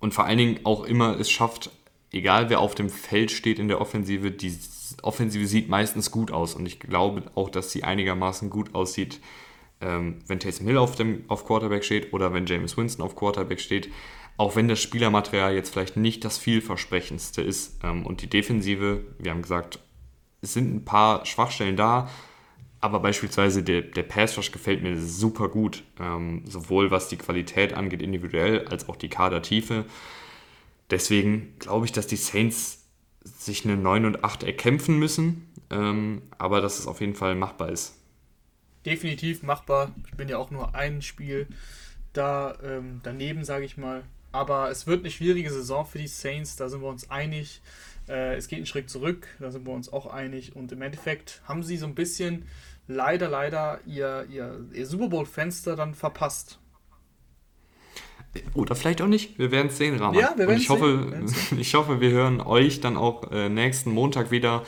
und vor allen Dingen auch immer es schafft, egal wer auf dem Feld steht in der Offensive, die Offensive sieht meistens gut aus. Und ich glaube auch, dass sie einigermaßen gut aussieht, ähm, wenn Taysom Hill auf, dem, auf Quarterback steht oder wenn James Winston auf Quarterback steht auch wenn das Spielermaterial jetzt vielleicht nicht das vielversprechendste ist. Ähm, und die Defensive, wir haben gesagt, es sind ein paar Schwachstellen da, aber beispielsweise der, der Pass Rush gefällt mir super gut, ähm, sowohl was die Qualität angeht individuell als auch die Kadertiefe. Deswegen glaube ich, dass die Saints sich eine 9 und 8 erkämpfen müssen, ähm, aber dass es auf jeden Fall machbar ist. Definitiv machbar. Ich bin ja auch nur ein Spiel da ähm, daneben, sage ich mal. Aber es wird eine schwierige Saison für die Saints, da sind wir uns einig. Äh, es geht einen Schritt zurück, da sind wir uns auch einig. Und im Endeffekt haben sie so ein bisschen leider, leider ihr, ihr, ihr Super Bowl-Fenster dann verpasst. Oder vielleicht auch nicht. Wir werden es sehen, Rahman. Ja, wir werden ich hoffe, sehen. ich hoffe, wir hören euch dann auch äh, nächsten Montag wieder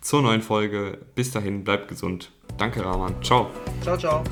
zur neuen Folge. Bis dahin, bleibt gesund. Danke, Rahman. Ciao. Ciao, ciao.